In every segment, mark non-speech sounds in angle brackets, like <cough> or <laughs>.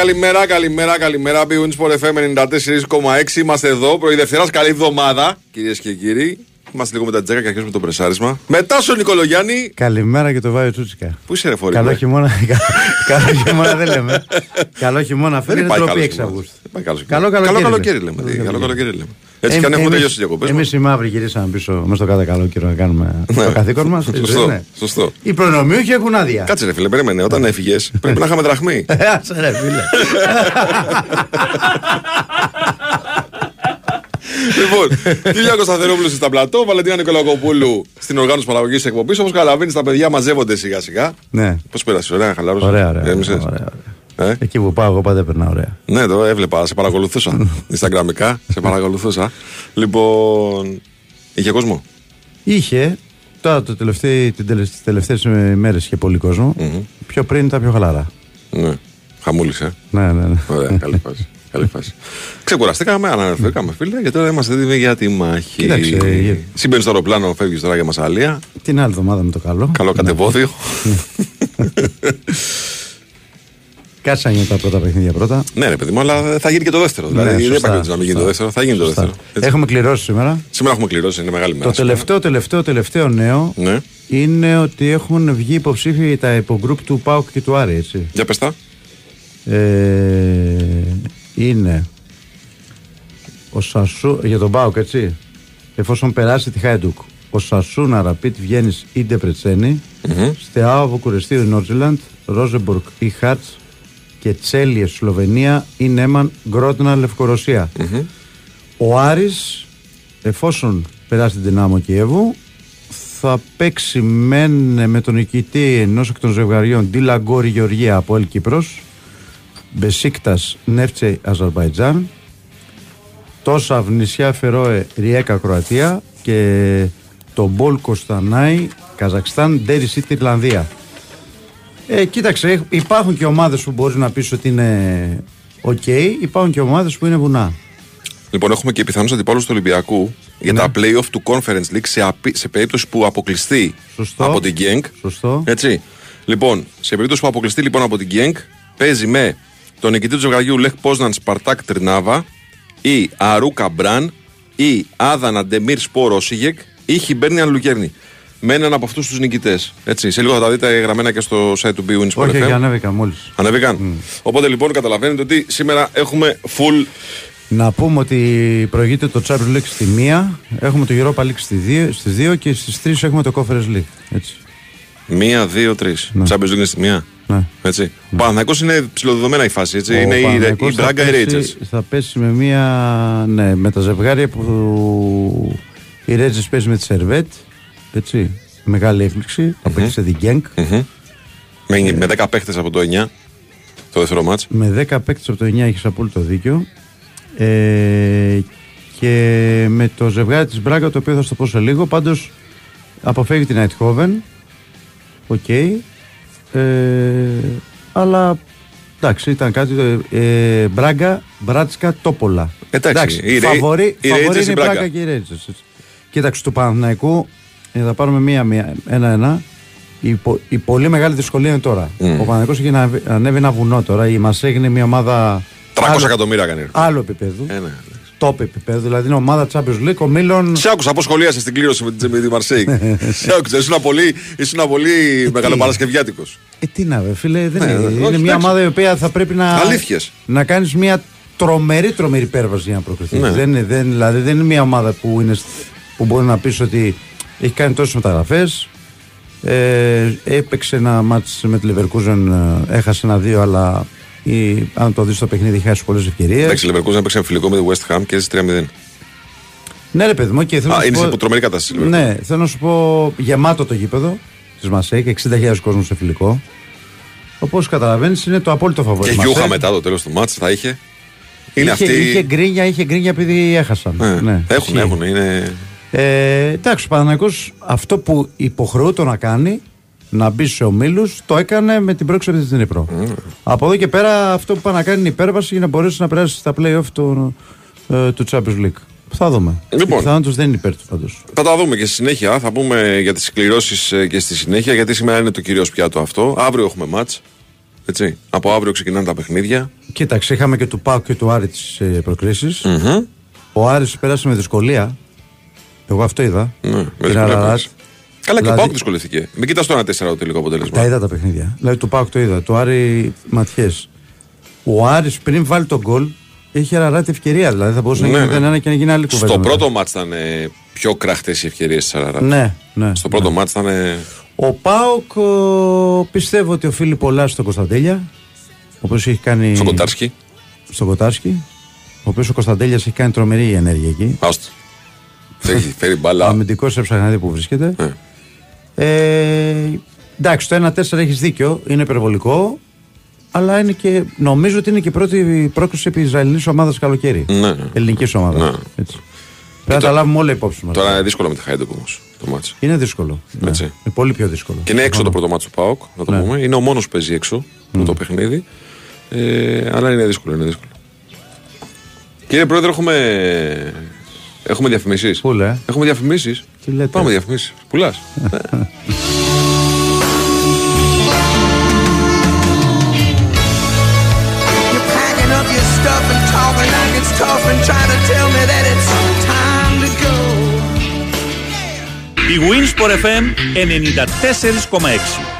Καλημέρα, καλημέρα, καλημέρα, καλημέρα. Μπιούνι Sport FM 94,6. Είμαστε εδώ. Πρωί Δευτέρας, καλή εβδομάδα, κυρίες και κύριοι. Είμαστε λίγο με τα τζέκα και αρχίζουμε το πρεσάρισμα. Μετά στον Νικολογιάννη. Καλημέρα και το Βάιο Τσούτσικα. Πού είσαι, ρε φορή. Καλό χειμώνα. <laughs> Καλό χειμώνα δεν λέμε. Καλό χειμώνα φίλε. Είναι τροπή 6 Αυγούστου. Καλό καλοκαίρι λέμε. Καλό καλοκαίρι λέμε. Έτσι κι αν έχουν τελειώσει οι διακοπές. Εμείς οι μαύροι γυρίσαμε πίσω με στο κάθε καλό καιρό να κάνουμε το Ναι. καθήκον μας. Σωστό, σωστό. Οι προνομιούχοι έχουν άδεια. Κάτσε ρε φίλε, περίμενε. Όταν έφυγες, πρέπει να είχαμε δραχμή. Ε, <laughs> Άσε ρε φίλε. <laughs> λοιπόν, Κυριακό Σταθερόπουλος στα πλατό, Βαλεντίνα Νικολακοπούλου στην οργάνωση παραγωγής τη εκπομπής. Όπως καταλαβαίνεις, τα παιδιά μαζεύονται σιγά σιγά. Ναι. Πώς πέρασες, ωραία, χαλάρωσες; Ωραία, ωραία. Ηρέμησες; ωραία, ωραία. Ε; Εκεί που πάω, εγώ πάντα περνάω ωραία. Ναι, το έβλεπα, σε παρακολουθούσα. <laughs> Instagramικά, σε παρακολουθούσα. Λοιπόν, είχε κόσμο; Είχε τώρα το τελευταίο, τις τελευταίες μέρες είχε πολύ κόσμο. Πιο πριν ήταν πιο χαλαρά. Ναι, χαμούλησε. Ναι, ναι, ναι. Ωραία, καλή φάση. Καλή φάση. Ξεκουραστήκαμε, ανανεωθήκαμε φίλε και τώρα είμαστε έτοιμοι για τη μάχη. Κοίταξε, για- Συμπαίνεις στο αεροπλάνο, φεύγεις τώρα για Μασαλία. Την άλλη εβδομάδα με το καλό. Καλό κατεβόδιο. <laughs> Κάτσαν για τα πρώτα παιχνίδια πρώτα. ναι, ρε παιδί μου, αλλά θα γίνει και το δεύτερο. Ναι, Δηλαδή δεν σωστά, υπάρχει να μην γίνει το σωστά. δεύτερο, θα γίνει το Σωστά. δεύτερο. Έτσι. Έχουμε κληρώσει σήμερα. Σήμερα έχουμε κληρώσει, είναι μεγάλη μέρα. Το σήμερα. τελευταίο, τελευταίο, τελευταίο νέο Ναι, είναι ότι έχουν βγει υποψήφιοι τα υπογκρουπ του ΠΑΟΚ και του Άρη, έτσι. για πες τα. Ε, είναι ο Σασού, για τον ΠΑΟΚ, έτσι. Εφόσον περάσει τη Χάιντουκ. Ο Σασούνα Ραπίτ βγαίνεις ή Ντεπρετσένη, Στεάο Βουκουρεστίου Νότζιλαντ, Ρόζεμπουργκ ή Χάτ και Τσέλιε Σλοβενία ή Νέμαν Γκρότνα Λευκορωσία. Ο Άρης εφόσον περάσει την Δυνάμο Κιέβου θα παίξει μεν με τον νικητή ενός εκ των ζευγαριών Ντίλα Γκόρι Γεωργία ΑΠΟΕΛ Κύπρος Μπεσίκτας Νέφτσι Αζερμπαϊτζάν Τόρσαβν Νησιά Φερόε Ριέκα Κροατία και Τομπόλ Κοστανάι Καζακστάν Ντέρι Σίτι Ιρλανδία ε, κοίταξε, έχ- υπάρχουν και ομάδες που μπορείς να πεις ότι είναι οκ, υπάρχουν και ομάδες που είναι βουνά. Λοιπόν, έχουμε και πιθανούς αντιπάλους του Ολυμπιακού για Ναι. τα playoff του Conference League σε, απει- σε περίπτωση που αποκλειστεί Σωστό. από την Genk. Σωστό. Έτσι. Λοιπόν, σε περίπτωση που αποκλειστεί λοιπόν από την Genk, παίζει με τον νικητή του ζευγαριού Λεχ Πόσναν Σπαρτάκ Τρνάβα ή Αρούκα Μπραν ή Άδανα Ντεμίρ Σπορ Όσιγεκ ή Χιμπέρνιαν Λουκέρνη. Με έναν από αυτούς τους νικητές. Έτσι. Σε λίγο θα τα δείτε γραμμένα και στο site του BWIN Sport Όχι, FM. όχι, ανέβηκα μόλις. Ανέβηκαν. Οπότε λοιπόν καταλαβαίνετε ότι σήμερα έχουμε full Να πούμε ότι προηγείται το Champions League στη μία, έχουμε το Europa League στη δύο, στις δύο και στις τρεις έχουμε το Conference League. Έτσι. Μία, δύο, τρεις. Ναι. Champions League είναι στη μία. Ναι. Έτσι. Ο Παναθηναϊκός είναι ψηλοδεδομένα η φάση. Έτσι. Ο είναι η, Παναθηναϊκός η θα Μπράγκα η πέσει- Ρέιτζερς. Θα πέσει με μία, ναι, με τα ζευγάρια που η Ρέτζες παίζει με τη Σερβέτ, έτσι, μεγάλη έκπληξη, θα παίξει σε την Genk, Με, με 10 παίχτες από το 9. Το δεύτερο ματς. με 10 παίκτες από το 9 έχεις απόλυτο δίκιο. Ε, και με το ζευγάρι της Μπράγκα το οποίο θα στο πω σε λίγο πάντως αποφεύγει την Eindhoven OK ε, αλλά εντάξει ήταν κάτι το- ε, Μπράγκα, Μπάτσκα, Τόπολα Εντάξει, η Ρέι- φαβορί, η φαβορί Rangers, είναι η η Μπράγκα. Μπράγκα και η Rangers έτσι. κοίταξε του Παναθηναϊκού ε, θα πάρουμε μία, μία, ένα-ένα η, πο- η πολύ μεγάλη δυσκολία είναι τώρα. Ο Παναθηναϊκός έχει να ανέβει- ανέβει ένα βουνό τώρα. Η Μασέγ είναι μια ομάδα 300 άλλο, εκατομμύρια κάνει. άλλο επίπεδου. Ε, ναι. Top επίπεδου. Δηλαδή είναι ομάδα Champions League. Ο Μίλων. Σε άκουσα πώ σχολίασε την κλήρωση με τη, με τη Μαρσέικ. Σε άκουσα. Ήσουν πολύ, ήσουν πολύ μεγαλοπαρασκευιάτικο. Ε, τι να βε, φίλε. Δεν Ναι, είναι. όχι, είναι μια εντάξει. ομάδα η οποία θα πρέπει να. Αλήθειες. Να κάνεις μια τρομερή, τρομερή υπέρβαση για να προκριθεί. Ναι. Δεν, είναι, δεν, δηλαδή δεν είναι μια ομάδα που, είναι, σ- που μπορεί να πεις ότι έχει κάνει τόσες μεταγραφές. Ε, έπαιξε ένα μάτς με τη Leverkusen, ε, έχασε ένα-δύο, αλλά η, αν το δεις στο παιχνίδι, έχει χάσει πολλές ευκαιρίες. Εντάξει, η Leverkusen έπαιξε φιλικό με τη West Ham και έζησε 3-0. Ναι, ρε παιδί μου, και θέλω Α, να σου είναι πω- σε τρομερή κατάσταση. η Leverkusen. Ναι, θέλω να σου πω γεμάτο το γήπεδο της Μασέκ, 60.000 κόσμος σε φιλικό. Όπως καταλαβαίνεις, είναι το απόλυτο φαβόρι. Και της γιούχα Μασέκ. μετά το τέλος του μάτς θα είχε. Είναι είχε, αυτή. είχε γκρίνια, είχε γκρίνια επειδή έχασαν. Ναι, Ναι, έχουν, ισχύει. έχουν. Είναι... Ε, εντάξει, ο Παναθηναϊκός αυτό που υποχρεούται να κάνει, να μπει σε ομίλους, το έκανε με την πρόκληση από την Δνήπρο. Από εδώ και πέρα, αυτό που πάει να κάνει είναι υπέρβαση για να μπορέσει να περάσει στα playoff του, ε, του Champions League. Θα δούμε. Λοιπόν. Οι πιθανότητες δεν είναι υπέρ του πάντως. Θα τα δούμε και στη συνέχεια. Θα πούμε για τις κληρώσεις και στη συνέχεια, γιατί σήμερα είναι το κυρίως πιάτο αυτό. Αύριο έχουμε μάτς. Έτσι. Από αύριο ξεκινάνε τα παιχνίδια. Κοίταξε, είχαμε και του Πάου και του Άρη τις προκλήσει. Μμμ. Ο Άρης πέρασε με δυσκολία. Εγώ αυτό είδα. Ναι, με Την δυσκολία Αραράτ. πέρασε. Καλά, και ο Δηλαδή- Πάοκ δυσκολεύτηκε. Μην κοιτάς το 1-4 το τελικό Τα αποτέλεσμα. είδα τα παιχνίδια. Δηλαδή του Πάουκ το είδα. Του Άρη ματιές. Ο Άρης πριν βάλει τον γκολ είχε αραράτη ευκαιρία. Δηλαδή θα μπορούσε Ναι, να γίνει ναι. 0-1 και να γίνει άλλη κουβέντα. Στο μετά. πρώτο μάτς ήταν ε, πιο κραχτές οι ευκαιρίες της Αραράτη. Ναι, ναι. Στο πρώτο μάτς ήταν. ε, Ο Πάοκ ο, πιστεύω ότι οφείλει πολλά στον Κωνσταντέλια. Ο οποίος έχει κάνει. στον Κοντάρσκι. Στον Κοτάρσκι. Ο οποίος ο Κωνσταντέλιας έχει κάνει τρομερή ενέργεια εκεί. Άστο. Έχει φέρει μπάλα. Αμυντικός έψαχνα να δει που βρίσκεται. Ναι. Ε, εντάξει, το 1-4 έχεις δίκιο. Είναι υπερβολικό. Αλλά είναι και, νομίζω ότι είναι και η πρώτη πρόκληση επί Ισραηλινής ομάδας καλοκαίρι. Ναι, ναι. Ελληνικής ομάδας. Ναι. Έτσι. Πρέπει να τα λάβουμε όλα υπόψη μας. Τώρα είναι δύσκολο με τη Χάιντεκ όμως το μάτς. Είναι δύσκολο. Ναι. Έτσι. Είναι πολύ πιο δύσκολο. Και είναι έξω το πρώτο μάτσο του Πάοκ, να το Ναι. πούμε. Είναι ο μόνος που παίζει έξω με το παιχνίδι. Ε, αλλά είναι δύσκολο, είναι δύσκολο. Κύριε Πρόεδρε, έχουμε, Έχουμε διαφημίσεις. Πούλε. Έχουμε διαφημίσεις. Πάμε διαφημίσεις. Πουλάς. Η Winsport FM 94,6.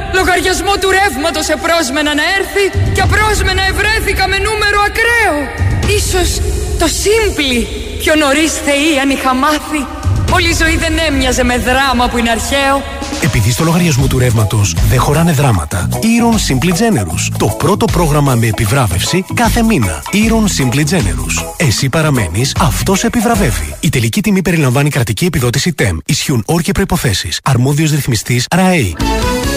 Λογαριασμό του ρεύματος επρόσμενα να έρθει και απρόσμενα ευρέθηκα με νούμερο ακραίο. Ίσως το σύμπλη πιο νωρίς θεή αν είχα μάθει. Όλη η ζωή δεν έμοιαζε με δράμα που είναι αρχαίο. Επειδή στο λογαριασμό του ρεύματος δεν χωράνε δράματα. Iron Simply Generous. Το πρώτο πρόγραμμα με επιβράβευση κάθε μήνα. Iron Simply Generous. Εσύ παραμένεις, αυτός επιβραβεύει. Η τελική τιμή περιλαμβάνει κρατική επιδότηση TEM. Ισχύουν όροι και προποθέσει. Αρμόδιος ρυθμιστής ΡΑΕ.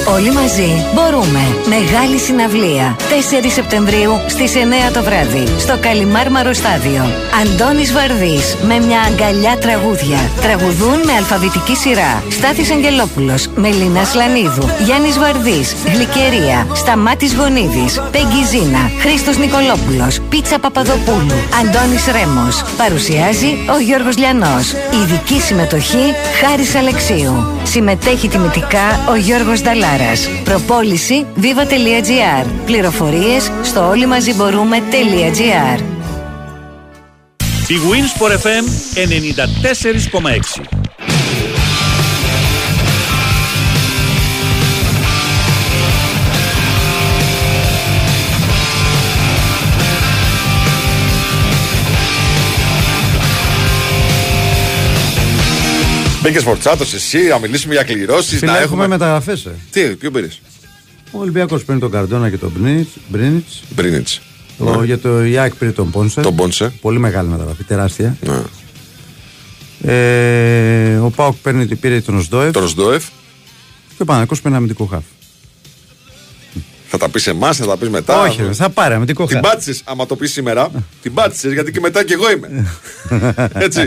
Όλοι μαζί μπορούμε. Μεγάλη συναυλία. 4 Σεπτεμβρίου στις 9 το βράδυ. Στο Καλιμάρμαρο Στάδιο. Αντώνης Βαρδής με μια αγκαλιά τραγούδια. Τραγουδούν με αλφαβητική σειρά. Στάθης Αγγελόπουλος, Μελίνα Σλανίδου, Γιάννης Βαρδής, Γλυκερία, Σταμάτης Γονίδης, Πέγγι Ζήνα, Χρήστος Νικολόπουλος, Πίτσα Παπαδοπούλου, Αντώνης Ρέμος. Παρουσιάζει ο Γιώργος Λιανός. Ειδική συμμετοχή Χάρης Αλεξίου. Συμμετέχει τιμητικά ο Γιώργος Νταλάρας. Προπόληση viva.gr. Πληροφορίες στο όλοι μαζί μπορούμε.gr. Η Winsport FM 94,6. Μπήκες Φορτσάτος, εσύ, να μιλήσουμε για κληρώσεις. Φίλε, Να έχουμε έχουμε. μεταγραφές. Ε. Τι, ποιο πήρες; Ο Ολυμπιακός παίρνει τον Καρντόνα και τον Μπρίνιτ. Μπρίνιτ. Για το Ιάκ πήρε τον Πόνσε. Τον Πόνσε. Πολύ μεγάλη μεταγραφή, τεράστια. Ναι. Ε, ο Πάοκ παίρνει, πήρε τον Οσδόεφ. Τον Ροσντόεφ. Και ο Παναγικός παίρνει αμυντικό χάφ. Θα τα πεις εμάς, θα τα πεις μετά. Όχι, ρε, θα πάρει αμυντικό Την χάφ. πάτησε, άμα το πεις σήμερα. την πάτησε, γιατί και μετά και εγώ είμαι. <laughs> Έτσι.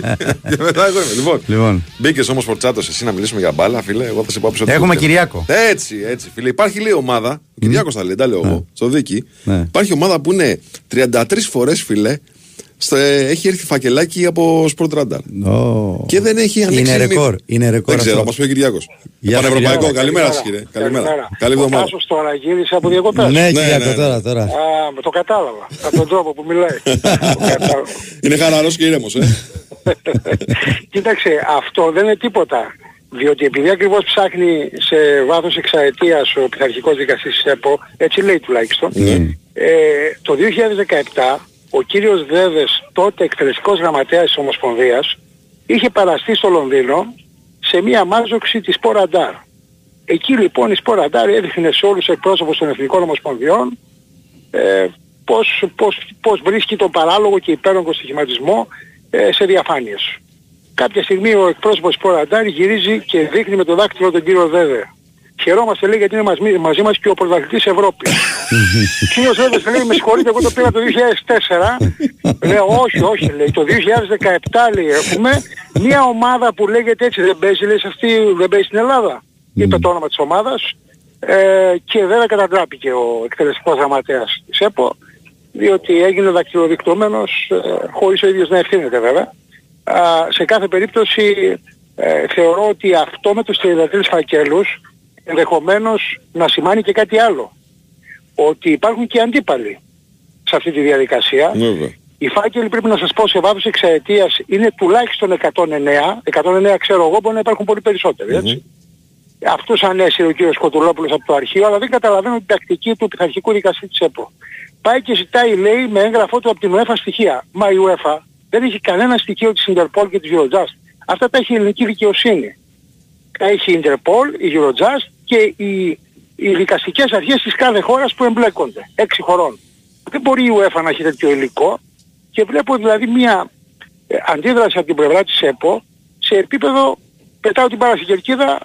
και μετά εγώ είμαι. Λοιπόν, Λοιπόν. μπήκες όμως Φορτσάτος, εσύ να μιλήσουμε για μπάλα, φίλε. Εγώ θα σε πάω πίσω. από το Έχουμε κουτί. Κυριάκο. Έτσι, έτσι, φίλε. Υπάρχει λέει ομάδα. Κυριάκος τα λέει, τα λέω εγώ. Στο δίκη. Ναι. Υπάρχει ομάδα που είναι 33 φορές, φίλε. Στο- έχει έρθει φακελάκι από Sport Radar. Ω. Και δεν έχει ανοίξει. Είναι μη- ρεκόρ. Είναι ρεκόρ Δεν ξέρω, αυτό. μας πει ο Κυριάκος. Γεια σου, Πανευρωπαϊκό, Κυριάκο. καλημέρα σας, κύριε. Καλημέρα. Καλή Ο εβδομάδα. Τάσος τώρα γύρισε από διακοπές. Ναι, Ναι, Κυριάκο, ναι, ναι. τώρα, τώρα. Α, με το κατάλαβα. Από τον τρόπο που μιλάει. <laughs> Το κατάλαβα. Είναι χαλαρός και ήρεμος, ε. <laughs> Κοίταξε, αυτό δεν είναι τίποτα. Διότι επειδή ακριβώς ψάχνει σε βάθος εξαετίας ο πειθαρχικός δικαστής της ΕΠΟ, έτσι λέει τουλάχιστον, Ναι. ε, το 2017 ο κύριος Δέδες, τότε εκτελεστικός γραμματέας της Ομοσπονδίας, είχε παραστεί στο Λονδίνο σε μία μάζοξη της Ποραντάρ. Εκεί λοιπόν η Σποραντάρ έδειχνε σε όλους τους εκπρόσωπους των Εθνικών Ομοσπονδιών ε, πώς, πώς, πώς βρίσκει τον παράλογο και υπέρογγο στοιχηματισμό ε, σε διαφάνειες. Κάποια στιγμή ο εκπρόσωπος της Ποραντάρ γυρίζει και δείχνει με το δάκτυλο τον κύριο Δέδε. Χαιρόμαστε λέει γιατί είναι μαζί, μαζί μας και ο πρωταθλητής Ευρώπης. <laughs> Κύριος Βέβες λέει με συγχωρείτε εγώ το πήγα το 2004. λέω όχι όχι λέει το 2017 λέει έχουμε μια ομάδα που λέγεται έτσι δεν παίζει λέει σε αυτή δεν παίζει στην Ελλάδα. Είπε το όνομα της ομάδας ε, και βέβαια κατατράπηκε ο εκτελεστικός γραμματέας της ΕΠΟ διότι έγινε δακτυλοδεικτούμενος ε, χωρίς ο ίδιος να ευθύνεται βέβαια. Α, σε κάθε περίπτωση ε, θεωρώ ότι αυτό με τους 33 φακέλους ενδεχομένως να σημάνει και κάτι άλλο. Ότι υπάρχουν και αντίπαλοι σε αυτή τη διαδικασία. Βέβαια. Οι φάκελοι πρέπει να σας πω σε βάθος εξαετίας είναι τουλάχιστον 109. 109 ξέρω εγώ μπορεί να υπάρχουν πολύ περισσότεροι έτσι. Αυτούς ανέσυρε ο κύριος Κοτουλόπουλος από το αρχείο αλλά δεν καταλαβαίνω την τακτική του πειθαρχικού δικαστή της ΕΠΟ. Πάει και ζητάει λέει με έγγραφό του από την UEFA στοιχεία. Μα η UEFA δεν έχει κανένα στοιχείο της Interpol και της Eurojust. Αυτά τα έχει η ελληνική δικαιοσύνη. Τα έχει η Interpol, η Eurojust και οι, οι δικαστικές αρχές της κάθε χώρας που εμπλέκονται. Έξι χωρών. Δεν μπορεί η UEFA να έχει τέτοιο υλικό και βλέπω δηλαδή μια ε, αντίδραση από την πλευρά της ΕΠΟ σε επίπεδο πετάω την παρασυγκερκίδα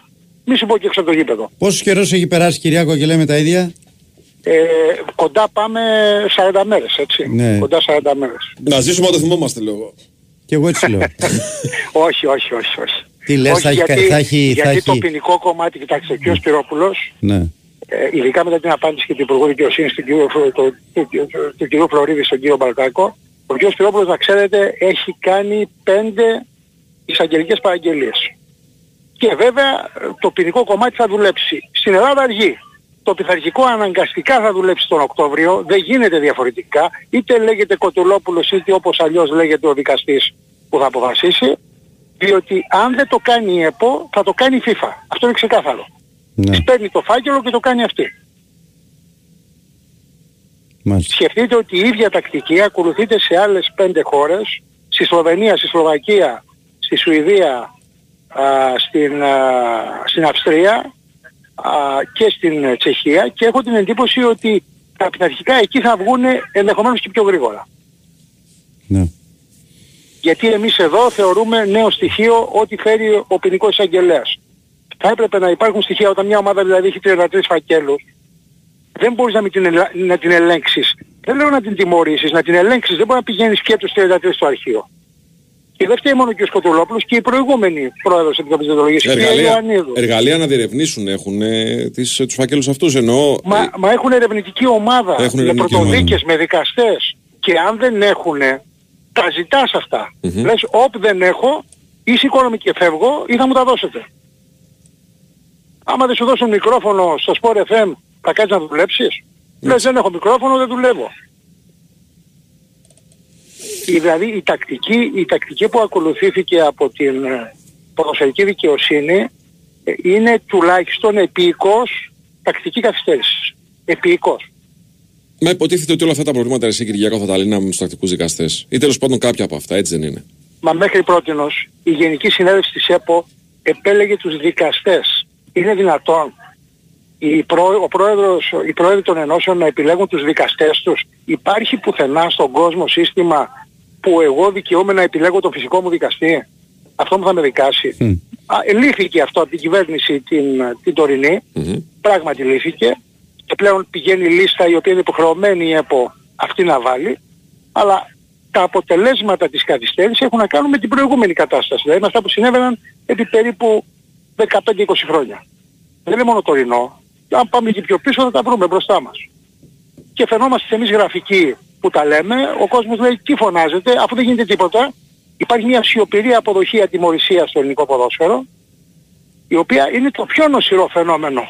μη σου πω και έξω από το γήπεδο. Πόσος καιρός έχει περάσει, Κυριάκο, και λέμε τα ίδια; Ε, κοντά πάμε 40 μέρες, έτσι. Ναι. Κοντά 40 μέρες. Να ζήσουμε να το θυμόμαστε, λέω εγώ. Και εγώ έτσι λέω. <laughs> όχι, όχι, όχι, όχι. Τι λες, όχι, θα έχει- γιατί, θα έχει- γιατί θα το έχει- ποινικό κομμάτι, κοιτάξτε, ο κ. Σπυρόπουλος, ναι. ε, ειδικά μετά την απάντηση και του Υπουργού Δικαιοσύνης του κ. Φλο- του, του, του, του κ. Φλωρίδης στον κ. Μπαλτάκο, ο κ. Σπυρόπουλος, να ξέρετε, έχει κάνει πέντε εισαγγελικές παραγγελίες. Και βέβαια ε, το ποινικό κομμάτι θα δουλέψει. Στην Ελλάδα αργεί. Το πειθαρχικό αναγκαστικά θα δουλέψει τον Οκτώβριο, δεν γίνεται διαφορετικά, είτε λέγεται Κοτουλόπουλος είτε όπως αλλιώς λέγεται ο δικαστής που θα αποφασίσει, διότι αν δεν το κάνει η ΕΠΟ θα το κάνει η FIFA. Αυτό είναι ξεκάθαρο. ναι. Της παίρνει το φάκελο και το κάνει αυτή. Μάλιστα. Σκεφτείτε ότι η ίδια τακτική ακολουθείται σε άλλες πέντε χώρες, στη Σλοβενία, στη Σλοβακία, στη Σουηδία, α, στην, α, στην Αυστρία α, και στην ε, Τσεχία και έχω την εντύπωση ότι τα πειθαρχικά εκεί θα βγουν ενδεχομένως και πιο γρήγορα. Ναι. Γιατί εμείς εδώ θεωρούμε νέο στοιχείο ό,τι φέρει ο ποινικός εισαγγελέας. Θα έπρεπε να υπάρχουν στοιχεία όταν μια ομάδα δηλαδή έχει 33 φακέλους. Δεν μπορείς να, μην την, ελα- να την ελέγξεις. Δεν λέω να την τιμωρήσεις, να την ελέγξεις. Δεν μπορεί να πηγαίνεις και τους 33 στο αρχείο. Και δεν φταίει μόνο ο κ. Σκοτουλόπουλος και η προηγούμενη πρόεδρος της Επιτροπής Διοντολογίας, η κυρία Εργαλεία, Ιωαννίδου. εργαλεία να διερευνήσουν έχουν ε, τις, τους φακέλους αυτούς. Εννοώ. Μα, ε, μα έχουν ερευνητική ομάδα Έχουν με ερευνητική πρωτοδίκες, με δικαστές. Και αν δεν έχουν, τα ζητάς αυτά. Μμμ. Λες, όπ δεν έχω, ή σηκώνομαι και φεύγω ή θα μου τα δώσετε. Άμα δεν σου δώσουν μικρόφωνο στο Sport FM, θα κάτσεις να δουλέψεις; Λες, δεν έχω μικρόφωνο, δεν δουλεύω. Η, δηλαδή η τακτική, η τακτική που ακολουθήθηκε από την ε, ποδοσφαιρική δικαιοσύνη ε, είναι τουλάχιστον επίοικος τακτική καθυστέρησης. Επίοικος. Μα υποτίθεται ότι όλα αυτά τα προβλήματα εσύ Κυριακό θα τα λύναμε με τους τακτικούς δικαστές. Ή τέλος πάντων κάποια από αυτά, έτσι δεν είναι. Μα μέχρι πρότινος η Γενική Συνέλευση της ΕΠΟ επέλεγε τους δικαστές. Είναι δυνατόν η πρό, ο πρόεδρος, οι πρόεδροι των ενώσεων να επιλέγουν τους δικαστές τους. Υπάρχει πουθενά στον κόσμο σύστημα που εγώ δικαιούμαι να επιλέγω τον φυσικό μου δικαστή. Αυτό μου θα με δικάσει. Μμ. Α, λύθηκε αυτό από την κυβέρνηση την, την τωρινή. Μμμ. Πράγματι λύθηκε. Και πλέον πηγαίνει η λίστα η οποία είναι υποχρεωμένη η ΕΠΟ αυτή να βάλει. Αλλά τα αποτελέσματα της καθυστέρησης έχουν να κάνουν με την προηγούμενη κατάσταση. Δηλαδή με αυτά που συνέβαιναν επί περίπου 15-20 χρόνια. Δεν είναι μόνο τωρινό. Αν πάμε και πιο πίσω θα τα βρούμε μπροστά μας. Και φαινόμαστε εμείς γραφικοί που τα λέμε, ο κόσμος λέει τι φωνάζετε, αφού δεν γίνεται τίποτα. Υπάρχει μια σιωπηρή αποδοχή ατιμορρησίας στο ελληνικό ποδόσφαιρο, η οποία είναι το πιο νοσηρό φαινόμενο.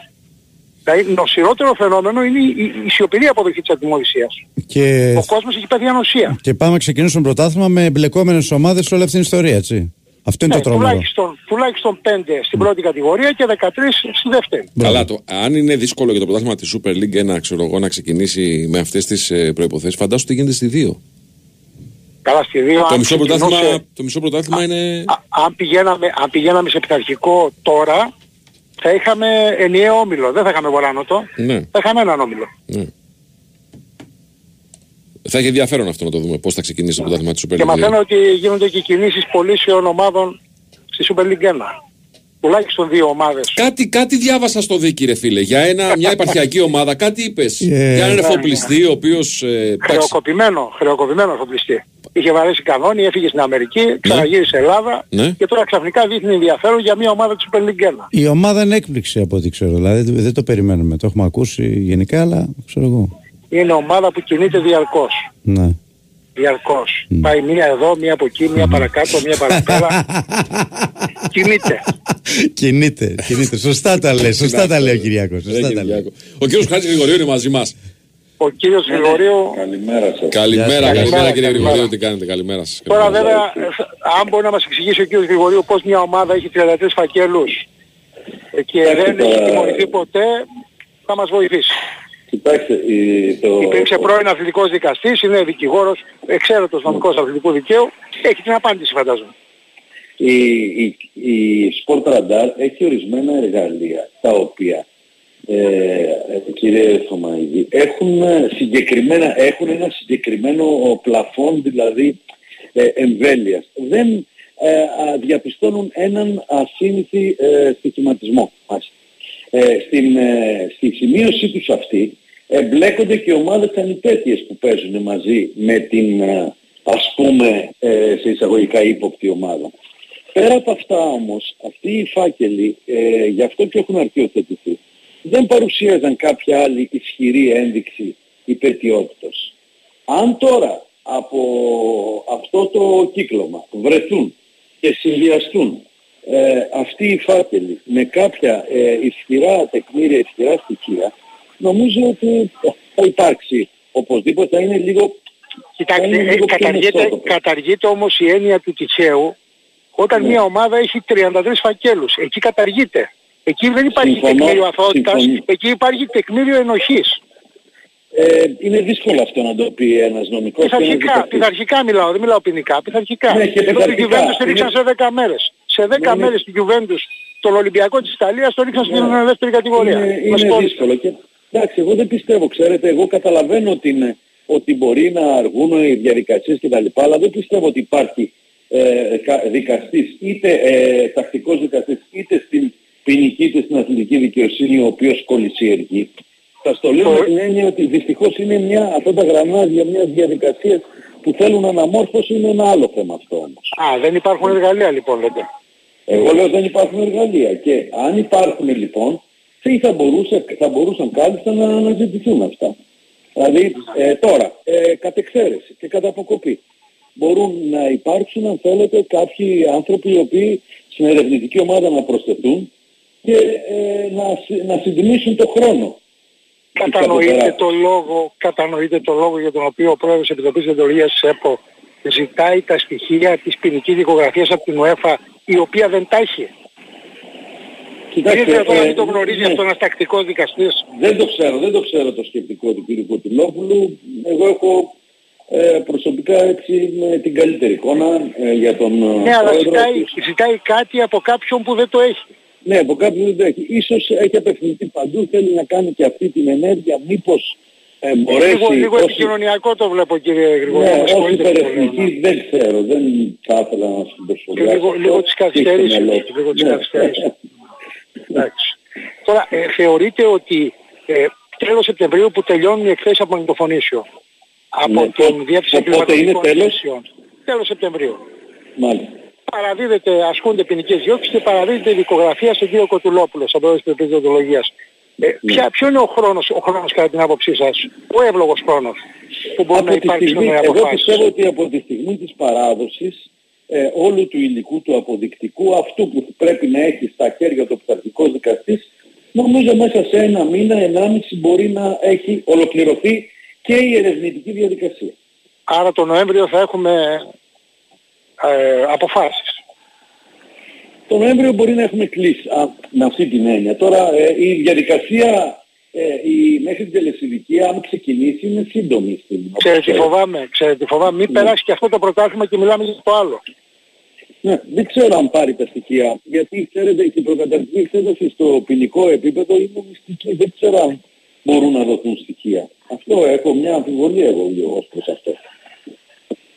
Δηλαδή νοσηρότερο φαινόμενο είναι η, η, η σιωπηρή αποδοχή της ατιμορρησίας. Και, Ο κόσμος έχει πάθει ανοσία. και πάμε να ξεκινήσουμε πρωτάθλημα με εμπλεκόμενες ομάδες σε όλη αυτή την ιστορία, έτσι. Αυτό είναι Ναι, το τρομερό. τουλάχιστον, τουλάχιστον 5 στην πρώτη κατηγορία και 13 στη δεύτερη. Μπράβο. Καλά, το, αν είναι δύσκολο για το πρωτάθλημα της Super League 1 ξέρω εγώ, να ξεκινήσει με αυτές τις ε, προποθέσει, φαντάσου τι γίνεται στη 2. Καλά στη 2. Το μισό, πρωτάθλημα, το μισό πρωτάθλημα είναι. αν, πηγαίναμε, αν πηγαίναμε σε πειθαρχικό τώρα, θα είχαμε ενιαίο όμιλο. Δεν θα είχαμε βοράνοτο. Ναι, Θα είχαμε έναν όμιλο. ναι. Θα έχει ενδιαφέρον αυτό να το δούμε πώς θα ξεκινήσει το πρωτάθλημα της Super Και League. μαθαίνω ότι γίνονται και κινήσεις πωλήσεων ομάδων στη Super League 1. τουλάχιστον δύο ομάδες. Κάτι, κάτι διάβασα στο δίκη, ρε φίλε. Για ένα, μια επαρχιακή ομάδα, κάτι είπες. Ε, για έναν ναι, εφοπλιστή, ο οποίος. Ε, εντάξει, Χρεοκοπημένο, χρεοκοπημένο εφοπλιστή. Είχε βαρέσει κανόνι, έφυγε στην Αμερική, ξαναγύρισε Ελλάδα Ναι. και τώρα ξαφνικά δείχνει ενδιαφέρον για μια ομάδα του Super League 1. Η ομάδα είναι έκπληξη από ό,τι ξέρω. Δηλαδή δεν- δεν το περιμένουμε. Το έχουμε ακούσει γενικά, αλλά ξέρω εγώ. Είναι ομάδα που κινείται διαρκώς. Ναι. Διαρκώς. Πάει μία εδώ, μία από εκεί, μία παρακάτω, μία παραπέρα. <laughs> κινείται. κινείται, κινείται. Σωστά τα λέει, σωστά τα λέει ο Κυριάκος. δεν Σωστά έγινε τα λέει. Κυριάκο. Ο κύριος Χάτζη Γρηγορίου είναι μαζί μας. Ο κύριος Γρηγορίου Καλημέρα σας. Καλημέρα, Γεια σας. καλημέρα Καλημέρα, κύριε καλημέρα. Γρηγορίου, τι κάνετε, καλημέρα σας. Τώρα βέβαια, ε, θα- αν μπορεί να μας εξηγήσει ο κύριος Γρηγορίου πώς μια ομάδα έχει 33 φακέλους ε, και Κοιτάξτε δεν έχει τώρα- τιμωρηθεί ποτέ, θα μας βοηθήσει. Κοιτάξτε, η- το, Υπήρξε πρώην αθλητικός δικαστής, είναι δικηγόρος, εξαίρετος νομικός αθλητικού δικαίου, έχει την απάντηση φαντάζομαι. η, η, η Sport Radar έχει ορισμένα εργαλεία τα οποία ε, ε, κύριε Θωμαίδη έχουν ε, συγκεκριμένα έχουν ένα συγκεκριμένο πλαφόν δηλαδή ε, εμβέλειας δεν ε, α, διαπιστώνουν έναν ασύνηθι ε, στοιχηματισμό μάλιστα. ε, στην, ε, στη σημείωσή τους αυτή εμπλέκονται και ομάδες ανυπέτειες που παίζουν μαζί με την ε, ας πούμε ε, σε εισαγωγικά ύποπτη ομάδα. Πέρα από αυτά όμως, αυτοί οι φάκελοι, ε, γι' αυτό και έχουν αρχιοθετηθεί, δεν παρουσίαζαν κάποια άλλη ισχυρή ένδειξη υπετιότητας. Αν τώρα από αυτό το κύκλωμα βρεθούν και συνδυαστούν ε, αυτοί οι φάκελοι με κάποια ε, ισχυρά τεκμήρια, ισχυρά στοιχεία, νομίζω ότι θα υπάρξει οπωσδήποτε, θα είναι λίγο Κοιτάξτε, είναι ε, λίγο πιο καταργείται, μεσότοπο. καταργείται όμως η έννοια του τυχαίου όταν Ναι. μια ομάδα έχει 33 φακέλους. Εκεί καταργείται. Εκεί δεν υπάρχει Συμφωνώ, τεκμήριο αθωότητας, συμφωνώ. εκεί υπάρχει τεκμήριο ενοχής. Ε, είναι δύσκολο αυτό να το πει ένας νομικός και ένας Πειθαρχικά, δικαστής. πειθαρχικά μιλάω, δεν μιλάω ποινικά, πειθαρχικά. Ναι, και Εδώ την πειθαρχικά. Juventus τη ρίξαν Είναι- σε 10 μέρες. Σε 10 Ναι, μέρες την Juventus τον Ολυμπιακό της Ιταλίας το ρίξαν στην Ναι. δεύτερη κατηγορία. Είναι, Με είναι συγχωρείτε. δύσκολο. Και, εντάξει, εγώ δεν πιστεύω, ξέρετε, εγώ καταλαβαίνω την, ότι μπορεί να αργούν οι διαδικασίες κτλ. Αλλά δεν πιστεύω ότι υπάρχει ε, κα- δικαστής, είτε ε, τακτικός δικαστής, είτε στην ποινική είτε στην αθλητική δικαιοσύνη, ο οποίος κολλησιεργεί. Θα το λέω με την έννοια ότι δυστυχώς είναι μια, αυτά τα γραμμάδια μιας διαδικασίας που θέλουν αναμόρφωση είναι ένα άλλο θέμα αυτό όμως. Α, δεν υπάρχουν εργαλεία λοιπόν λέτε. Εγώ λέω δεν υπάρχουν εργαλεία και αν υπάρχουν λοιπόν τι θα, μπορούσε, θα μπορούσαν κάλλιστα να αναζητηθούν αυτά. Δηλαδή ε, τώρα, ε, κατ' εξαίρεση και κατά αποκοπή μπορούν να υπάρξουν αν θέλετε κάποιοι άνθρωποι οι οποίοι στην ερευνητική ομάδα να προσθεθούν και ε, να, συ- να συντηρήσουν το χρόνο. Κατανοείτε Κατ' το λόγο, κατανοείτε το λόγο για τον οποίο ο πρόεδρος της Επιτροπής Διοντολογίας της ΕΠΟ ζητάει τα στοιχεία της ποινικής δικογραφίας από την ΟΕΦΑ η οποία δεν τα έχει. Κοιτάξτε, Είναι δυνατόν να ε, μην το γνωρίζει ναι. αυτό ένας τακτικός δικαστής; Δεν το ξέρω, δεν το ξέρω το σκεπτικό του κ. Κωτουλόπουλου. Εγώ έχω ε, προσωπικά έτσι με την καλύτερη εικόνα ε, για τον ε, Ναι, αλλά πρόεδρο. ζητάει, ζητάει κάτι από κάποιον που δεν το έχει. Ναι, από κάποιον δεν το έχει. Ίσως έχει απευθυνθεί παντού, θέλει να κάνει και αυτή την ενέργεια, μήπως ε, μπορέσει... Λίγο, λίγο όσοι- επικοινωνιακό το βλέπω κύριε Γρηγορή. Ναι, με όχι συγχωρείτε που το λέω, ναι. υπερεθνική, δεν ξέρω, δεν θα ήθελα να σου το Και σχολιάσω. λίγο, λίγο της καθυστέρησης. Τι στο μυαλό. Λίγο της Ναι. καθυστέρησης. Εντάξει. Τώρα, ε, θεωρείτε ότι ε, τέλος Σεπτεμβρίου που τελειώνουν οι εκθέσεις από μαγνητοφωνήσιο από Ναι, την πο- Διεύθυνση πότε είναι Εγκληματικών τέλος; Υπηρεσιών. Τέλος Σεπτεμβρίου. Μάλιστα. Παραδίδεται, ασκούνται ποινικές διώξεις και παραδίδεται η δικογραφία στον κύριο Κοτουλόπουλο, σαν πρόεδρος της Επιτροπής Διοντολογίας. Ε, Ναι. ποια, ποιο είναι ο χρόνος, ο χρόνος κατά την άποψή σας, ο εύλογος χρόνος που μπορεί να από τη υπάρξει στιγμή, με εγώ αποφάσεις. πιστεύω ότι από τη στιγμή της παράδοσης ε, όλου του υλικού του αποδεικτικού, αυτού που πρέπει να έχει στα χέρια του πειθαρχικός δικαστής, νομίζω μέσα σε ένα μήνα, ενάμιση μπορεί να έχει ολοκληρωθεί και η ερευνητική διαδικασία. Άρα το Νοέμβριο θα έχουμε ε, αποφάσεις. Το Νοέμβριο μπορεί να έχουμε κλείσει α, με αυτή την έννοια. Τώρα ε, η διαδικασία ε, η, μέχρι την τελεσιδική, αν ξεκινήσει, είναι σύντομη. Στην, όπως Ξέρετε τι ξέρετε. φοβάμαι, ξέρετε τι φοβάμαι. Μην Ναι. περάσει και αυτό το πρωτάθλημα και μιλάμε για το άλλο. Ναι, δεν ξέρω αν πάρει τα στοιχεία, γιατί ξέρετε και η προκαταρκτική εξέταση στο ποινικό επίπεδο είναι μυστική. Δεν ξέρω αν μπορούν να δοθούν στοιχεία. Αυτό έχω μια αμφιβολία εγώ ως προς αυτό.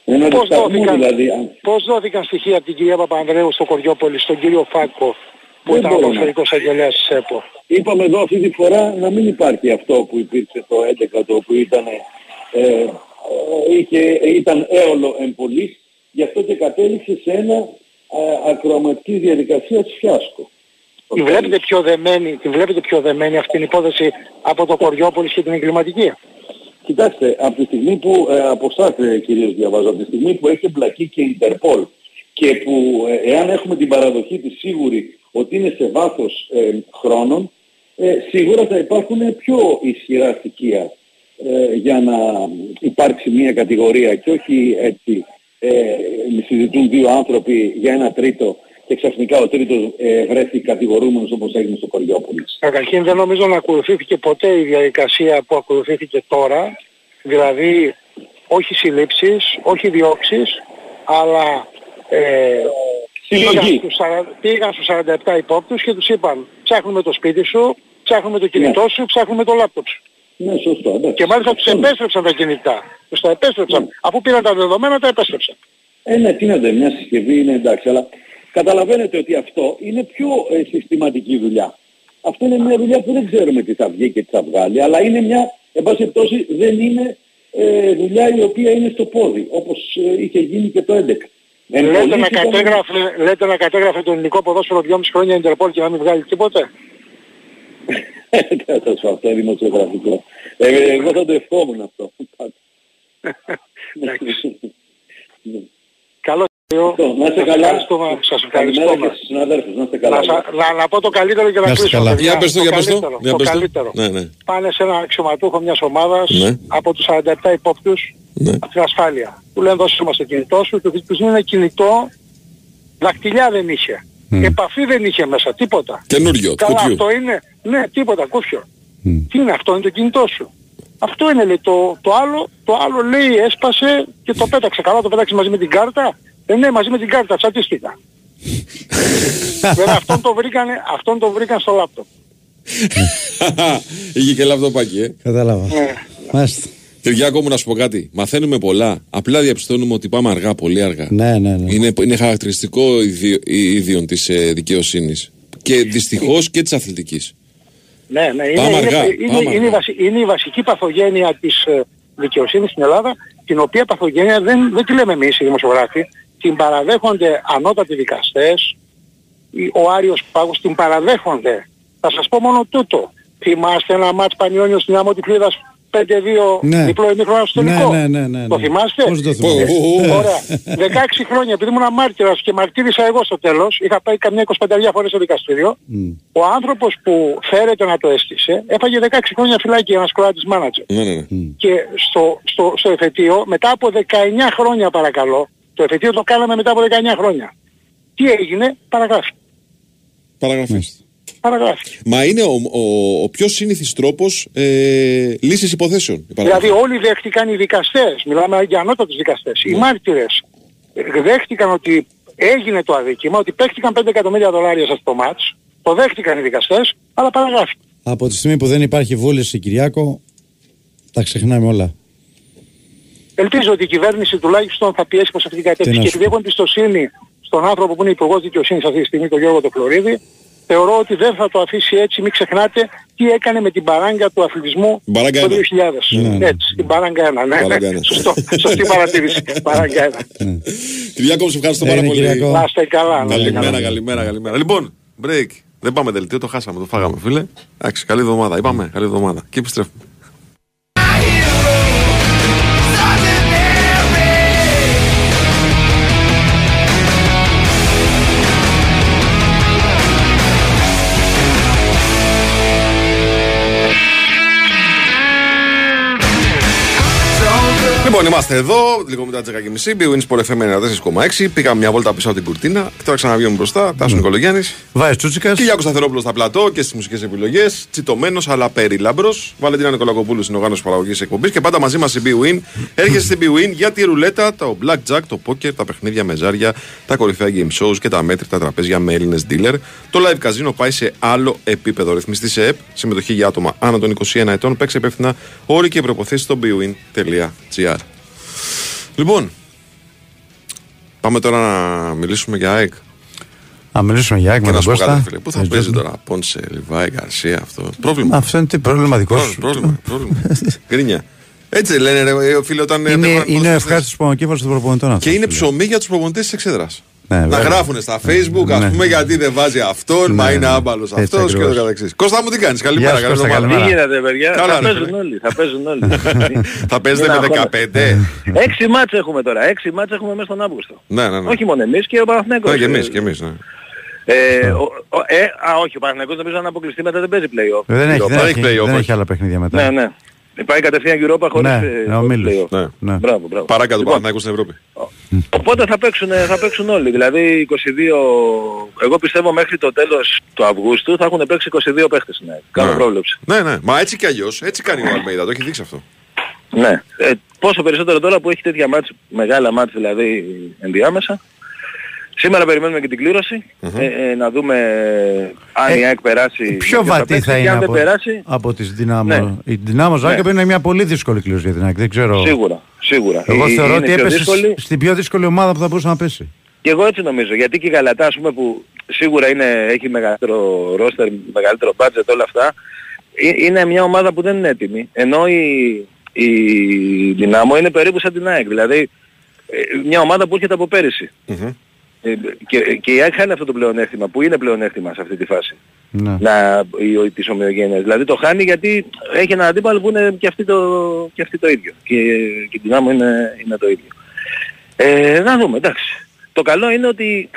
Ένα Πώς δισταγμό δόθηκαν, δηλαδή. αν- πώς δόθηκαν στοιχεία από την κυρία Παπανδρέου στο Κοριόπολη, στον κύριο Φάκο, που Δεν ήταν ο μπορώ να- Ποδοσφαιρικός Αγγελέας της ΕΠΟ; Είπαμε εδώ αυτή τη φορά να μην υπάρχει αυτό που υπήρξε το 11 το οποίο ήταν, ε, ε, είχε, ήταν έολο εμπολής γι' αυτό και κατέληξε σε ένα ε, ακροαματική διαδικασία φιάσκο. Τη βλέπετε πιο δεμένη, τη βλέπετε πιο δεμένη αυτή την υπόθεση από το Κοριόπολης και την εγκληματική; Κοιτάξτε, από τη στιγμή που, ε, από εσάς ε, κυρίως διαβάζω, από τη στιγμή που έχει εμπλακεί και η Ιντερπολ και που ε, εάν έχουμε την παραδοχή της σίγουρη ότι είναι σε βάθος ε, χρόνων, ε, σίγουρα θα υπάρχουν πιο ισχυρά στοιχεία ε, για να υπάρξει μια κατηγορία και όχι έτσι ε, συζητούν δύο άνθρωποι για ένα τρίτο και ξαφνικά ο τρίτος ε, βρέθη κατηγορούμενος όπως έγινε στο Κοριόπολης. Καταρχήν δεν νομίζω να ακολουθήθηκε ποτέ η διαδικασία που ακολουθήθηκε τώρα, δηλαδή όχι συλλήψεις, όχι διώξεις, αλλά ε, πήγαν, Συλλογή. στους, 40 πήγαν στους 47 υπόπτους και τους είπαν ψάχνουμε το σπίτι σου, ψάχνουμε το κινητό σου, ψάχνουμε το λάπτοπ σου. Ναι, σωστό. εντάξει. Και μάλιστα τους επέστρεψαν τα κινητά. Τους τα επέστρεψαν. Αφού πήραν τα δεδομένα τα επέστρεψαν. Ε, ναι, τι να δει, μια συσκευή είναι εντάξει, αλλά καταλαβαίνετε ότι αυτό είναι πιο ε, συστηματική δουλειά. Αυτό είναι μια δουλειά που δεν ξέρουμε τι θα βγει και τι θα βγάλει, αλλά είναι μια, εν πάση περιπτώσει, δεν είναι ε, δουλειά η οποία είναι στο πόδι, όπως ε, είχε γίνει και το 11. Εν Λέτε πολλής να, ήταν- κατέγραφε, λέτε να κατέγραφε το ελληνικό ποδόσφαιρο 2,5 χρόνια η Ιντερπόλ και να μην βγάλει τίποτε; Θα σου αυτό είναι δημοσιογραφικό. Ε, εγώ θα το ευχόμουν αυτό. Καλό Αυτό, Να είστε Σας καλά. ευχαριστούμε. Σας Καλημέρα ευχαριστούμε. και στους συναδέλφους. Να είστε καλά. Να, σα- να, να πω το καλύτερο και να, Να είστε κλείσουμε. καλά. παιδιά. Για πες το, για πες το. καλύτερο, Για το πες το. καλύτερο. Ναι, ναι. Πάνε σε ένα αξιωματούχο μιας ομάδας Ναι. από τους 47 υπόπτους Ναι. από την ασφάλεια. Του λένε δώσε μας το κινητό σου, του τους είναι κινητό, δαχτυλιά δεν είχε. Επαφή δεν είχε μέσα, τίποτα. Καινούριο, Καλά, κουτιού. αυτό είναι, ναι, τίποτα, κούφιο. Τι είναι αυτό, είναι το κινητό σου. Αυτό είναι λέει το, το άλλο, το άλλο λέει έσπασε και το πέταξε. Καλά το πέταξε μαζί με την κάρτα. Ε, ναι, μαζί με την κάρτα, τσατίστηκα. <laughs> Βέβαια αυτόν το βρήκαν, αυτόν το βρήκαν στο λάπτοπ. Είχε και λαπτοπάκι, ε. Κατάλαβα. Ναι. Μάλιστα. Κυριάκο μου να σου πω κάτι. Μαθαίνουμε πολλά. Απλά διαπιστώνουμε ότι πάμε αργά, πολύ αργά. Ναι, ναι, ναι. Είναι, είναι χαρακτηριστικό ιδιο- η- ίδιον της ε, δικαιοσύνης. Και δυστυχώς και της αθλητικής. Ναι, ναι, είναι, Πάμε είναι, αργά, είναι, πάμε είναι, αργά. η βασι- είναι η βασική παθογένεια της ε, δικαιοσύνης στην Ελλάδα, την οποία παθογένεια δεν, δεν τη λέμε εμείς οι δημοσιογράφοι, την παραδέχονται ανώτατοι δικαστές, η- ο Άριος Πάγος την παραδέχονται. Θα σας πω μόνο τούτο. Θυμάστε ένα μάτς Πανιόνιος στην άμμο Τυφλίδας 5-2 Ναι. διπλό ημίχρονο στο Ναι, τελικό. ναι, ναι, ναι, Το ναι. θυμάστε; Πώς δεν το θυμάμαι. Ω, ω, ω. Ωραία. 16 χρόνια, επειδή ήμουν μάρτυρας και μαρτύρησα εγώ στο τέλος, είχα πάει καμιά 25 φορές στο δικαστήριο, ο άνθρωπος που φέρεται να το έστησε έφαγε 16 χρόνια φυλάκι ένας Κροάτης μάνατζερ. Ναι, ναι, ναι. Και στο, στο, στο εφετείο, μετά από 19 χρόνια παρακαλώ, το εφετείο το κάναμε μετά από 19 χρόνια. Τι έγινε, παραγράφει. Παραγραφή. Παραγράφει. Μα είναι ο, ο, ο πιο σύνηθι τρόπος ε, λύσης υποθέσεων. η παραγραφή. Δηλαδή όλοι δέχτηκαν οι δικαστές, μιλάμε για ανώτατους δικαστές, οι μάρτυρες ε, δέχτηκαν ότι έγινε το αδίκημα, ότι παίχτηκαν 5 εκατομμύρια δολάρια σας το μάτς, το δέχτηκαν οι δικαστές, αλλά παραγράφει. Από τη στιγμή που δεν υπάρχει βούληση, Κυριάκο, τα ξεχνάμε όλα. Ελπίζω ότι η κυβέρνηση τουλάχιστον θα πιέσει προς αυτή την κατεύθυνση Τι και να σου επειδή έχω εμπιστοσύνη στον άνθρωπο που είναι υπουργός δικαιοσύνης αυτή τη στιγμή, τον Γιώργο Τοφλωρίδη, θεωρώ ότι δεν θα το αφήσει έτσι. Μην ξεχνάτε τι έκανε με την παράγκα του αθλητισμού Την παράγκα το ένα. 2000. Ναι, ναι. Έτσι, την παράγκα 1. Ναι, Παράγκα ένα. Σωστό, σωστή παρατήρηση. <laughs> παράγκα 1. Κυριάκο, μου σε ευχαριστώ Έγινε, πάρα πολύ. Κυριάκο. Να είστε καλά. να είστε καλά. Καλημέρα, καλημέρα, καλημέρα. Λοιπόν, break. Δεν πάμε δελτίο, το χάσαμε, το φάγαμε, φίλε. Εντάξει, καλή εβδομάδα. Είπαμε, καλή εβδομάδα. Και επιστρέφουμε. Λοιπόν, είμαστε εδώ, λίγο μετά τις 10.30. Big Wins Sport FM 94,6. Πήγαμε μια βόλτα πίσω από την κουρτίνα. Τώρα ξαναβγαίνουμε μπροστά. Τάσος Νικολογιάννης. Βάζει Τσούτσικας. Κυριάκο Σταθερόπουλος στα πλατό και στις μουσικές επιλογές. Τσιτωμένος αλλά περίλαμπρο. Βαλεντίνα Νικολακοπούλου στην οργάνωση παραγωγής εκπομπής. Και πάντα μαζί μας η Big Win. Έρχεσαι στην Big Win για τη ρουλέτα, το blackjack, το poker, τα παιχνίδια με ζάρια, τα κορυφαία game shows και τα μέτρητα τραπέζια με Έλληνες dealer. Το live casino πάει σε άλλο επίπεδο. Ρυθμιστή σε ΕΠ, συμμετοχή για άτομα άνω των 21 ετών. Παίξε υπεύθυνα όροι και προποθέσεις στο bwin.gr. Λοιπόν, πάμε τώρα να μιλήσουμε για ΑΕΚ. Να μιλήσουμε για ΑΕΚ Και με να τον σου πω κάτι, Κώστα. φίλε. Πού θα Ε, παίζει Τζόρνταν. τώρα, Πόνσε, Λιβάη, Γκαρσία, αυτό. Πρόβλημα. Αυτό είναι τι πρόβλημα δικό σου. Πρόβλημα, πρόβλημα. <laughs> Γκρίνια. Έτσι λένε, ρε, φίλε, όταν. ε, Είναι, βλέπουν είναι ο ποδοσφαιριστές. ευχάριστο πονοκέφαλο των προπονητών αυτό. Και είναι ψωμί για τους προπονητές της εξέδρας. Ναι, να βέβαια. γράφουν στα facebook, ας Ναι. πούμε, γιατί δεν βάζει αυτόν, μα Ναι, είναι ναι. άμπαλος Έτσι αυτός και το ακριβώς. καθεξής. Κώστα μου τι κάνεις, Γεια καλημέρα, σου, καλή Κώστα, εβδομάδα. Τι καλημέρα. γίνεται παιδιά, Καλά, θα ρε, παίζουν φίλε. όλοι, θα παίζουν όλοι. <laughs> Θα παίζετε Μην με αγχώνεσαι. 15. Έξι μάτς έχουμε τώρα, έξι μάτς έχουμε μέσα στον Αύγουστο. Ναι, ναι, ναι. Όχι μόνο εμείς και ο Παναθηναϊκός. Ναι, και εμείς, και εμείς, ναι. Ε, ο, ο, ε, α, όχι, ο Παναθηναϊκός νομίζω αν αποκλειστεί μετά δεν παίζει play-off. Δεν έχει, Europa. δεν έχει έχει, play-off, δεν όχι. έχει άλλα παιχνίδια μετά. Ναι, ναι. Πάει κατευθείαν Europa χωρίς Ναι, ε, ναι, ο χωρίς Μίλος. play-off. Ναι. Ναι. Μπράβο, μπράβο. Παράκα του Λοιπόν, Παναθηναϊκού στην Ευρώπη. Οπότε θα παίξουν, ε, θα παίξουν όλοι. Δηλαδή 22... Εγώ πιστεύω μέχρι το τέλος του Αυγούστου θα έχουν παίξει 22 παίχτες. Ναι. Κάνω Ναι. πρόβλεψη. Ναι, ναι. Μα έτσι κι αλλιώς. Έτσι κάνει ο Αλμέιδα, το έχει δείξει αυτό. Ναι. Ε, πόσο περισσότερο τώρα που έχει τέτοια μάτς, μεγάλα μάτς δηλαδή ενδιάμεσα. Σήμερα περιμένουμε και την κληρωση ε, ε, να δούμε αν Ε, η ΑΕΚ περάσει. Πιο ποιος βατή παίξει θα και είναι αν δεν από, περάσει, από τις Δυνάμω. Ναι. Η Δυνάμω Ζάγκρεπ Ναι. είναι μια πολύ δύσκολη κλήρωση για την ΑΕΚ. Δεν ξέρω. σίγουρα, σίγουρα. Εγώ Ε, θεωρώ είναι ότι πιο έπεσε δύσκολη. σ- στην πιο δύσκολη ομάδα που θα μπορούσε να πέσει. Και εγώ έτσι νομίζω. Γιατί και η Γαλατά, ας πούμε, που σίγουρα είναι, έχει μεγαλύτερο ρόστερ, μεγαλύτερο budget όλα αυτά, ε- είναι μια ομάδα που δεν είναι έτοιμη. Ενώ η, η Δυνάμω είναι περίπου σαν την ΑΕΚ. Δηλαδή, ε, μια ομάδα που έρχεται από πέρυσι. Μμμ. Ε, και, και η ΑΕΚ χάνει αυτό το πλεονέκτημα, που είναι πλεονέκτημα σε αυτή τη φάση. Ναι. Να, η, ο- της ομοιογένειας. Δηλαδή το χάνει γιατί έχει έναν αντίπαλο που είναι και αυτή το, και αυτή το ίδιο. Και, και η Δυνάμω είναι, είναι το ίδιο. Ε, να δούμε, εντάξει. Το καλό είναι ότι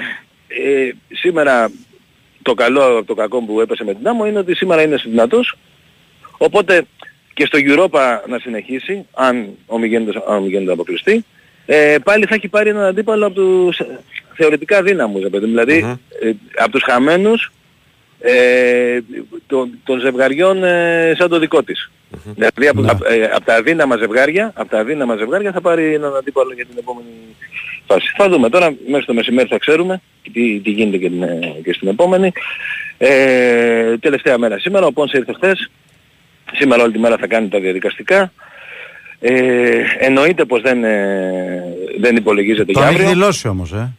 ε, σήμερα το καλό από το κακό που έπεσε με την Δυνάμω είναι ότι σήμερα είναι δυνατός. Οπότε και στο Europa να συνεχίσει, αν ο Μιγέντος, αν ο Μιγέντος αποκλειστεί, ε, πάλι θα έχει πάρει έναν αντίπαλο από τους ε, θεωρητικά δύναμους, ρε παιδί μου. δηλαδή Μμμ. ε, από τους χαμένους ε, των, των ζευγαριών ε, σαν το δικό της. Δηλαδή από, Ναι. απ- ε, από τα αδύναμα ζευγάρια, από τα αδύναμα ζευγάρια θα πάρει έναν αντίπαλο για την επόμενη φάση. Θα δούμε τώρα, μέχρι το μεσημέρι θα ξέρουμε τι, τι γίνεται και, την, ε, και στην επόμενη. Ε, τελευταία μέρα σήμερα, ο Πόνσε ήρθε χθες. Σήμερα όλη τη μέρα θα κάνει τα διαδικαστικά. Ε, εννοείται πως δεν, ε, δεν υπολογίζεται Το για έχει αύριο. δηλώσει όμως, ε.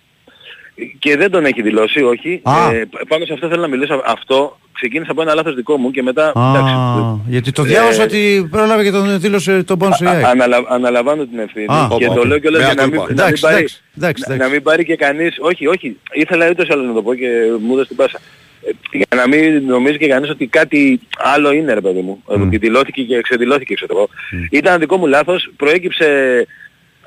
Και δεν τον έχει δηλώσει, όχι. Α. Ε, π- πάνω σε αυτό θέλω να μιλήσω. Αυτό ξεκίνησε από ένα λάθος δικό μου και μετά... Α, εντάξει, γιατί το ε, διάβασα ότι πρόλαβε και τον δήλωσε τον πόνσο η α- ΑΕΚ. αναλα- αναλαμβάνω την ευθύνη Α, και όπα, το όπα. λέω κιόλας Mea για να μην, culpa. να μην Εντάξει, πάρει, εντάξει, εντάξει, να- εντάξει. να μην πάρει και κανείς... Όχι, όχι. Ήθελα ούτως ή άλλως να το πω και μου έδωσε την πάσα. Ε, Για να μην νομίζει και κανείς ότι κάτι άλλο είναι ρε παιδί μου. Ότι δηλώθηκε και ξεδηλώθηκε ξέρω εγώ. Ήταν δικό μου λάθος. Προέκυψε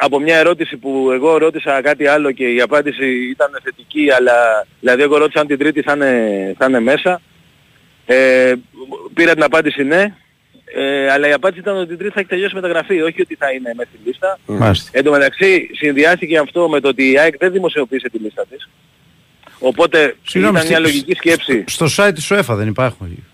από μια ερώτηση που εγώ ρώτησα κάτι άλλο και η απάντηση ήταν θετική αλλά δηλαδή εγώ ρώτησα αν την τρίτη θα είναι, θα είναι μέσα. Ε, πήρα την απάντηση ναι. Ε, αλλά η απάντηση ήταν ότι την τρίτη θα έχει τελειώσει μεταγραφή, όχι ότι θα είναι μέσα στη λίστα. Μάλιστα. Εν τω μεταξύ συνδυάστηκε αυτό με το ότι η ΑΕΚ δεν δημοσιοποίησε τη λίστα της. Οπότε Συγγνώμη, ήταν μια στη- λογική σκέψη. Στο site της ΟΕΦΑ δεν υπάρχουν.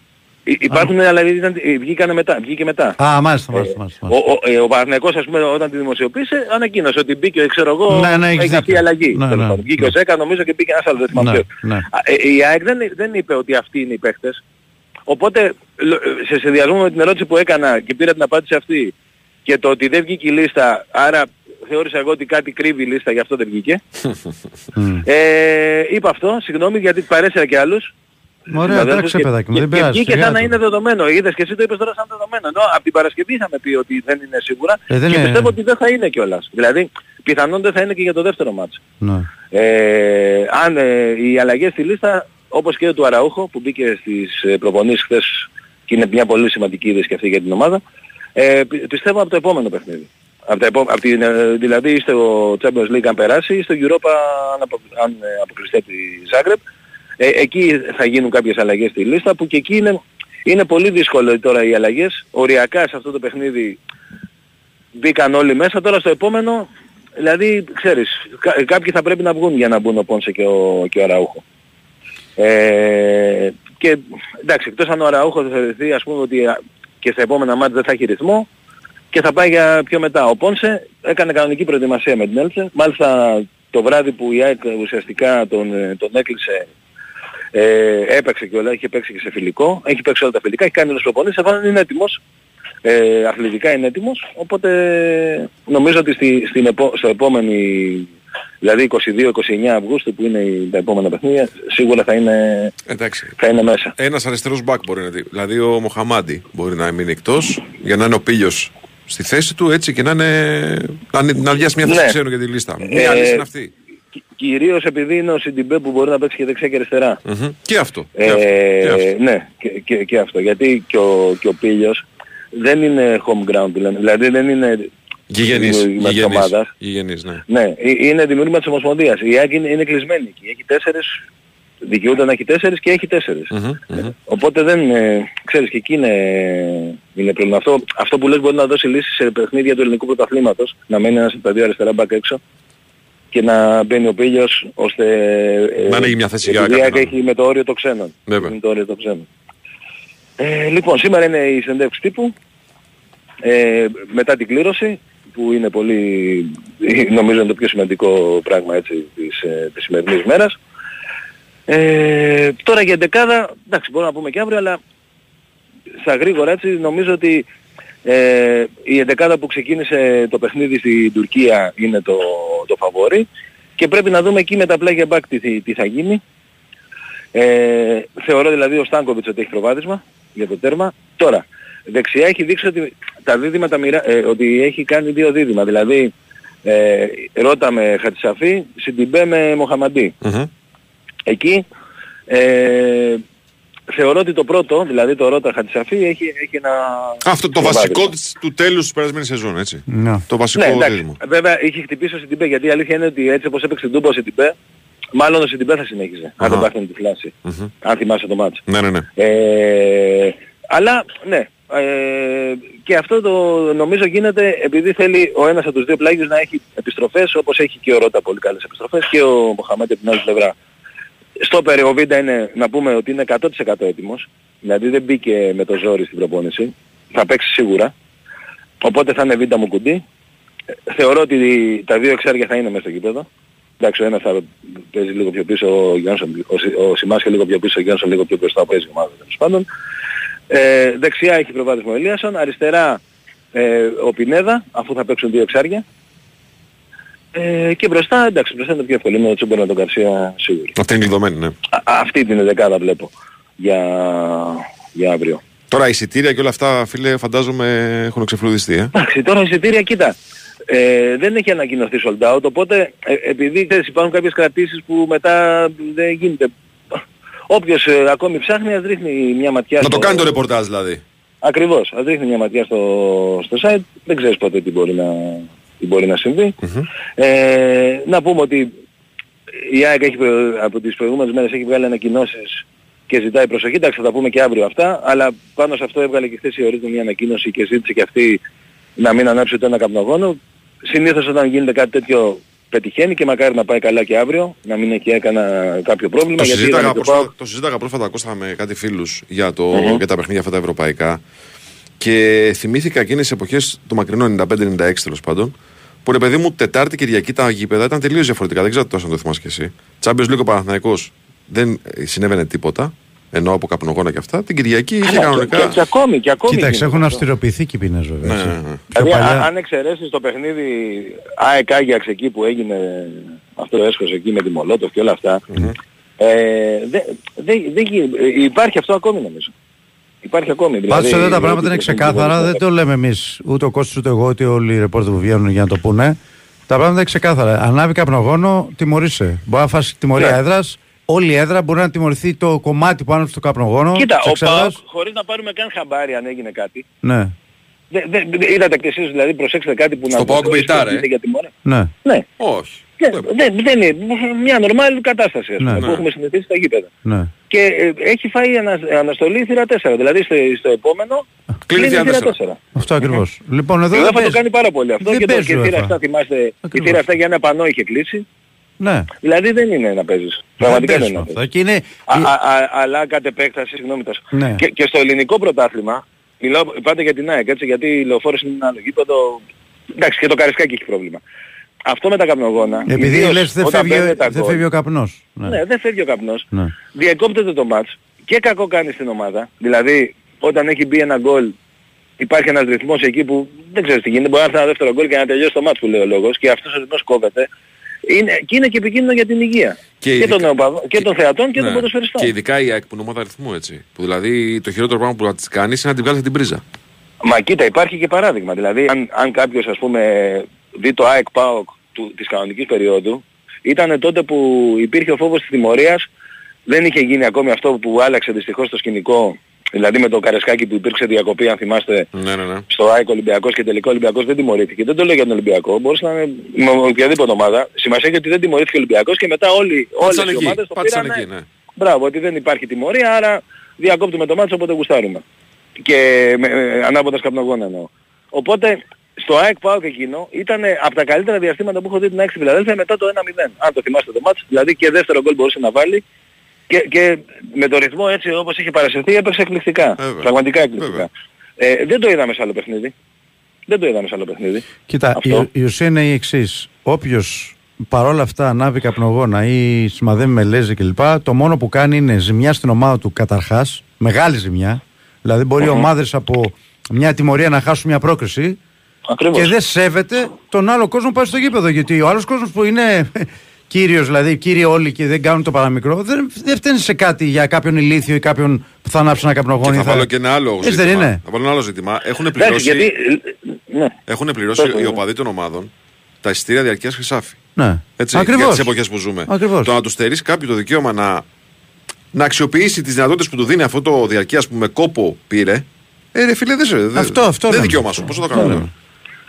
Υ- Υπάρχουν αλλά ήταν, βγήκανε μετά, βγήκε μετά. Α, μάλιστα, μάλιστα. μάλιστα, Ο, μάλιστα. ο, ε, ο Παναθηναϊκός ας πούμε όταν τη δημοσιοποίησε ανακοίνωσε ότι μπήκε ξέρω εγώ Ναι, ναι, έχεις έχει αυτή η δίκιο. αλλαγή. Ναι, τέλος ναι, πάντων. Βγήκε ναι. ο Ζέκα νομίζω και μπήκε ένας άλλος δεν θυμάμαι Ναι, ποιος. ναι. Α, ε, Η ΑΕΚ δεν, δεν είπε ότι αυτοί είναι οι παίχτες. Οπότε λο- σε συνδυασμό με την ερώτηση που έκανα και πήρα την απάντηση αυτή και το ότι δεν βγήκε η λίστα, άρα θεώρησα εγώ ότι κάτι κρύβει η λίστα, γι' αυτό δεν βγήκε. Μμ. <laughs> Ε, είπα αυτό, συγγνώμη γιατί παρέσυρα και άλλους. Ωραία, συναδέλφους εντάξει, και- παιδάκι μου, και- δεν και πειράζει, βγήκε σιγά σαν να το. είναι δεδομένο. Είδες και εσύ το είπες τώρα σαν δεδομένο. Ενώ από την Παρασκευή είχαμε πει ότι δεν είναι σίγουρα Ε, δεν και είναι. πιστεύω ότι δεν θα είναι κιόλας. Δηλαδή πιθανόν δεν θα είναι και για το δεύτερο μάτς. Ναι. Ε, αν ε, οι αλλαγές στη λίστα όπως και του Αραούχο που μπήκε στις ε, προπονήσεις χθες και είναι μια πολύ σημαντική είδηση και αυτή για την ομάδα ε, πι- πιστεύω από το επόμενο παιχνίδι. Από τα επό- από την, ε, δηλαδή στο Champions League αν περάσει ή στο Europa αν, απο, αν ε, αποκλειστεί από τη Zagreb ε, εκεί θα γίνουν κάποιες αλλαγές στη λίστα που και εκεί είναι, είναι πολύ δύσκολο τώρα οι αλλαγές. Οριακά σε αυτό το παιχνίδι μπήκαν όλοι μέσα. Τώρα στο επόμενο, δηλαδή ξέρεις, κα- κάποιοι θα πρέπει να βγουν για να μπουν ο Πόνσε και ο, και ο Αραούχο. Ε, και εντάξει, εκτός αν ο Αραούχος θα θεωρηθεί ας πούμε ότι α, και στα επόμενα μάτια δεν θα έχει ρυθμό και θα πάει για πιο μετά. Ο Πόνσε έκανε κανονική προετοιμασία με την Έλτσε. Μάλιστα το βράδυ που η ΑΕΚ ουσιαστικά τον, ε, τον έκλεισε ε, έπαιξε και όλα, είχε παίξει και σε φιλικό, έχει παίξει όλα τα φιλικά, έχει κάνει όλες τις προπονήσεις, αφού είναι έτοιμος, ε, αθλητικά είναι έτοιμος, οπότε νομίζω ότι στη, στην επο, στο επόμενη Δηλαδή 22-29 Αυγούστου που είναι η- τα επόμενα παιχνίδια σίγουρα θα είναι, Εντάξει. θα είναι μέσα. Ένας αριστερός μπακ μπορεί να δει. Δηλαδή ο Μοχαμάντι μπορεί να μείνει εκτός για να είναι ο Πίλιος στη θέση του έτσι και να είναι να, είναι- να αδειάσει μια θέση Ναι. ξένου για τη λίστα. Μια Ε, λύση είναι αυτή. Κυ- Κυρίως επειδή είναι ο Σιντιμπέ που μπορεί να παίξει και δεξιά και αριστερά. Μμμ. Και αυτό. Ε, και αυτό, και αυτό. ναι, και, και, και αυτό. Γιατί και ο, και ο Πίλιος δεν είναι home ground που λένε. Δηλαδή δεν είναι Γηγενής, δημιουργήμα της γηγενής, ομάδας. γηγενής, ναι. Ναι, ε- είναι δημιούργημα της Ομοσπονδίας. Η ΑΕΚ είναι, είναι κλεισμένη εκεί. Έχει τέσσερις, δικαιούται να έχει τέσσερις και έχει τέσσερις. Μμμ, μμμ. Οπότε δεν, ε, ξέρεις και εκεί είναι, είναι πρόβλημα. Αυτό, αυτό που λες μπορεί να δώσει λύση σε παιχνίδια του ελληνικού πρωταθλήματος, να μένει ένας από τα δύο αριστερά μπακ έξω και να μπαίνει ο Πίλιος ώστε ε, Να ανοίγει μια θέση για επειδή η ΑΕΚ κάποιον έχει με το όριο των ξένων. Βέβαια. Είναι το όριο των ξένων. Ε, λοιπόν, σήμερα είναι η συνέντευξη τύπου. Ε, μετά την κλήρωση, που είναι πολύ, <laughs> νομίζω είναι το πιο σημαντικό πράγμα έτσι, της, ε, της σημερινής μέρας. Ε, τώρα για δεκάδα, εντάξει μπορούμε να πούμε και αύριο, αλλά στα γρήγορα έτσι νομίζω ότι ε, η εντεκάδα που ξεκίνησε το παιχνίδι στην Τουρκία είναι το, το φαβόρι και πρέπει να δούμε εκεί με τα πλάγια μπακ τι, τι- τι θα γίνει. Ε, θεωρώ δηλαδή ο Στάνκοβιτς ότι έχει προβάδισμα για το τέρμα. Τώρα, δεξιά έχει δείξει ότι τα δίδυμα τα μοιρα... ε, ότι έχει κάνει δύο δίδυμα. Δηλαδή, ε, Ρότα με Χατζισαφί, Σιντιμπέ με Μοχαμαντί. Μμμ. Εκεί ε, θεωρώ ότι το πρώτο, δηλαδή το Ρότα Χατζισαφί, έχει, έχει ένα... Αυτό το προβάδισμα. βασικό της- του τέλους της περασμένης σεζόν, έτσι. Ναι. Το βασικό Ναι, εντάξει. δίδυμο. Βέβαια είχε χτυπήσει ο Σιντιμπέ γιατί η αλήθεια είναι ότι έτσι όπως έπαιξε την Τούμπα ο Σιντιμπέ, μάλλον ο Σιντιμπέ θα συνέχιζε. Αν δεν Αχα. πάθαινε τη φλάση. Μμμ. Αν θυμάσαι το μάτσο. Ναι, ναι, ναι. Ε, αλλά ναι, ε, και αυτό το νομίζω γίνεται επειδή θέλει ο ένας από τους δύο πλάγιους να έχει επιστροφές όπως έχει και ο Ρώτα πολύ καλές επιστροφές και ο Μοχαμέτη από την άλλη πλευρά. Στο ο Βίντα είναι να πούμε ότι είναι 100% έτοιμος, δηλαδή δεν μπήκε με το ζόρι στην προπόνηση, θα παίξει σίγουρα, οπότε θα είναι Βίντα μου κουντί. Ε, Θεωρώ ότι τα δύο εξάρια θα είναι μέσα στο γήπεδο. Εντάξει, ο ένας θα παίζει λίγο πιο πίσω, ο, Γιόνσον, ο, Σι- ο Σιμάς και λίγο πιο πίσω, ο Γιόνσον λίγο πιο μπροστά, παίζει η ομάδα τέλος πάντων. Ε, δεξιά έχει προβάδισμα ο Ελίασον, αριστερά ε, ο Πινέδα, αφού θα παίξουν δύο εξάρια. Ε, και μπροστά, εντάξει, μπροστά είναι το πιο εύκολο, είναι ο Τσούμπερ με τον Καρσία σίγουρη. Αυτή είναι κλειδωμένη, ναι. Α, αυτή την δεκάδα βλέπω για, για αύριο. Τώρα εισιτήρια και όλα αυτά, φίλε, φαντάζομαι έχουν ξεφλουδιστεί, ε. Εντάξει, τώρα εισιτήρια, κοίτα. Ε, δεν έχει ανακοινωθεί sold out, οπότε ε, επειδή ξέρεις, υπάρχουν κάποιες κρατήσεις που μετά δεν γίνεται. Όποιος ε, ακόμη ψάχνει ας ρίχνει μια ματιά Να στο... το κάνει το ρεπορτάζ δηλαδή. Ακριβώς, ας ρίχνει μια ματιά στο, στο site, δεν ξέρεις πότε τι μπορεί να, τι μπορεί να συμβεί. Μμμ. Ε, να πούμε ότι η ΑΕΚ έχει, προ- από τις προηγούμενες μέρες έχει βγάλει ανακοινώσεις και ζητάει προσοχή, εντάξει θα τα πούμε και αύριο αυτά, αλλά πάνω σε αυτό έβγαλε και χθες η Ορίζον μια ανακοίνωση και ζήτησε και αυτή να μην ανάψει ούτε ένα καπνογόνο. Συνήθως όταν γίνεται κάτι τέτοιο πετυχαίνει και μακάρι να πάει καλά και αύριο, να μην έχει έκανα κάποιο πρόβλημα. Το γιατί συζήταγα, είδαμε το πρόσφατα, ΠΑΟΚ- το συζήταγα πρόσφατα Κώστα με κάτι φίλους για, το, Μμμ. για τα παιχνίδια αυτά τα ευρωπαϊκά και θυμήθηκα εκείνες τις εποχές του μακρινό 95-96 τέλος πάντων που ρε παιδί μου Τετάρτη Κυριακή τα γήπεδα ήταν τελείως διαφορετικά. Δεν ξέρω τόσο αν το θυμάσαι και εσύ. Τσάμπιος λίγο Παναθηναϊκός δεν ε, συνέβαινε τίποτα ενώ από καπνογόνα και αυτά. Την Κυριακή είχε Καλά, και, κανονικά. και, και ακόμη, και ακόμη Κοίταξε, γίνεται έχουν αυτό. αυστηροποιηθεί και οι ποινές βέβαια. Ναι, έτσι. ναι, ναι. Πιο Δηλαδή, παλιά- αν, αν εξαιρέσεις το παιχνίδι ΑΕΚ Άγιαξ εκεί που έγινε αυτό το έσχος εκεί με τη Μολότοφ και όλα αυτά, ε, δεν δε, δε, γι- ε, υπάρχει αυτό ακόμη νομίζω. Υπάρχει ακόμη. Πάντως δηλαδή, εδώ τα πράγματα ότι είναι το ξεκάθαρα, παιχνίδι δεν το λέμε εμείς, ούτε ο Κώστας ούτε εγώ, ούτε όλοι οι ρεπόρτερ που βγαίνουν για να το πούνε. Τα πράγματα είναι ξεκάθαρα. Ανάβει καπνογόνο, τιμωρείσαι. Μπορεί να φας τιμωρία Ναι. έδρας, όλη η έδρα μπορεί να τιμωρηθεί το κομμάτι που άνοιξε το καπνογόνο. Κοίτα, της ο εξέδρας. ΠΑΟΚ χωρίς να πάρουμε καν χαμπάρι αν έγινε κάτι. Ναι, Δεν, δεν, δεν- είδατε και εσείς δηλαδή προσέξτε κάτι που Στο να ΠΑΟΚ Μπεϊτάρ, ε; για τιμωρία. ναι. Ναι. Όχι. Δεν, δεν, δεν είναι μια νορμάλ κατάσταση ας πούμε, Ναι. που Ναι. έχουμε συνηθίσει στα γήπεδα. ναι. Και ε, έχει φάει ανα, αναστολή θύρα 4. Δηλαδή στο, στο επόμενο Κλείνει κλείνει θύρα θύρα 4. 4. Αυτό ακριβώς. Λοιπόν, εδώ Η δεν UEFA το παίζει. κάνει πάρα πολύ αυτό Δεν και, το, παίζει και η η θύρα UEFA. 7 θυμάστε, η Ακριβώς. θύρα 7 για ένα πανό είχε κλείσει. Ναι. Δηλαδή δεν είναι να παίζεις. Δεν Πραγματικά δεν παίζουν είναι να αυτά. παίζεις. Και είναι... Α, α, α, αλλά κατ' επέκταση, συγγνώμη Τάσο. Ναι. Και, και στο ελληνικό πρωτάθλημα, μιλάω πάντα για την ΑΕΚ, έτσι, γιατί η λεωφόρος είναι ένα άλλο γήπεδο. Εντάξει, και το Καρισκάκι έχει πρόβλημα. Αυτό με τα καπνογόνα, Επειδή ιδίως λες δεν όταν φεύγει, παίρνουν τα δεν γκολ, φεύγει ο καπνός. Ναι. ναι, δεν φεύγει ο καπνός. Ναι. Διακόπτεται το μάτς και κακό κάνει στην ομάδα. Δηλαδή, όταν έχει μπει ένα γκολ, υπάρχει ένας ρυθμός εκεί που δεν ξέρεις τι γίνεται. Μπορεί να έρθει ένα δεύτερο γκολ και να τελειώσει το μάτς που λέει ο λόγος και αυτός ο ρυθμός κόβεται. Είναι, και είναι και επικίνδυνο για την υγεία. Και, ειδικά- των, οπαδών- και των θεατών και Ναι. των ποδοσφαιριστών. Και ειδικά η ΑΕΚ που είναι ομάδα αριθμού έτσι. Που δηλαδή το χειρότερο πράγμα που να της κάνεις είναι να την βγάλεις την πρίζα. Μα κοίτα, υπάρχει και παράδειγμα. Δηλαδή, αν, αν κάποιος ας πούμε δει το ΑΕΚ ΠΑΟΚ του, της κανονικής περίοδου, ήταν τότε που υπήρχε ο φόβος της τιμωρίας, δεν είχε γίνει ακόμη αυτό που άλλαξε δυστυχώς το σκηνικό, δηλαδή με το Καρεσκάκι που υπήρξε διακοπή, αν θυμάστε, Ναι, ναι, ναι. στο ΑΕΚ Ολυμπιακός και τελικά ο Ολυμπιακός δεν τιμωρήθηκε. Δεν το λέω για τον Ολυμπιακό, μπορούσε να είναι με οποιαδήποτε ομάδα. Σημασία έχει ότι δεν τιμωρήθηκε ο Ολυμπιακός και μετά όλοι, όλες Πάτησαν οι εκεί. ομάδες το Πάτησαν πήραν. εκεί, ναι. Μπράβο, ότι δεν υπάρχει τιμωρία, άρα διακόπτουμε το μάτσο όποτε γουστάρουμε. Και με, ε, ανάποδα σκαπνογόνα εννοώ. Οπότε στο ΑΕΚ ΠΑΟΚ εκείνο ήταν από τα καλύτερα διαστήματα που έχω δει την ΑΕΚ στη Φιλαδέλφια μετά το 1-0. Αν το θυμάστε το μάτσο, δηλαδή και δεύτερο γκολ μπορούσε να βάλει και, και με το ρυθμό έτσι όπως είχε παρασυρθεί έπαιξε εκπληκτικά. Βέβαια. Πραγματικά εκπληκτικά. Ε, δεν το είδαμε σε άλλο παιχνίδι. Δεν το είδαμε σε άλλο παιχνίδι. Κοίτα, Αυτό. η, η ουσία είναι η εξής. Όποιος παρόλα αυτά ανάβει καπνογόνα ή σημαδεύει με λέζε κλπ. Το μόνο που κάνει είναι ζημιά στην ομάδα του καταρχάς. Μεγάλη ζημιά. Δηλαδή, μπορεί οι ομάδες από μια τιμωρία να χάσουν μια πρόκριση. Ακριβώς. Και δεν σέβεται τον άλλο κόσμο που πάει στο γήπεδο. Γιατί ο άλλος κόσμος που είναι κύριος, δηλαδή κύριοι όλοι και δεν κάνουν το παραμικρό, δεν, δεν φταίνει σε κάτι για κάποιον ηλίθιο ή κάποιον που θα ανάψει ένα Και καπνογόνι. θα βάλω και ένα άλλο Έτσι ζήτημα. δεν είναι. Θα βάλω ένα άλλο ζήτημα. Έχουν Εντάξει, πληρώσει, γιατί... Ναι. έχουν πληρώσει Πες το, οι ναι. οπαδοί των ομάδων τα εισιτήρια διαρκείας χρυσάφι. Ναι. Έτσι, Ακριβώς. για τις εποχές που ζούμε. Ακριβώς. Το να τους στερείς κάποιο το δικαίωμα να, να αξιοποιήσει τις δυνατότητες που του δίνει αυτό το διαρκείας που με κόπο πήρε, ε, ρε φίλε, δεν σε- δεν- Αυτό, αυτό δεν λέμε. δικαίωμα σου. Πώς θα το κάνω.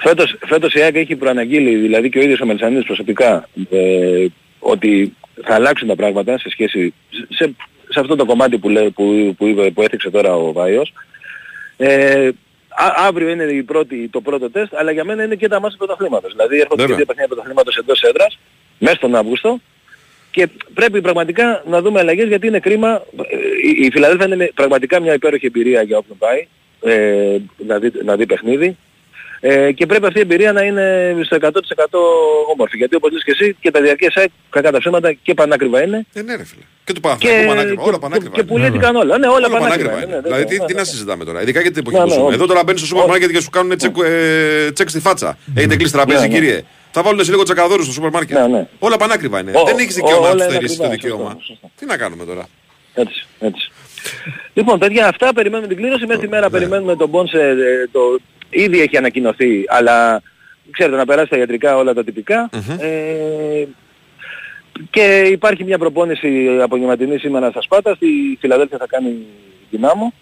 Ναι. Φέτος, φέτος η ΑΕΚ έχει προαναγγείλει, δηλαδή και ο ίδιος ο Μελισανίδης προσωπικά, ε, ότι θα αλλάξουν τα πράγματα σε σχέση, σε, σε αυτό το κομμάτι που, λέει, που, που, είπε- που έθιξε τώρα ο Βάιος. Ε, α- αύριο είναι η πρώτη, το πρώτο τεστ, αλλά για μένα είναι και τα μάτια του πρωταθλήματος. Δηλαδή έρχονται και Βέβαια. δύο παιχνίδια πρωταθλήματος εντός έδρας, μέσα στον Αύγουστο, και πρέπει πραγματικά να δούμε αλλαγές γιατί είναι κρίμα. Ε, Η, η Φιλαδέλφια είναι πραγματικά μια υπέροχη εμπειρία για όποιον πάει, ε, να, δει, να δει παιχνίδι. Ε, και πρέπει αυτή η εμπειρία να είναι στο 100% όμορφη. Γιατί όπως λες και εσύ και τα διαρκεία site κακά τα ψέματα και πανάκριβα είναι. Ε, ναι, ρε φίλε. Και του Παναθηναϊκού πανάκριβα. Όλα και, πανάκριβα. και είναι. πουλήθηκαν όλα. Ναι, όλα, Όλα πανάκριβα. πανάκριβα είναι, είναι. ναι, Δηλαδή, ναι, τι, ναι, τι ναι. να συζητάμε τώρα. Ειδικά για την εποχή Ναι, που ναι, ζούμε. όχι. Εδώ τώρα μπαίνεις στο σούπερ Όχι. μάρκετ και σου κάνουν τσεκ, ε, τσεκ στη φάτσα. Έχετε κλείσει τραπέζι, Ναι, ναι. κύριε. Θα βάλουν σε λίγο τσακαδόρους στο σούπερ μάρκετ. Ναι, ναι. Όλα πανάκριβα είναι. Ω, Δεν έχεις ό, δικαίωμα να όλα του είναι στερήσεις το ακριβά, δικαίωμα. σωστό, σωστό. Τι να κάνουμε τώρα; Έτσι, έτσι. Λοιπόν, παιδιά, αυτά περιμένουμε την κλήρωση. Μέχρι τη μέρα περιμένουμε τον Μπόνσε. ε, Το... Ήδη έχει ανακοινωθεί, αλλά ξέρετε να περάσει τα ιατρικά όλα τα τυπικα Ε, και υπάρχει μια προπόνηση απογευματινή σήμερα στα Σπάτα. Στη Φιλαδέλφια θα κάνει δυνάμω.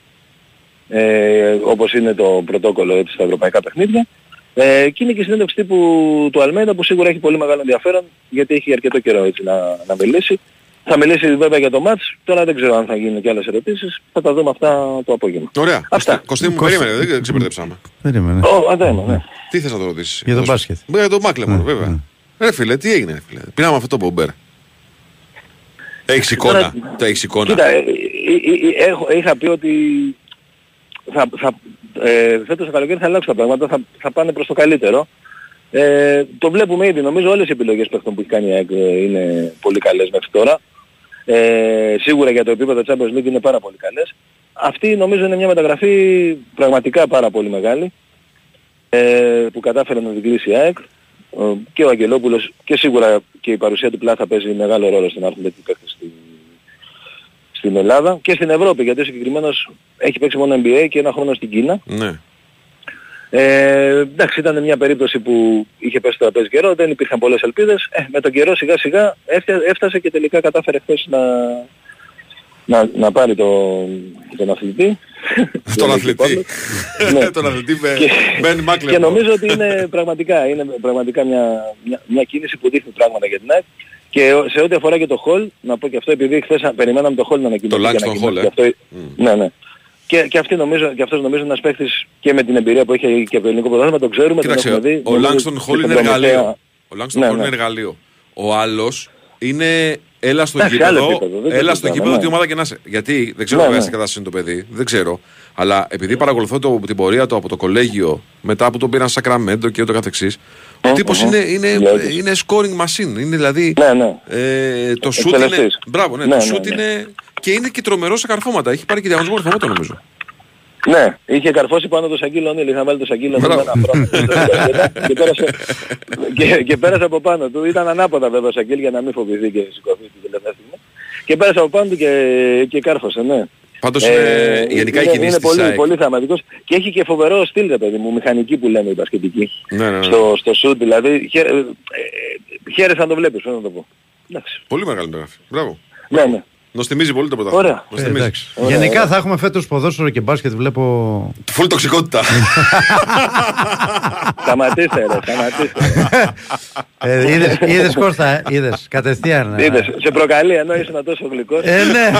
Ε, όπως είναι το πρωτόκολλο έτσι, στα ευρωπαϊκά παιχνίδια. Ε, και είναι και η συνέντευξη τύπου του Αλμέιδα που σίγουρα έχει πολύ μεγάλο ενδιαφέρον γιατί έχει αρκετό καιρό έτσι να, να μιλήσει. Θα μιλήσει βέβαια για το μάτς, τώρα δεν ξέρω αν θα γίνουν και άλλες ερωτήσεις, θα τα δούμε αυτά το απόγευμα. Ωραία. Αυτά. Κωστή μου, Κώστα. περίμενε, δεν ξεπερδέψαμε. Περίμενε. Ω, α, δεν, ναι. Τι θες να το ρωτήσεις; Για τον Δώσε. μπάσκετ. Για τον Μάκλεμορ, Ναι, βέβαια. ναι. Ρε φίλε, τι έγινε, ρε φίλε. Πήραμε αυτό το μπομπέρ. Έχεις εικόνα. Τώρα- Το έχεις εικόνα. Κοίτα, ε, ε, ε, ε, έχω, είχα πει ότι θα, θα, ε, φέτος το καλοκαίρι θα αλλάξουν τα πράγματα, θα, θα πάνε προς το καλύτερο. Ε, το βλέπουμε ήδη, νομίζω όλες οι επιλογές παίχτων που έχει κάνει η ΑΕΚ ε, είναι πολύ καλές μέχρι τώρα. Ε, σίγουρα για το επίπεδο Champions League είναι πάρα πολύ καλές. Αυτή νομίζω είναι μια μεταγραφή πραγματικά πάρα πολύ μεγάλη ε, που κατάφερε να την κλείσει η ΑΕΚ ε, και ο Αγγελόπουλος και σίγουρα και η παρουσία του Πλάθα παίζει μεγάλο ρόλο στο να έρθουν τέτοιοι παίκτες στη, στην Ελλάδα και στην Ευρώπη γιατί ο συγκεκριμένος έχει παίξει μόνο NBA και ένα χρόνο στην Κίνα. Ναι. Ε, εντάξει ήταν μια περίπτωση που είχε πέσει το τραπέζι καιρό, δεν υπήρχαν πολλές ελπίδες. Ε, με τον καιρό σιγά σιγά έφτια- έφτασε και τελικά κατάφερε χθες να, να, να πάρει τον, τον αθλητή. <laughs> Τον αθλητή. <laughs> Ναι. Τον αθλητή με Και- Ben Και Μάκλεμορ. νομίζω ότι είναι πραγματικά, είναι πραγματικά μια, μια, μια κίνηση που δείχνει πράγματα για την ΑΕΚ. Και ο- σε ό,τι αφορά και το Hall, να πω και αυτό, επειδή χθες α- περιμέναμε το Hall να ανακοινωθεί. Το και Langston ανακοινώθηκε Hall, ε. αυτό- Μμ. Ναι, ναι. Και, και, αυτή νομίζω, και αυτός νομίζω είναι ένας παίχτης και με την εμπειρία που έχει και από το ελληνικό πρωτάθλημα, τον ξέρουμε, Κοίταξε, τον έχουμε δει. ο Νομίζω Λάγκστον και Χολ στον είναι προμηθέα- εργαλείο. Ο Λάγκστον Ναι, Χολ ναι. είναι εργαλείο. Ο άλλος είναι έλα στο Εντάξει, άλλο γήπεδο, επίπεδο, δεν το έλα στο συζητάμε, γήπεδο ναι. τι ομάδα και να είσαι. Γιατί δεν ξέρω Ναι, βέβαια ναι. σε κατάσταση είναι το παιδί, δεν ξέρω. Αλλά επειδή παρακολουθώ το, την πορεία του από το κολέγιο, μετά που τον πήραν Σακραμέντο και ούτω καθεξής, ο Μμμ, τύπος μμμ. είναι, είναι, Λέω είναι scoring machine. Είναι δηλαδή. Ναι, ναι. Ε, το σουτ είναι. Εκτελεστής. Μπράβο, ναι, Ναι, το ναι, σουτ ναι. είναι. Και είναι και τρομερό σε καρφώματα. Έχει πάρει και διαγωνισμό καρφωμάτων νομίζω. Ναι, είχε καρφώσει πάνω το Σακύλο Νίλ, είχα βάλει το Σακύλο Νίλ με ένα πρόβλημα και, πέρασε, και, και πέρασε από πάνω του. Ήταν ανάποδα βέβαια ο Σακύλ για να μην φοβηθεί και σηκωθεί την τελευταία στιγμή. Και πέρασε από πάνω του και, και κάρφωσε, ναι. Πάντως ε, γενικά η είναι, κινήση είναι της πολύ, ΑΕΚ. πολύ θεαματικός και έχει και φοβερό στυλ ρε παιδί μου, μηχανική που λέμε η μπασκετική. Ναι, ναι, ναι. Στο, στο σουτ δηλαδή, χαίρε, ε, ε, χαίρεσαι να το βλέπεις, πώς να το πω. Εντάξει. Πολύ μεγάλη μεταγραφή. Μπράβο. Ναι, ναι. Nos θυμίζει πολύ το πρωτάθλημα. Ωραία. Nos Ε, θυμίζει. εντάξει. Γενικά θα έχουμε φέτος ποδόσφαιρο και μπάσκετ. Βλέπω. Φουλ τοξικότητα. <laughs> Σταματήστε ρε, σταματήστε. ε, είδες, είδες Κώστα, ε, είδες, κατευθείαν. ε. Είδες, σε προκαλεί ενώ ήσουν τόσο γλυκός. Ε, ναι.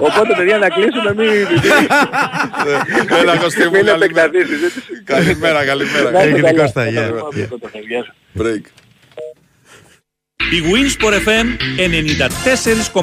Οπότε παιδιά να κλείσουμε μην... Έλα, Κωστή μου, Μην καλημέρα. επεκταθεί η συζήτηση. Καλημέρα, καλημέρα. Να είστε Έγινε, καλά. Κώστα, γεια. Να Γεια. το πω, γεια σας. Break. Η Winsport FM 94,6.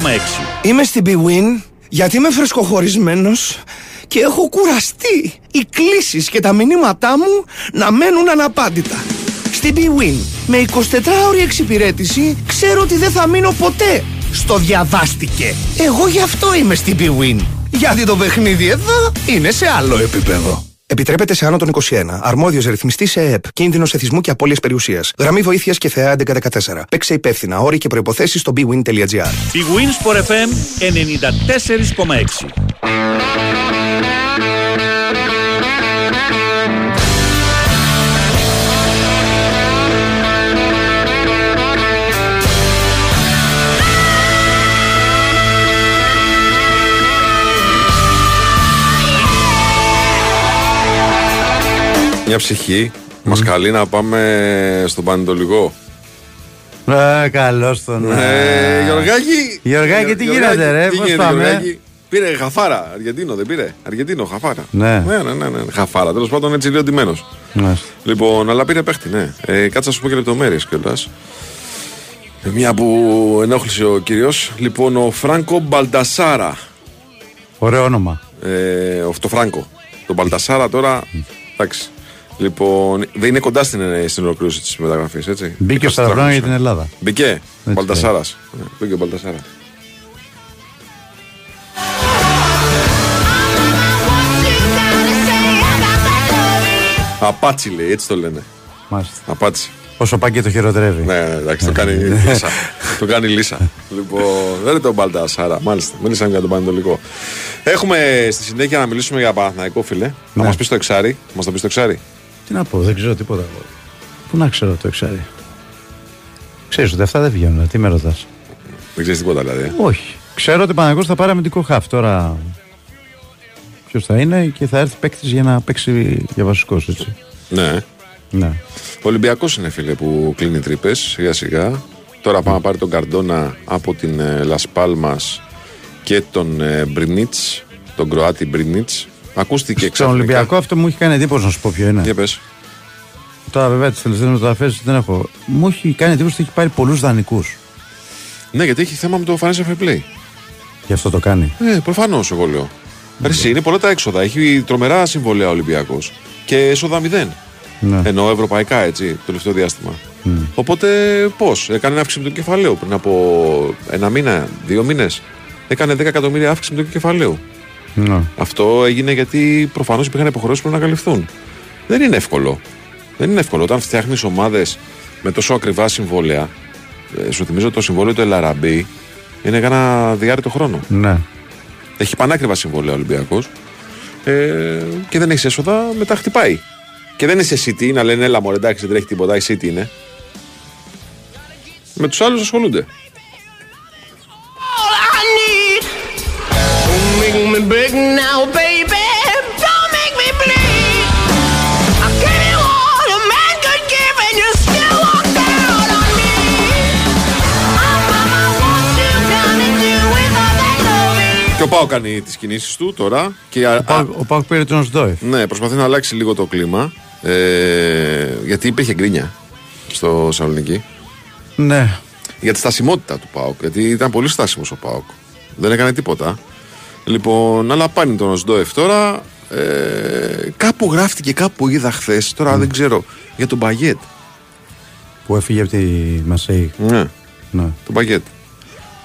Είμαι στην BWIN γιατί είμαι φρεσκοχωρισμένος και έχω κουραστεί οι κλήσεις και τα μηνύματά μου να μένουν αναπάντητα. Στην BWIN με 24ωρη εξυπηρέτηση ξέρω ότι δεν θα μείνω ποτέ στο διαβάστηκε. Εγώ γι' αυτό είμαι στην BWIN. Γιατί το παιχνίδι εδώ είναι σε άλλο επίπεδο. Επιτρέπεται σε άνω των 21. Αρμόδιος ρυθμιστής σε ΕΕΠ. Κίνδυνος εθισμού και απώλειας περιουσίας. Γραμμή βοήθειας και ΘΕΑ 1114. Παίξε υπεύθυνα. Όροι και προϋποθέσεις στο bwin.gr. Η Winsport FM 94,6. Μια ψυχή μας καλεί να πάμε στον Πανετολικό. Ε, καλώς τον. Ε, Γιωργάκη. Γιωργάκη, τι Γιωργάκη, γίνεται, ρε, τι πώς γίνεται, πάμε; Γιωργάκη; Πήρε χαφάρα, Αργεντίνο δεν πήρε; Αργεντίνο, χαφάρα. Ναι. ναι, ναι, ναι, ναι. Χαφάρα, τέλος πάντων έτσι λίγο ντυμένος. Μάλιστα. Λοιπόν, αλλά πήρε παίχτη, ναι. Ε, κάτσε να σου πω και λεπτομέρειες κιόλας. Ε, Μια που ενόχλησε ο κύριος. Λοιπόν, ο Φράνκο Μπαλτασάρα. Ωραίο όνομα. Ε, ο- το Φράνκο. Το Μπαλτασάρα τώρα. Εντάξει. Λοιπόν, δεν είναι κοντά στην, ε, στην ολοκλήρωση της μεταγραφής, έτσι. Μπήκε στα χρόνια για την Ελλάδα. Μπήκε. Μπαλτασάρας. Μπήκε ο Μπαλτασάρας. Απάτσι λέει, έτσι το λένε. Μάλιστα. Απάτσι. Όσο πάει και το χειροτερεύει. Ναι, ναι, εντάξει, το κάνει λύσα. το κάνει λύσα. λοιπόν, δεν είναι τον Μπαλτασάρα, μάλιστα. Μιλήσαμε για τον Πανετολικό. Έχουμε στη συνέχεια να μιλήσουμε για Παναθηναϊκό, φίλε. Να Ναι. μας πεις το εξάρι. Μας το πεις το εξάρι. Τι να πω, δεν ξέρω τίποτα. Πού να ξέρω το εξάρι. Ξέρεις ότι αυτά δεν βγαίνουν, τι με ρωτάς; Δεν ξέρεις τίποτα δηλαδή. ε. Όχι. Ξέρω ότι ο Παναγιώτης θα πάρει αμυντικό χαφ. Τώρα ποιος θα είναι και θα έρθει παίκτης για να παίξει για βασικός έτσι. Ναι. Ναι. Ο Ολυμπιακός είναι φίλε που κλείνει τρύπες σιγά σιγά. Τώρα πάμε να πάρει τον Καρντόνα από την Λας Πάλμας και τον ε, Μπρινίτς, τον Κροάτι Μπρινίτς. Ακούστηκε Στον ξαφνικά. Ολυμπιακό αυτό μου έχει κάνει εντύπωση να σου πω ποιο είναι. Για πες. Τώρα βέβαια τις τελευταίες μεταγραφέ δεν έχω. Μου έχει κάνει εντύπωση ότι έχει πάρει πολλούς δανεικούς. Ναι, γιατί έχει θέμα με το Financial Fair Play. Γι' αυτό το κάνει. Ε, προφανώς εγώ λέω. Εσύ, είναι πολλά τα έξοδα. Έχει τρομερά συμβολέα ο Ολυμπιακός και έσοδα μηδέν. Ναι. Εννοώ ευρωπαϊκά έτσι το τελευταίο διάστημα. Οπότε πώς, έκανε αύξηση με το κεφαλαίο πριν από ένα μήνα, δύο μήνες. Έκανε 10 εκατομμύρια αύξηση με το κεφαλαίο. Ναι. Αυτό έγινε γιατί προφανώς υπήρχαν υποχρεώσεις που πρέπει να καλυφθούν. Δεν είναι εύκολο. Δεν είναι εύκολο. Όταν φτιάχνεις ομάδες με τόσο ακριβά συμβόλαια, ε, σου θυμίζω το συμβόλαιο του Ελαραμπή είναι κάνα διάρρητο χρόνο. ναι. Έχει πανάκριβα συμβόλαια ο Ολυμπιακός ε, και δεν έχεις έσοδα, μετά χτυπάει. Και δεν είσαι City να λένε έλα μωρέ εντάξει δεν τρέχει τίποτα, η City είναι. Με τους άλλους ασχολούνται. Πάο κάνει τις κινήσεις του τώρα. Και α- Ο Πάουκ- Ο Πάουκ πήρε τον Οσδόεφ. Ναι, προσπαθεί να αλλάξει λίγο το κλίμα. Ε, γιατί υπήρχε γκρίνια στο Σαλονίκη. Ναι. Για τη στασιμότητα του Πάοκ. Γιατί ήταν πολύ στάσιμος ο Πάοκ. Δεν έκανε τίποτα. Λοιπόν, αλλά πάνε τον Οσντόεφ τώρα. Ε, κάπου γράφτηκε, κάπου είδα χθες. Τώρα δεν ξέρω. Για τον Μπαγιέτ. Που έφυγε από τη Μασέη. Ναι, Ναι. τον Μπαγιέτ.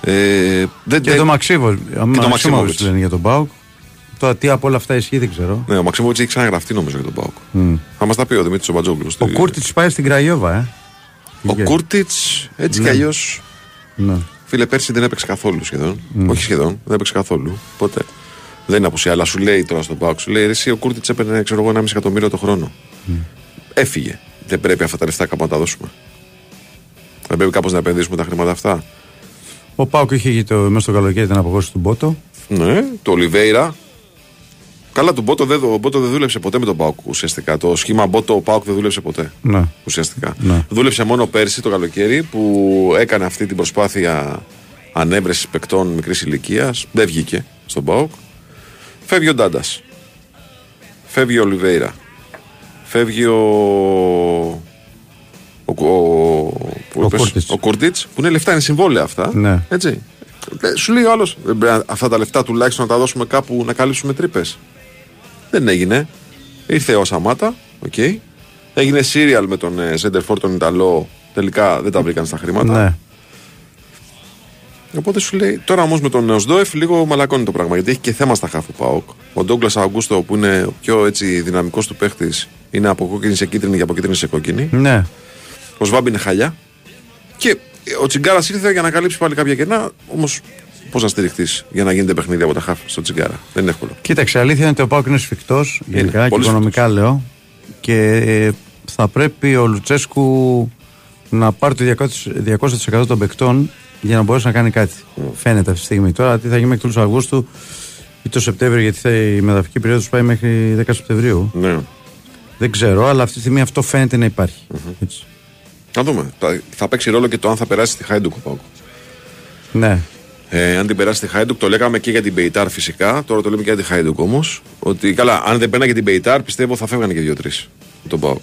Ε, δεν Και δεν- το Μαξίβο. Μαξίμοβιτς. Μαξίμοβιτς λένε για τον Πάουκ. Τώρα τι από όλα αυτά ισχύει δεν ξέρω. Ναι, ο Μαξιμόβιτ έχει ξαναγραφτεί νομίζω για τον Πάοκ. Μμ. Θα μας τα πει ο Δημήτρης Μπατζόγλου. Ο Κούρτιτς πάει στην Κραϊόβα, ε. Ο Πήγε. Κούρτιτς έτσι κι Ναι. αλλιώς. Ναι. Φίλε, πέρσι δεν έπαιξε καθόλου σχεδόν. Όχι σχεδόν, δεν έπαιξε καθόλου. Ποτέ. Δεν είναι απουσία, αλλά σου λέει τώρα στον Πάοκ, σου λέει «Ρε εσύ ο Κούρτιτς έπαιρνε ξέρω εγώ 1,5 εκατομμύριο το χρόνο. Έφυγε. Δεν πρέπει αυτά τα λεφτά κάπου να τα δώσουμε. Δεν πρέπει κάπως να επενδύσουμε τα χρήματα αυτά. Ο Πάουκ είχε το, μέσα στο καλοκαίρι την αποχώρηση του Μπότο. Ναι, το Ολιβέηρα. Καλά, τον Μπότο δεν, ο Μπότο δεν δούλεψε ποτέ με τον Πάοκ ουσιαστικά. Το σχήμα Μπότο ο Πάοκ δεν δούλεψε ποτέ. Ναι. Ουσιαστικά. Ναι. Δούλεψε μόνο πέρσι το καλοκαίρι που έκανε αυτή την προσπάθεια ανέβρεσης παικτών μικρής ηλικίας. Δεν βγήκε στον Πάοκ. Φεύγει ο Ντάντας. Φεύγει ο Ολιβέιρα. Φεύγει ο. Ο, ο, που Ο είπες, Κούρτιτς. ο Κούρτιτς, που είναι λεφτά, είναι συμβόλαια αυτά. Ναι. Έτσι. Ε, Σου λέει ο άλλος, αυτά τα λεφτά τουλάχιστον να τα δώσουμε κάπου να καλύψουμε τρύπες. Δεν έγινε. Ήρθε ο Σαμάτα, οκ. Έγινε σίριαλ με τον ε, σέντερ φορ τον Ιταλό. Τελικά δεν τα βρήκαν στα χρήματα. Ναι. Οπότε σου λέει, τώρα όμως με τον Νεοσδόεφ λίγο μαλακώνει το πράγμα γιατί έχει και θέμα στα χάφου Πάοκ. Ο Ντόγκλας Αγκούστο που είναι ο πιο έτσι δυναμικός του παίχτης είναι από κόκκινη σε κίτρινη και από κίτρινη σε κόκκινη. Ναι. Ο Σβάμπ είναι χαλιά. Και ο Τσιγκάρας ήρθε για να καλύψει πάλι κάποια κενά. Όμως πώς να στηριχτείς για να γίνεται παιχνίδι από τα χάφ στο Τσιγκάρα; Δεν είναι εύκολο. Κοίταξε, αλήθεια είναι ότι ο Πάουκ είναι σφιχτός γενικά και πολύ οικονομικά λέω. Και ε, θα πρέπει ο Λουτσέσκου να πάρει το 200%, 200% των παικτών για να μπορέσει να κάνει κάτι. Φαίνεται αυτή τη στιγμή. Τώρα τι θα γίνει μέχρι τέλος Αυγούστου ή το Σεπτέμβριο, γιατί θα, η μεταγραφική περίοδος πάει μέχρι 10 Σεπτεμβρίου. Ναι. Δεν ξέρω, αλλά αυτή τη στιγμή αυτό φαίνεται να υπάρχει. Έτσι. Να δούμε. Θα, θα παίξει ρόλο και το αν θα περάσει στη Χάιντουκ ο ΠΑΟΚ. Ναι. Ε, αν την περάσει στη Χάιντουκ, το λέγαμε και για την Μπεϊτάρ φυσικά. Τώρα το λέμε και για τη Χάιντουκ όμως. Ότι καλά, αν δεν πέρναγε την Μπεϊτάρ, πιστεύω θα φεύγανε και δύο-τρεις τον Πάοκ.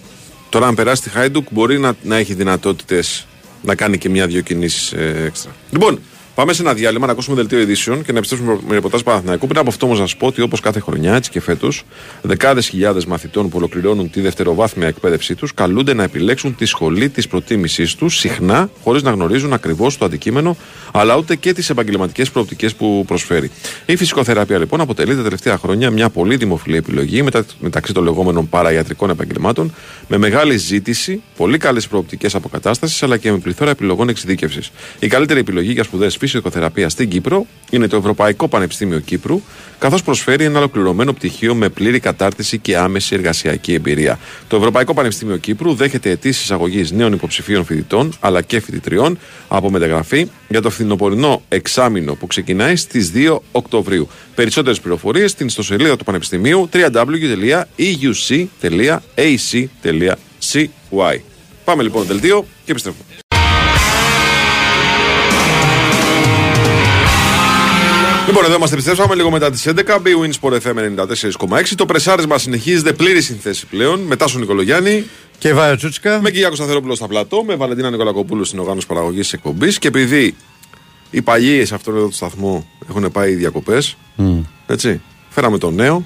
Τώρα, αν περάσει τη Χάιντουκ, μπορεί να, να έχει δυνατότητες να κάνει και μια-δυο κινήσεις ε, έξτρα. Λοιπόν, πάμε σε ένα διάλειμμα να ακούσουμε δελτίο ειδήσεων και να επιστρέψουμε με ρεπορτάζ Παναθηναϊκού. Πριν από αυτό όμως να σας πω ότι όπως κάθε χρονιά, έτσι και φέτος, δεκάδες χιλιάδες μαθητών που ολοκληρώνουν τη δευτεροβάθμια εκπαίδευσή τους καλούνται να επιλέξουν τη σχολή της προτίμησής τους συχνά χωρίς να γνωρίζουν ακριβώς το αντικείμενο αλλά ούτε και τις επαγγελματικές προοπτικές που προσφέρει. Η φυσικοθεραπεία λοιπόν αποτελεί τα τελευταία χρόνια μια πολύ δημοφιλή επιλογή μετα- μεταξύ των λεγόμενων παραϊατρικών επαγγελμάτων με μεγάλη ζήτηση, πολύ καλές προοπτικές αποκατάστασης αλλά και με πληθώρα επιλογών εξειδίκευσης. Η καλύτερη επιλογή για σπουδέ φυσικοθεραπεία στην Κύπρο είναι το Ευρωπαϊκό Πανεπιστήμιο Κύπρου, καθώς προσφέρει ένα ολοκληρωμένο πτυχίο με πλήρη κατάρτιση και άμεση εργασιακή εμπειρία. Το Ευρωπαϊκό Πανεπιστήμιο Κύπρου δέχεται αιτήσεις εισαγωγής νέων υποψηφίων φοιτητών αλλά και φοιτητριών από μεταγραφή για το φθινοπορεινό εξάμεινο που ξεκινάει στις 2 Οκτωβρίου. Περισσότερες πληροφορίες στην ιστοσελίδα του Πανεπιστημίου www.euc.ac.cy. Πάμε λοιπόν δελτίο και επιστρέφουμε. Λοιπόν, εδώ είμαστε, επιστρέψαμε λίγο μετά τις 11. BWIN Sport FM 94,6. Το πρεσάρισμα συνεχίζεται πλήρη συνθέση πλέον. Μετά στον Νικολογιάννη. Και Βάιο Τσούτσικα. Με Κυριάκο Σταθερόπουλος στα πλατό. Με Βαλεντίνα Νικολακοπούλου στην οργάνωση παραγωγής της εκπομπής. Και επειδή οι παλιοί σε αυτόν εδώ το σταθμό έχουν πάει διακοπές. Έτσι. Φέραμε τον νέο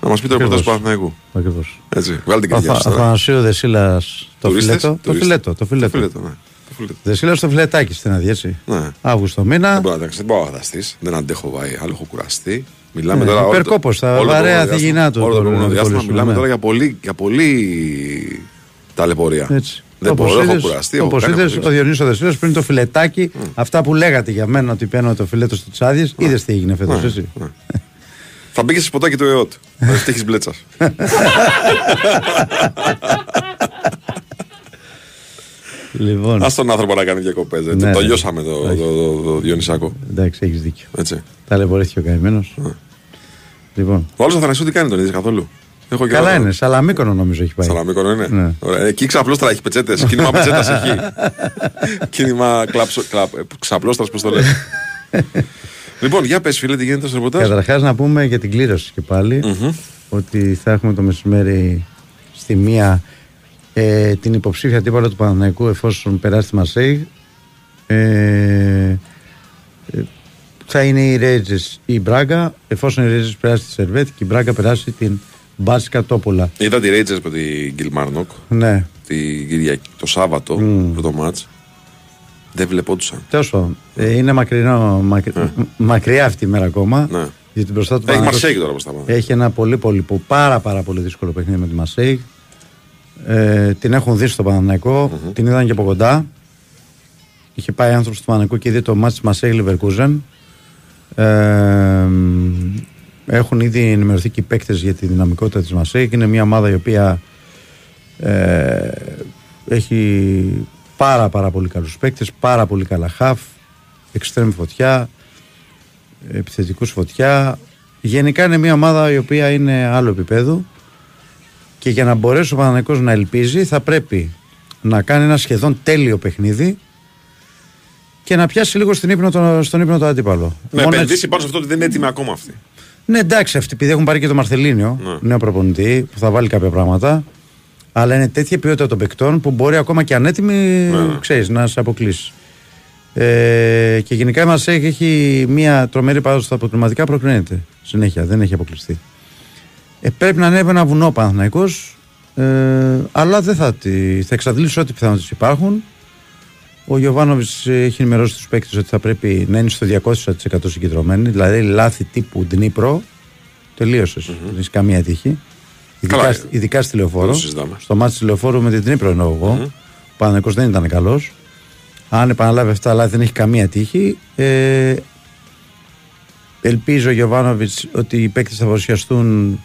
να μας πει το ρεπορτάζ του Ακριβώς. Παναθηναϊκού. Ακριβώς. Έτσι. Βγάλε την καρδιά σου τώρα. Αθανασίου Δεσίλα το Τουρίστες, φιλέτο. Το τουρίστες. φιλέτο. Το φιλέτο. Το φιλέτο, ναι. Το φιλέτο. Δεσίλα το φιλετάκι στην άδεια, έτσι. Ναι. Αύγουστο μήνα. Δεν μπορώ να δεν μπορώ να φανταστεί. Δεν αντέχω βάει. Άλλο έχω κουραστεί. Μιλάμε Ναι, τώρα. όλο το- υπερκόπος, τα όλο το βαρέα προηγούμενο θυγινά διάστημα- του Όλο το τον προηγούμενο διάστημα Νικολίσου, μιλάμε ναι. τώρα για πολύ, για πολύ ταλαιπωρία. Έτσι. Δεν Όπως μπορώ, έχω είδες- κουραστεί. έχω Όπως κάνει, είδες, έχω ο Διονύσης ο Δεσίλας πριν το φιλετάκι, αυτά που λέγατε για μένα ότι παίρνω το φιλέτο στις άδειες, είδες τι έγινε φέτος, Ναι, έτσι. ναι. Θα μπήκες σε ποτάκι του ΕΟΤ. <laughs> Θα τύχει μπλέτσας. <laughs> Λοιπόν, Α τον άνθρωπο να κάνει διακοπές. Ναι, το ναι. λιώσαμε το, το, το, το Διονυσάκο. εντάξει, έχεις δίκιο. Έτσι. Ταλαιπωρήθηκε ο καημένος. Λοιπόν, Ο άλλος Αθανασίου τι κάνει τον είδες καθόλου; Έχω και καλά άλλο. είναι, Σαλαμίκονο νομίζω έχει πάει. Σαλαμίκονο είναι. Ναι. Ωραία. Εκεί ξαπλώστρα έχει πετσέτες. Κίνημα πετσέτας έχει. <laughs> Κίνημα κλαψο- κλαπ- ε, ξαπλώστρας, πώς το λένε. <laughs> λοιπόν, για πες, φίλε, τι γίνεται στο ρεπορτάζ; Καταρχάς να πούμε για την κλήρωση και πάλι ότι θα έχουμε το μεσημέρι στη μία ε, την υποψήφια αντίπαλο του Παναθηναϊκού εφόσον περάσει τη Μαρσέιγ. Ε, ε, θα είναι η Rangers ή η Μπράγκα. Εφόσον η Rangers περάσει τη Σερβέτ και η Μπράγκα περάσει την Μπάτσκα Τόπολα. Είδα τη Rangers με την Κιλμάρνοκ Ναι, την Κυριακή, το Σάββατο, πρώτο μάτς. Δεν βλεπόντουσαν. τέλος πάντων. Ε, είναι μακρινό, μακρι- μ- μακριά αυτή η μέρα ακόμα. Ναι. Γιατί μπροστά του Έχει Παναθηναϊκός Μαρσέγγι τώρα προς τα πάνω. Έχει ένα πολύ, πολύ, που- πάρα, πάρα πολύ δύσκολο παιχνίδι με τη Μασέη. Ε, την έχουν δει στο παναθηναικο την είδαν και από κοντά. Είχε πάει άνθρωπος του Παναθηναϊκού και είδε το μάτι της Μασέη Λιβερκούζεν. Ε, έχουν ήδη ενημερωθεί και οι παίκτες για τη δυναμικότητα της Μασέη. Είναι μια ομάδα η οποία ε, έχει πάρα πάρα πολύ καλούς παίκτες, πάρα πολύ καλά χαφ, εξτρέμ φωτιά, επιθετικούς φωτιά. Γενικά είναι μια ομάδα η οποία είναι άλλο επίπεδο και για να μπορέσει ο Παναθηναϊκός να ελπίζει θα πρέπει να κάνει ένα σχεδόν τέλειο παιχνίδι και να πιάσει λίγο στην ύπνο το, στον ύπνο το αντίπαλο. Να Μόνο επενδύσει έτσι- πάνω σε αυτό ότι δεν είναι έτοιμοι ακόμα αυτοί. ναι, εντάξει, αυτοί επειδή έχουν πάρει και τον Μαρθελίνιο, Ναι. νέο προπονητή, που θα βάλει κάποια πράγματα. Αλλά είναι τέτοια ποιότητα των παικτών που μπορεί ακόμα και ανέτοιμοι, Ναι. ξέρεις, να σε αποκλείσει. Ε, και γενικά μας έχει, έχει μια τρομερή παράδοση στα αποτελεσματικά, προκρίνεται συνέχεια, δεν έχει αποκλειστεί. Ε, πρέπει να ανέβει ένα βουνό ο Παναθηναϊκός, ε, αλλά δεν θα, τη, θα εξαντλήσει ό,τι πιθανότητες υπάρχουν. Ο Γιωβάνοβιτς έχει ενημερώσει τους παίκτες ότι θα πρέπει να είναι στο 200% συγκεντρωμένοι, δηλαδή λάθη τύπου Ντνίπρο. Τελείωσες. Δεν έχεις καμία τύχη. Ειδικά, Καλά, στη- ειδικά στη λεωφόρο. δεν το συζητάμε. Στο μάτι της λεωφόρου με την Ντνίπρο εννοώ εγώ. Ο Παναγενικό δεν ήταν καλός. Αν επαναλάβει αυτά, αλλά δεν έχει καμία τύχη. Ε, ελπίζω ο Γιωβάνοβιτς ότι οι παίκτες θα παρουσιαστούν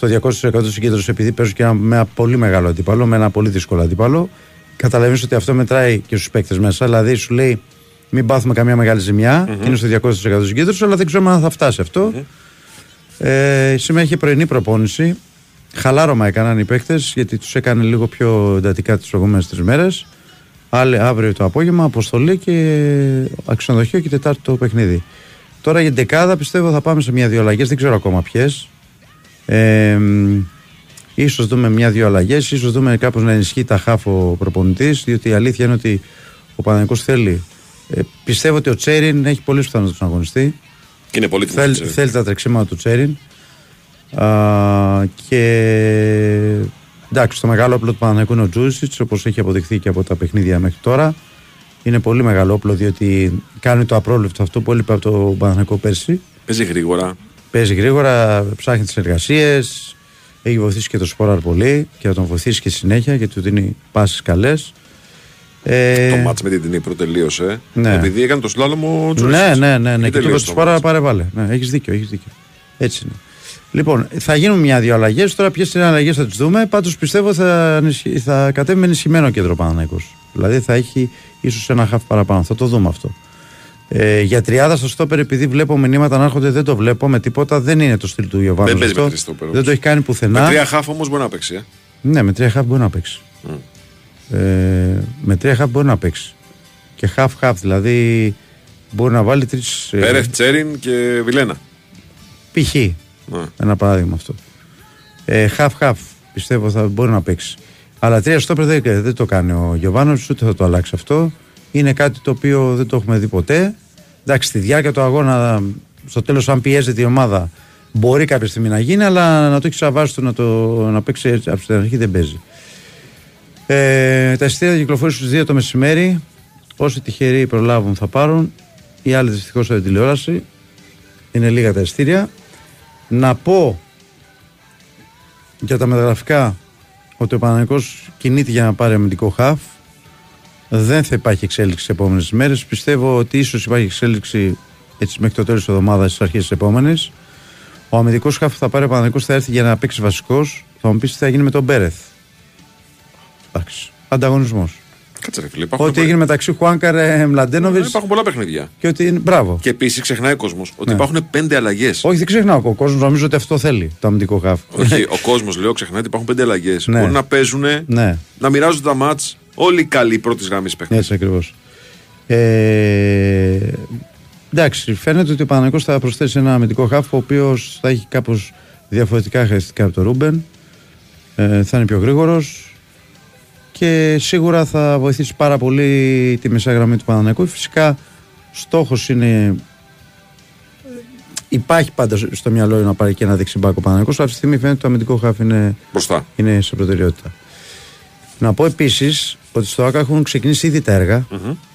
στο 200% συγκέντρωσης επειδή παίζουν και ένα, με ένα πολύ μεγάλο αντίπαλο, με ένα πολύ δύσκολο αντίπαλο. Καταλαβαίνεις ότι αυτό μετράει και στους παίκτες μέσα. Δηλαδή σου λέει μην πάθουμε καμία μεγάλη ζημιά, και είναι στο 200% συγκέντρωσης, αλλά δεν ξέρουμε αν θα φτάσει αυτό. Ε, σήμερα είχε πρωινή προπόνηση. Χαλάρωμα έκαναν οι παίκτες γιατί τους έκανε λίγο πιο εντατικά τις προηγούμενες τρεις μέρες. Άλλη αύριο το απόγευμα, αποστολή και αξιονοδοχείο και Τετάρτη το παιχνίδι. Τώρα για την δεκάδα πιστεύω θα πάμε σε μια-δύο αλλαγές, δεν ξέρω ακόμα ποιες. Ε, μ, ίσως δούμε μια-δύο αλλαγές, ίσως δούμε κάπως να ενισχύει τα χάφο προπονητής, διότι η αλήθεια είναι ότι ο Παναγενικός θέλει. Ε, πιστεύω ότι ο Τσέριν έχει πολλές πιθανότητες να αγωνιστεί. Και είναι πολύ Θέλει, τιμητικό. θέλει τα τρεξίματα του Τσέριν. Α, και εντάξει, το μεγάλο όπλο του Παναθηναϊκού είναι ο Τζούσιτς, όπως έχει αποδειχθεί και από τα παιχνίδια μέχρι τώρα. Είναι πολύ μεγάλο όπλο διότι κάνει το απρόβλεπτο αυτό που έλειπε από το Παναθηναϊκό πέρσι. Παίζει γρήγορα. Παίζει γρήγορα, ψάχνει τις εργασίε. Έχει βοηθήσει και το Σπόραρ πολύ και θα τον βοηθήσει και συνέχεια γιατί του δίνει πάσει καλές. Ε, Το μάτς με την Τινή τελείωσε. Ναι. Επειδή έκανε το σλάλομο ο ναι, Τζούρισιτς. ναι, ναι, ναι. Και του είπε τελείωσε του το πάρε, μάτς. πάρε βάλε. Ναι, έχεις δίκιο, έχεις δίκιο. Έτσι είναι. Λοιπόν, θα γίνουν μια-δύο αλλαγές. Τώρα, ποιες είναι οι αλλαγές θα τις δούμε. Πάντως πιστεύω θα, ενισχυ- θα κατέβει με ενισχυμένο κέντρο Παναναϊκός. Δηλαδή θα έχει ίσως ένα χαφ παραπάνω. Θα το δούμε αυτό. Ε, για τριάδα στο στόπερ, επειδή βλέπω μηνύματα να έρχονται, δεν το βλέπω με τίποτα. Δεν είναι το στυλ του Ιωβάνου. Δεν παίζει αυτό. με τρεις στόπερ, Δεν όμως. το έχει κάνει πουθενά. Με τρία χάφ όμως μπορεί να παίξει. Ε. Ναι, με τρία χαφ μπορεί να παίξει. Ε, με τρία χαφ μπορεί να παίξει. Και χαφ-χαφ, δηλαδή μπορεί να βάλει τρεις. Πέρεθ, Τσέριν και Βιλένα. π.χ. Ναι. Ένα παράδειγμα αυτό. Ε, half-half πιστεύω θα μπορεί να παίξει. Αλλά τρία στόπερ δεν, δεν το κάνει ο Γιωβάνος, ούτε θα το αλλάξει αυτό. Είναι κάτι το οποίο δεν το έχουμε δει ποτέ. Εντάξει, στη διάρκεια του αγώνα, στο τέλος, αν πιέζεται η ομάδα, μπορεί κάποια στιγμή να γίνει, αλλά να το έχει σαβάσει να, το, να παίξει έτσι από την αρχή δεν παίζει. Ε, τα εισιτήρια θα κυκλοφορήσουν στις 2 το μεσημέρι. Όσοι τυχεροί προλάβουν θα πάρουν. Οι άλλοι δυστυχώς από την τηλεόραση. Είναι λίγα τα εισιτήρια. Να πω για τα μεταγραφικά ότι ο Παναγικός κινείται για να πάρει αμυντικό χαφ. Δεν θα υπάρχει εξέλιξη σε επόμενες μέρες. Πιστεύω ότι ίσως υπάρχει εξέλιξη έτσι μέχρι το τέλος της εβδομάδας, στις αρχές της επόμενης. Ο αμυντικός χαφ που θα πάρει ο Παναγικός θα έρθει για να παίξει βασικός. Θα μου πεις τι θα γίνει με τον Μπέρεθ. Εντάξει. Ανταγωνισμός. Κάτσε ρε φίλε. Υπάρχουν, Ό,τι έγινε μεταξύ Χουάνκαρ ε, Μλαντένοβιτς υπάρχουν πολλά παιχνίδια. και ότι. είναι- Μπράβο. Και επίσης ξεχνάει ο κόσμος ότι Ναι. υπάρχουν πέντε αλλαγές. Όχι, δεν ξεχνάω. Ο κόσμος νομίζω ότι αυτό θέλει το αμυντικό χαφ. Όχι, ο κόσμος λέω ξεχνάει ότι υπάρχουν πέντε αλλαγές. Ναι. Μπορεί να παίζουν, ναι. να μοιράζονται τα μάτς όλοι οι καλοί πρώτης γραμμής παίχτες. Έτσι ακριβώς. Ε, εντάξει, φαίνεται ότι ο Παναγικός θα προσθέσει ένα αμυντικό χάφ ο οποίος θα έχει κάπως διαφορετικά χαρακτηριστικά από τον Ρούμπεν. Ε, θα είναι πιο γρήγορος και σίγουρα θα βοηθήσει πάρα πολύ τη μεσαία γραμμή του Παναναϊκού. Φυσικά στόχος είναι. Υπάρχει πάντα στο μυαλό να πάρει και ένα δεξιμπάκο Παναναϊκός αλλά αυτή τη στιγμή φαίνεται ότι το αμυντικό χάφ είναι, Μπροστά. είναι σε προτεραιότητα. Να πω επίσης ότι στο ΑΚΑ έχουν ξεκινήσει ήδη τα έργα.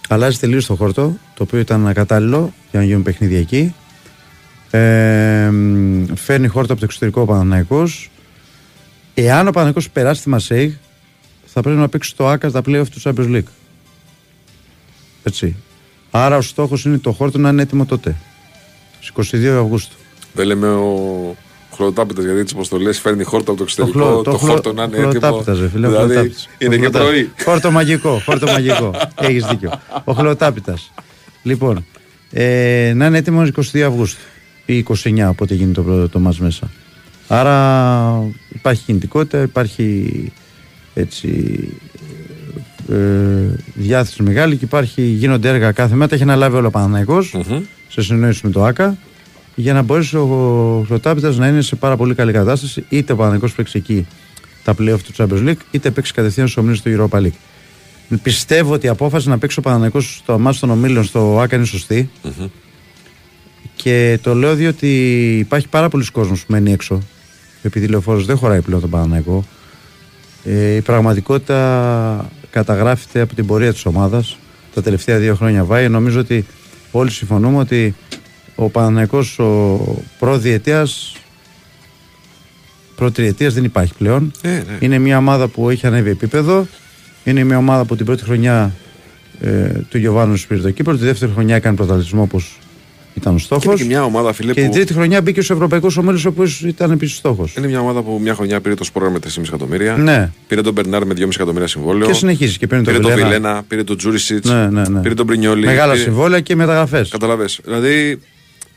Αλλάζει τελείως το χόρτο, το οποίο ήταν ακατάλληλο για να γίνουν παιχνίδια εκεί. Ε, μ, φέρνει χόρτα από το εξωτερικό ο Παναναϊκός. Εάν ο Παναναϊκός περάσει τη Μασέιγ, θα πρέπει να παίξει το ΆΚΑ στα playoff του Champions League. Έτσι. Άρα ο στόχος είναι το χόρτο να είναι έτοιμο τότε. Στις 22 Αυγούστου. Δεν λέμε ο Χλωτάπητα γιατί τις αποστολές φέρνει χόρτα από το εξωτερικό. Το, χλω- χλω- χόρτο να είναι έτοιμο. χλωτάπητας, ρε φίλε, ο δηλαδή χλωτάπητας. είναι Ο και χλωτάπητας. πρωί. Χόρτο μαγικό, χόρτο μαγικό. Έχεις δίκιο. Ο χλωτάπητα. Λοιπόν, ε, να είναι έτοιμος 22 Αυγούστου ή 29, όποτε γίνει το, πρώτο- το μας μέσα. Άρα υπάρχει κινητικότητα, υπάρχει έτσι, ε, διάθεση μεγάλη και υπάρχει, γίνονται έργα κάθε μέρα. Τα έχει αναλάβει όλο ο παναθηναικος σε συνεννόηση με το ΑΚΑ για να μπορέσεις ο Χρωτάπητας να είναι σε πάρα πολύ καλή κατάσταση είτε ο Παναθηναϊκός παίξει εκεί τα playoff του Champions League είτε παίξει κατευθείαν στο ομίλιο του Europa League. Πιστεύω ότι η απόφαση να παίξει ο Παναθηναϊκός στο μάτι των ομίλων στο ΑΚΑ είναι σωστή. Και το λέω διότι υπάρχει πάρα πολλοί κόσμος που μένει έξω. Επειδή λεωφόρος δεν χωράει πλέον τον Παναναϊκό. Ε, η πραγματικότητα καταγράφεται από την πορεία της ομάδας τα τελευταία δύο χρόνια βάει. Νομίζω ότι όλοι συμφωνούμε ότι ο Παναναϊκός ο προδιετίας προτριετίας δεν υπάρχει πλέον. Ε, ναι. Είναι μια ομάδα που έχει ανέβει επίπεδο. Είναι μια ομάδα που την πρώτη χρονιά ε, του Γιωβάνου πήρε το κύπελο. Τη δεύτερη χρονιά έκανε πρωταθλητισμό όπως ήταν ο Και στόχος. είναι και μια ομάδα, φίλε, Και την που τρίτη χρονιά μπήκε στους Ευρωπαϊκούς Ομίλους, ο οποίο ήταν επίσης στόχος. είναι μια ομάδα που μια χρονιά πήρε το σπόρο με 3,5 εκατομμύρια. Ναι. Πήρε τον Μπερνάρ με 2,5 εκατομμύρια συμβόλαιο. Και συνεχίζει και παίρνει τον Πήρε τον Βιλένα. Βιλένα, πήρε τον Τζούρισιτς, Ναι, ναι, ναι. πήρε τον Πρινιόλη. Μεγάλα πήρε... συμβόλαια και μεταγραφές. Καταλαβέ. Δηλαδή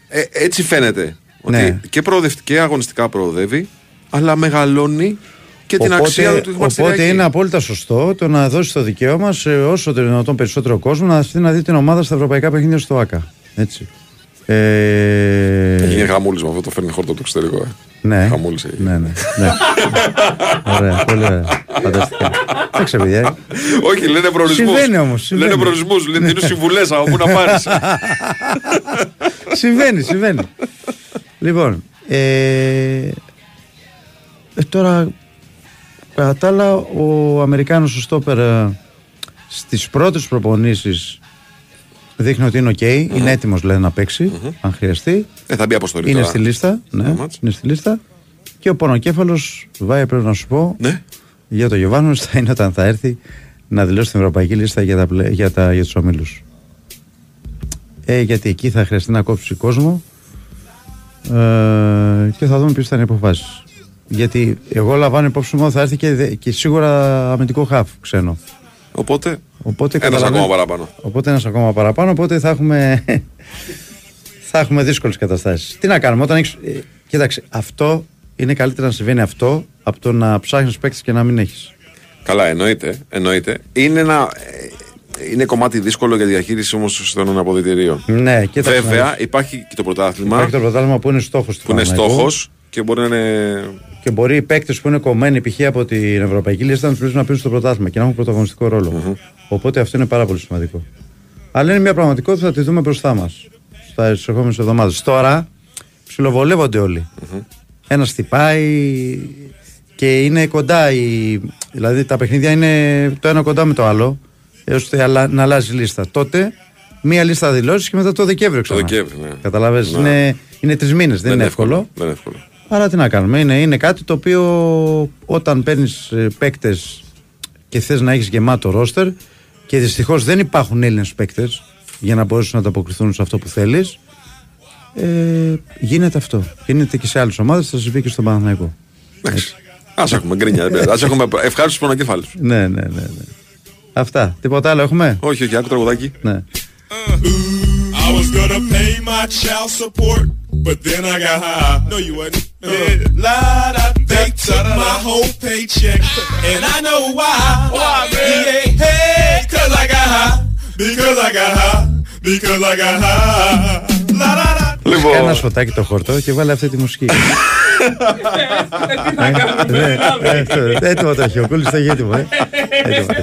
ε, έτσι φαίνεται. Ότι Ναι. και, προοδευτικά, και αγωνιστικά προοδεύει, αλλά μεγαλώνει και την αξία του οπότε χρηματιστηριακή. είναι απόλυτα σωστό το να δώσει το δικαίωμα σε όσο το δυνατόν περισσότερο κόσμο να έρθει να δει την ομάδα στα ευρωπαϊκά παιχνίδια στο ΑΚΑ. Έτσι. Ε, Έγινε χαμούλη με αυτό το φέρνει χόρτο από το εξωτερικό. Ε. ναι. Χαμούλης έγινε. ναι, ναι, ναι. ωραία, πολύ ωραία. Φανταστικά. Εντάξει, παιδιά. ε. Όχι, λένε προορισμούς. Συμβαίνει όμως, συμβαίνει. Λένε προορισμούς, λένε δίνουν συμβουλές από πού να πάρεις. συμβαίνει, συμβαίνει. λοιπόν, ε, ε, τώρα κατά τα άλλα ο Αμερικάνος ο στόπερ ε, στις πρώτες προπονήσεις δείχνει ότι είναι οκ, είναι έτοιμος λέει να παίξει αν χρειαστεί. Ε, θα μπει αποστολή Είναι τώρα. στη λίστα, ναι, Στο μάτς. είναι στη λίστα. Και ο πονοκέφαλος, Βάη πρέπει να σου πω, Ναι. για το Γιωβάνος θα είναι όταν θα έρθει να δηλώσει την Ευρωπαϊκή Λίστα για, τα, πλε- για, τα, για τους ομίλους. Ε, γιατί εκεί θα χρειαστεί να κόψει κόσμο ε, και θα δούμε ποιες θα είναι οι αποφάσεις. Γιατί εγώ λαμβάνω υπόψη μου ότι θα έρθει και, δε- και σίγουρα αμυντικό χαφ ξένο. Οπότε Οπότε ένας καταλαβαίνω- ακόμα παραπάνω. Οπότε ένας ακόμα παραπάνω, οπότε θα έχουμε, <laughs> θα έχουμε δύσκολες καταστάσεις. Τι να κάνουμε, όταν έχεις... ε, κοίταξε, αυτό είναι καλύτερα να συμβαίνει αυτό από το να ψάχνεις παίκτες και να μην έχεις. Καλά, εννοείται. εννοείται. Είναι, ένα, ε, είναι κομμάτι δύσκολο για διαχείριση όμως των αποδητηρίων. Ναι, κοίταξε. να Βέβαια, δεις. υπάρχει και το πρωτάθλημα Υπάρχει το πρωτάθλημα που είναι στόχος του που είναι Παναθηναϊκού. στόχος και μπορεί να είναι. Και μπορεί οι παίκτες που είναι κομμένοι π.χ. από την Ευρωπαϊκή Λίστα να τους να πίνουν στο πρωτάθλημα και να έχουν πρωταγωνιστικό ρόλο. Οπότε αυτό είναι πάρα πολύ σημαντικό. Αλλά είναι μια πραγματικότητα που θα τη δούμε μπροστά μας στις ερχόμενε εβδομάδες. Τώρα ψιλοβολεύονται όλοι. Ένας χτυπάει και είναι κοντά. Η... Δηλαδή τα παιχνίδια είναι το ένα κοντά με το άλλο. ώστε αλλα- να αλλάζει η λίστα. Τότε μία λίστα δηλώσεις και μετά το Δεκέμβριο Το ξανά. Δεκέμβρη, ναι. Καταλαβες, Ναι. Είναι, είναι τρεις μήνες, δεν, είναι εύκολο. Δεν είναι εύκολο. Άρα τι να κάνουμε. Είναι, είναι κάτι το οποίο όταν παίρνεις παίκτες και θες να έχεις γεμάτο ρόστερ και δυστυχώς δεν υπάρχουν Έλληνες παίκτες για να μπορέσουν να ανταποκριθούν σε αυτό που θέλεις. Ε, γίνεται αυτό. Γίνεται και σε άλλες ομάδες, θα συμβεί και στον Παναθηναϊκό. Α έχουμε γκρίνια. δεν πειράζει. Ας έχουμε ευχάριστους πονοκέφαλου. <laughs> Ναι, ναι, ναι, ναι. Αυτά. Τίποτα άλλο έχουμε; Όχι, όχι, άκου τραγουδάκι. Ναι. I was gonna pay my child support, but then I got high. No, you wasn't. Uh, la, da, they took my whole paycheck, and I know why. Why, man? Yeah, hey, cause I got high. Because I got high. Because I got high. La, da, da. Λοιπόν, Ένα σφωτάκι το χορτό και βάλε αυτή τη μουσική. Ναι, ναι, αυτό. Έτοιμο το έχει. Ο Κούλης το έχει έτοιμο. ε. Έτοιμο το έχει.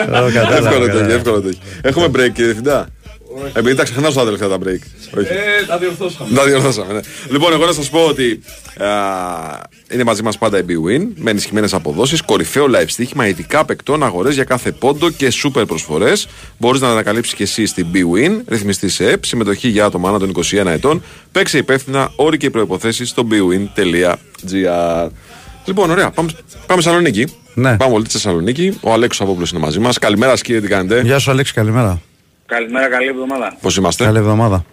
Ω, κατάλαβα, εύκολο το έχει, κατάλαβα. εύκολο το έχει. Έχουμε break, κύριε Διευθυντά. Επειδή τα ξεχνάω στα τελευταία τα break. Όχι. Ε, τα διορθώσαμε. Τα διορθώσαμε, ναι. Λοιπόν, εγώ να σας πω ότι α, είναι μαζί μας πάντα η BWIN με ενισχυμένες αποδόσεις, κορυφαίο live στοίχημα, ειδικά παικτών, αγορές για κάθε πόντο και super προσφορές. Μπορείς να ανακαλύψεις και εσύ στην BWIN, ρυθμιστή σε ΕΠ, συμμετοχή για άτομα άνω των 21 ετών. Παίξε υπεύθυνα, όροι και προποθέσει στο bwin.gr. Λοιπόν, ωραία. Πάμε, πάμε Θεσσαλονίκη. Ναι. Πάμε όλοι στη Θεσσαλονίκη. Ο Αλέξος Αβόπουλο είναι μαζί μας. Καλημέρα, κύριε, τι κάνετε; Γεια σου Αλέξη, καλημέρα. Καλημέρα, καλή εβδομάδα. Πώς είμαστε; Καλή εβδομάδα.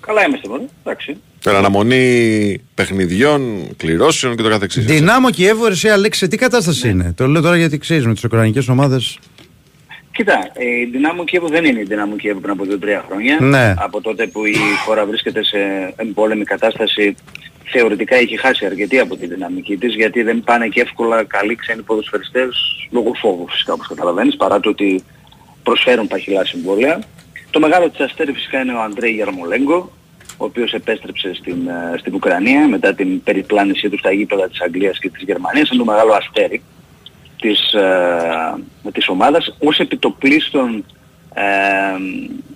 Καλά είμαστε μόνο. Εντάξει. Εν αναμονή παιχνιδιών, κληρώσεων και το καθεξής. Δυνάμω και η Εύω, εσύ Αλέξη, σε τι κατάσταση είναι; Το λέω τώρα γιατί ξέρεις με τις ουκρανικές ομάδες. Κοίτα, ε, η Δυνάμο Κιέβου δεν είναι η Δυνάμο Κιέβου πριν από 2-3 χρόνια. Ναι. Από τότε που η χώρα βρίσκεται σε εμπόλεμη κατάσταση θεωρητικά έχει χάσει αρκετή από τη δυναμική της γιατί δεν πάνε και εύκολα καλοί ξένοι ποδοσφαιριστές λόγω φόβου φυσικά όπως καταλαβαίνεις παρά το ότι προσφέρουν παχυλά συμβόλαια. Το μεγάλο της αστέρι φυσικά είναι ο Αντρέι Γερμολέγκο ο οποίος επέστρεψε στην, ε, στην Ουκρανία μετά την περιπλάνησή του στα γήπεδα της Αγγλίας και της Γερμανίας. Είναι το μεγάλο αστέρι της, ε, της ομάδας. Ως επιτοπλίστων ε,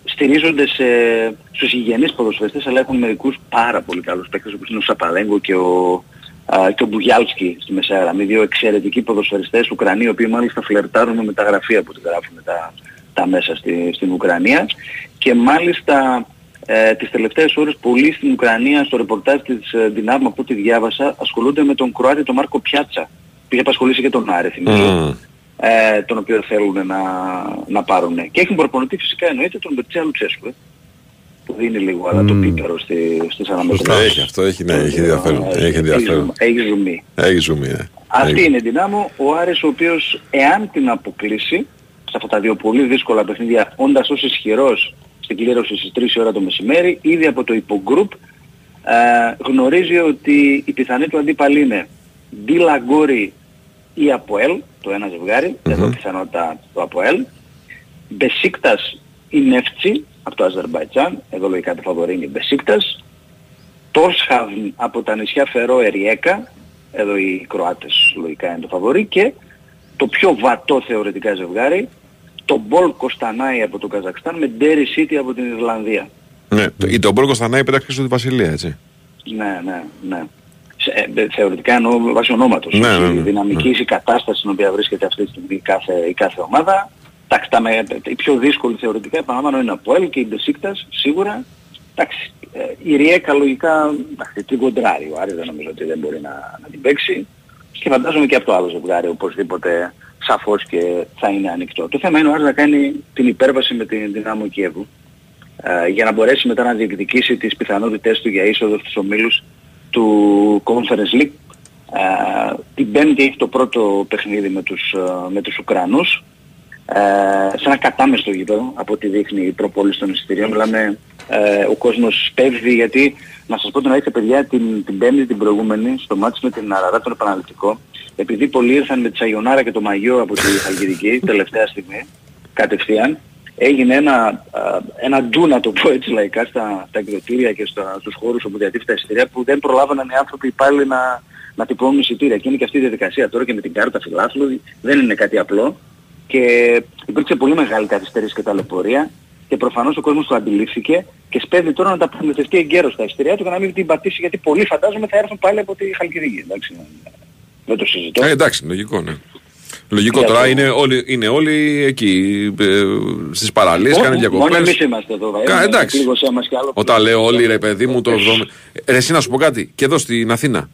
στηρίζονται σε, στους υγιενείς ποδοσφαιριστές αλλά έχουν μερικούς πάρα πολύ καλούς παίκτες όπως είναι ο Σαπαλέγκο και ο, α, και ο Μπουγιάλσκι στη Μεσαία Γραμμή. Δύο εξαιρετικοί ποδοσφαιριστές Ουκρανοί οι οποίοι μάλιστα φλερτάρουν με μεταγραφή από ό,τι γράφουν τα, τα μέσα στη, στην Ουκρανία και μάλιστα ε, τις τελευταίες ώρες πολλοί στην Ουκρανία στο ρεπορτάζ της ε, Δυνάμου από ό,τι διάβασα ασχολούνται με τον Κροάτι τον Μάρκο Πιάτσα που είχε απασχολήσει και τον Άρη θυμίζω ε, τον οποίο θέλουν να, να πάρουν. Και έχουν προπονητή φυσικά εννοείται τον Μπετσέα Λουτσέσκου, ε, που δίνει λίγο αλλά το πίπερο στη, στις Σωστά, αναμετρήσεις. έχει αυτό, έχει, ναι, έχει ενδιαφέρον. Έχει ενδιαφέρον. Έχει ζουμί. Έχει ζουμί, ναι. Αυτή Έχει. είναι η δυνάμω. Ο Άρης ο οποίος εάν την αποκλείσει σε αυτά τα δύο πολύ δύσκολα παιχνίδια όντας ως ισχυρός στην κλήρωση στις 3 η ώρα το μεσημέρι ήδη από το υπογκρουπ ε, γνωρίζει ότι η πιθανή του αντίπαλη είναι Ντίλα Γκόρι ή Αποέλ, το ένα ζευγάρι, εδώ πιθανότητα το Αποέλ, Μπεσίκτας ή Νέφτσι από το Αζερμπαϊτζάν, εδώ λογικά το φαβορεί είναι η Μπεσίκτας, Τόρσαβν από τα νησιά Φερόε Ριέκα, εδώ οι Κροάτες λογικά είναι το φαβορεί και το πιο βατό θεωρητικά ζευγάρι, Τομπόλ Κοστανάι από το Καζακστάν με Ντέρι Σίτι από την Ιρλανδία. Ναι, το- η Τομπόλ Κοστανάι πέταξε στη Βασιλεία, έτσι. Ναι, ναι, ναι. Σε- ε, θεωρητικά εννοώ βάσει ονόματος. Ναι, όχι ναι, ναι, η δυναμική η κατάσταση στην οποία βρίσκεται αυτή τη στιγμή η κάθε, η κάθε ομάδα. Εντάξει, τα με, η πιο δύσκολη θεωρητικά επαναλαμβάνω είναι από Ελ και η Μπεσίκτας σίγουρα. Εντάξει, ε, η Ριέκα λογικά εντάξει, την κοντράρει ο Άρης δεν νομίζω ότι δεν μπορεί να, να την παίξει. Και φαντάζομαι και από το άλλο ζευγάρι οπωσδήποτε σαφώς και θα είναι ανοιχτό. Το θέμα είναι ο Άρης να κάνει την υπέρβαση με την δυνάμω Κιέβου ε, για να μπορέσει μετά να διεκδικήσει τις πιθανότητες του για είσοδο στους ομίλους του Conference League. Ε, την Πέμπτη έχει το πρώτο παιχνίδι με τους, ε, με τους Ουκρανούς ε, σε ένα κατάμεστο γήπεδο από ό,τι δείχνει η προπόληση των εισιτηρίων. Μιλάμε, ε, ο κόσμος πέφτει γιατί, να σας πω την αλήθεια παιδιά, την, την Πέμπτη την προηγούμενη, στο μάτς με την Αραρά τον επαναληπτικό, επειδή πολλοί ήρθαν με τη Σαγιονάρα και το Μαγιό από τη Χαλκιδική, <laughs> τελευταία στιγμή, κατευθείαν, έγινε ένα, α, ένα ντου να το πω έτσι λαϊκά στα, στα εκδοτήρια και στα, στους χώρους όπου διατίθεται τα εισιτήρια που δεν προλάβαιναν οι άνθρωποι πάλι να, να τυπώνουν εισιτήρια. Και είναι και αυτή η διαδικασία τώρα και με την κάρτα φιλάθλου δεν είναι κάτι απλό και υπήρξε πολύ μεγάλη καθυστέρηση και ταλαιπωρία και προφανώς ο κόσμος το αντιλήφθηκε και σπέβδει τώρα να τα προμηθευτεί εγκαίρως τα εισιτήρια του για να μην την πατήσει γιατί πολλοί φαντάζομαι θα έρθουν πάλι από τη Χαλκιδική. Εντάξει, δεν το συζητώ. Ε, εντάξει, λογικό, ναι. Λογικό Για τώρα το- είναι όλοι, είναι όλοι εκεί ε, στις παραλίες, Μόνο- κάνουν Μόνο εμείς διακοπές. είμαστε εδώ. Κα- ε, εντάξει. Λίγο σε μας και άλλο. Όταν λέω όλοι ρε παιδί μου το 70. Ρε, εσύ να σου πω κάτι, και εδώ στην Αθήνα.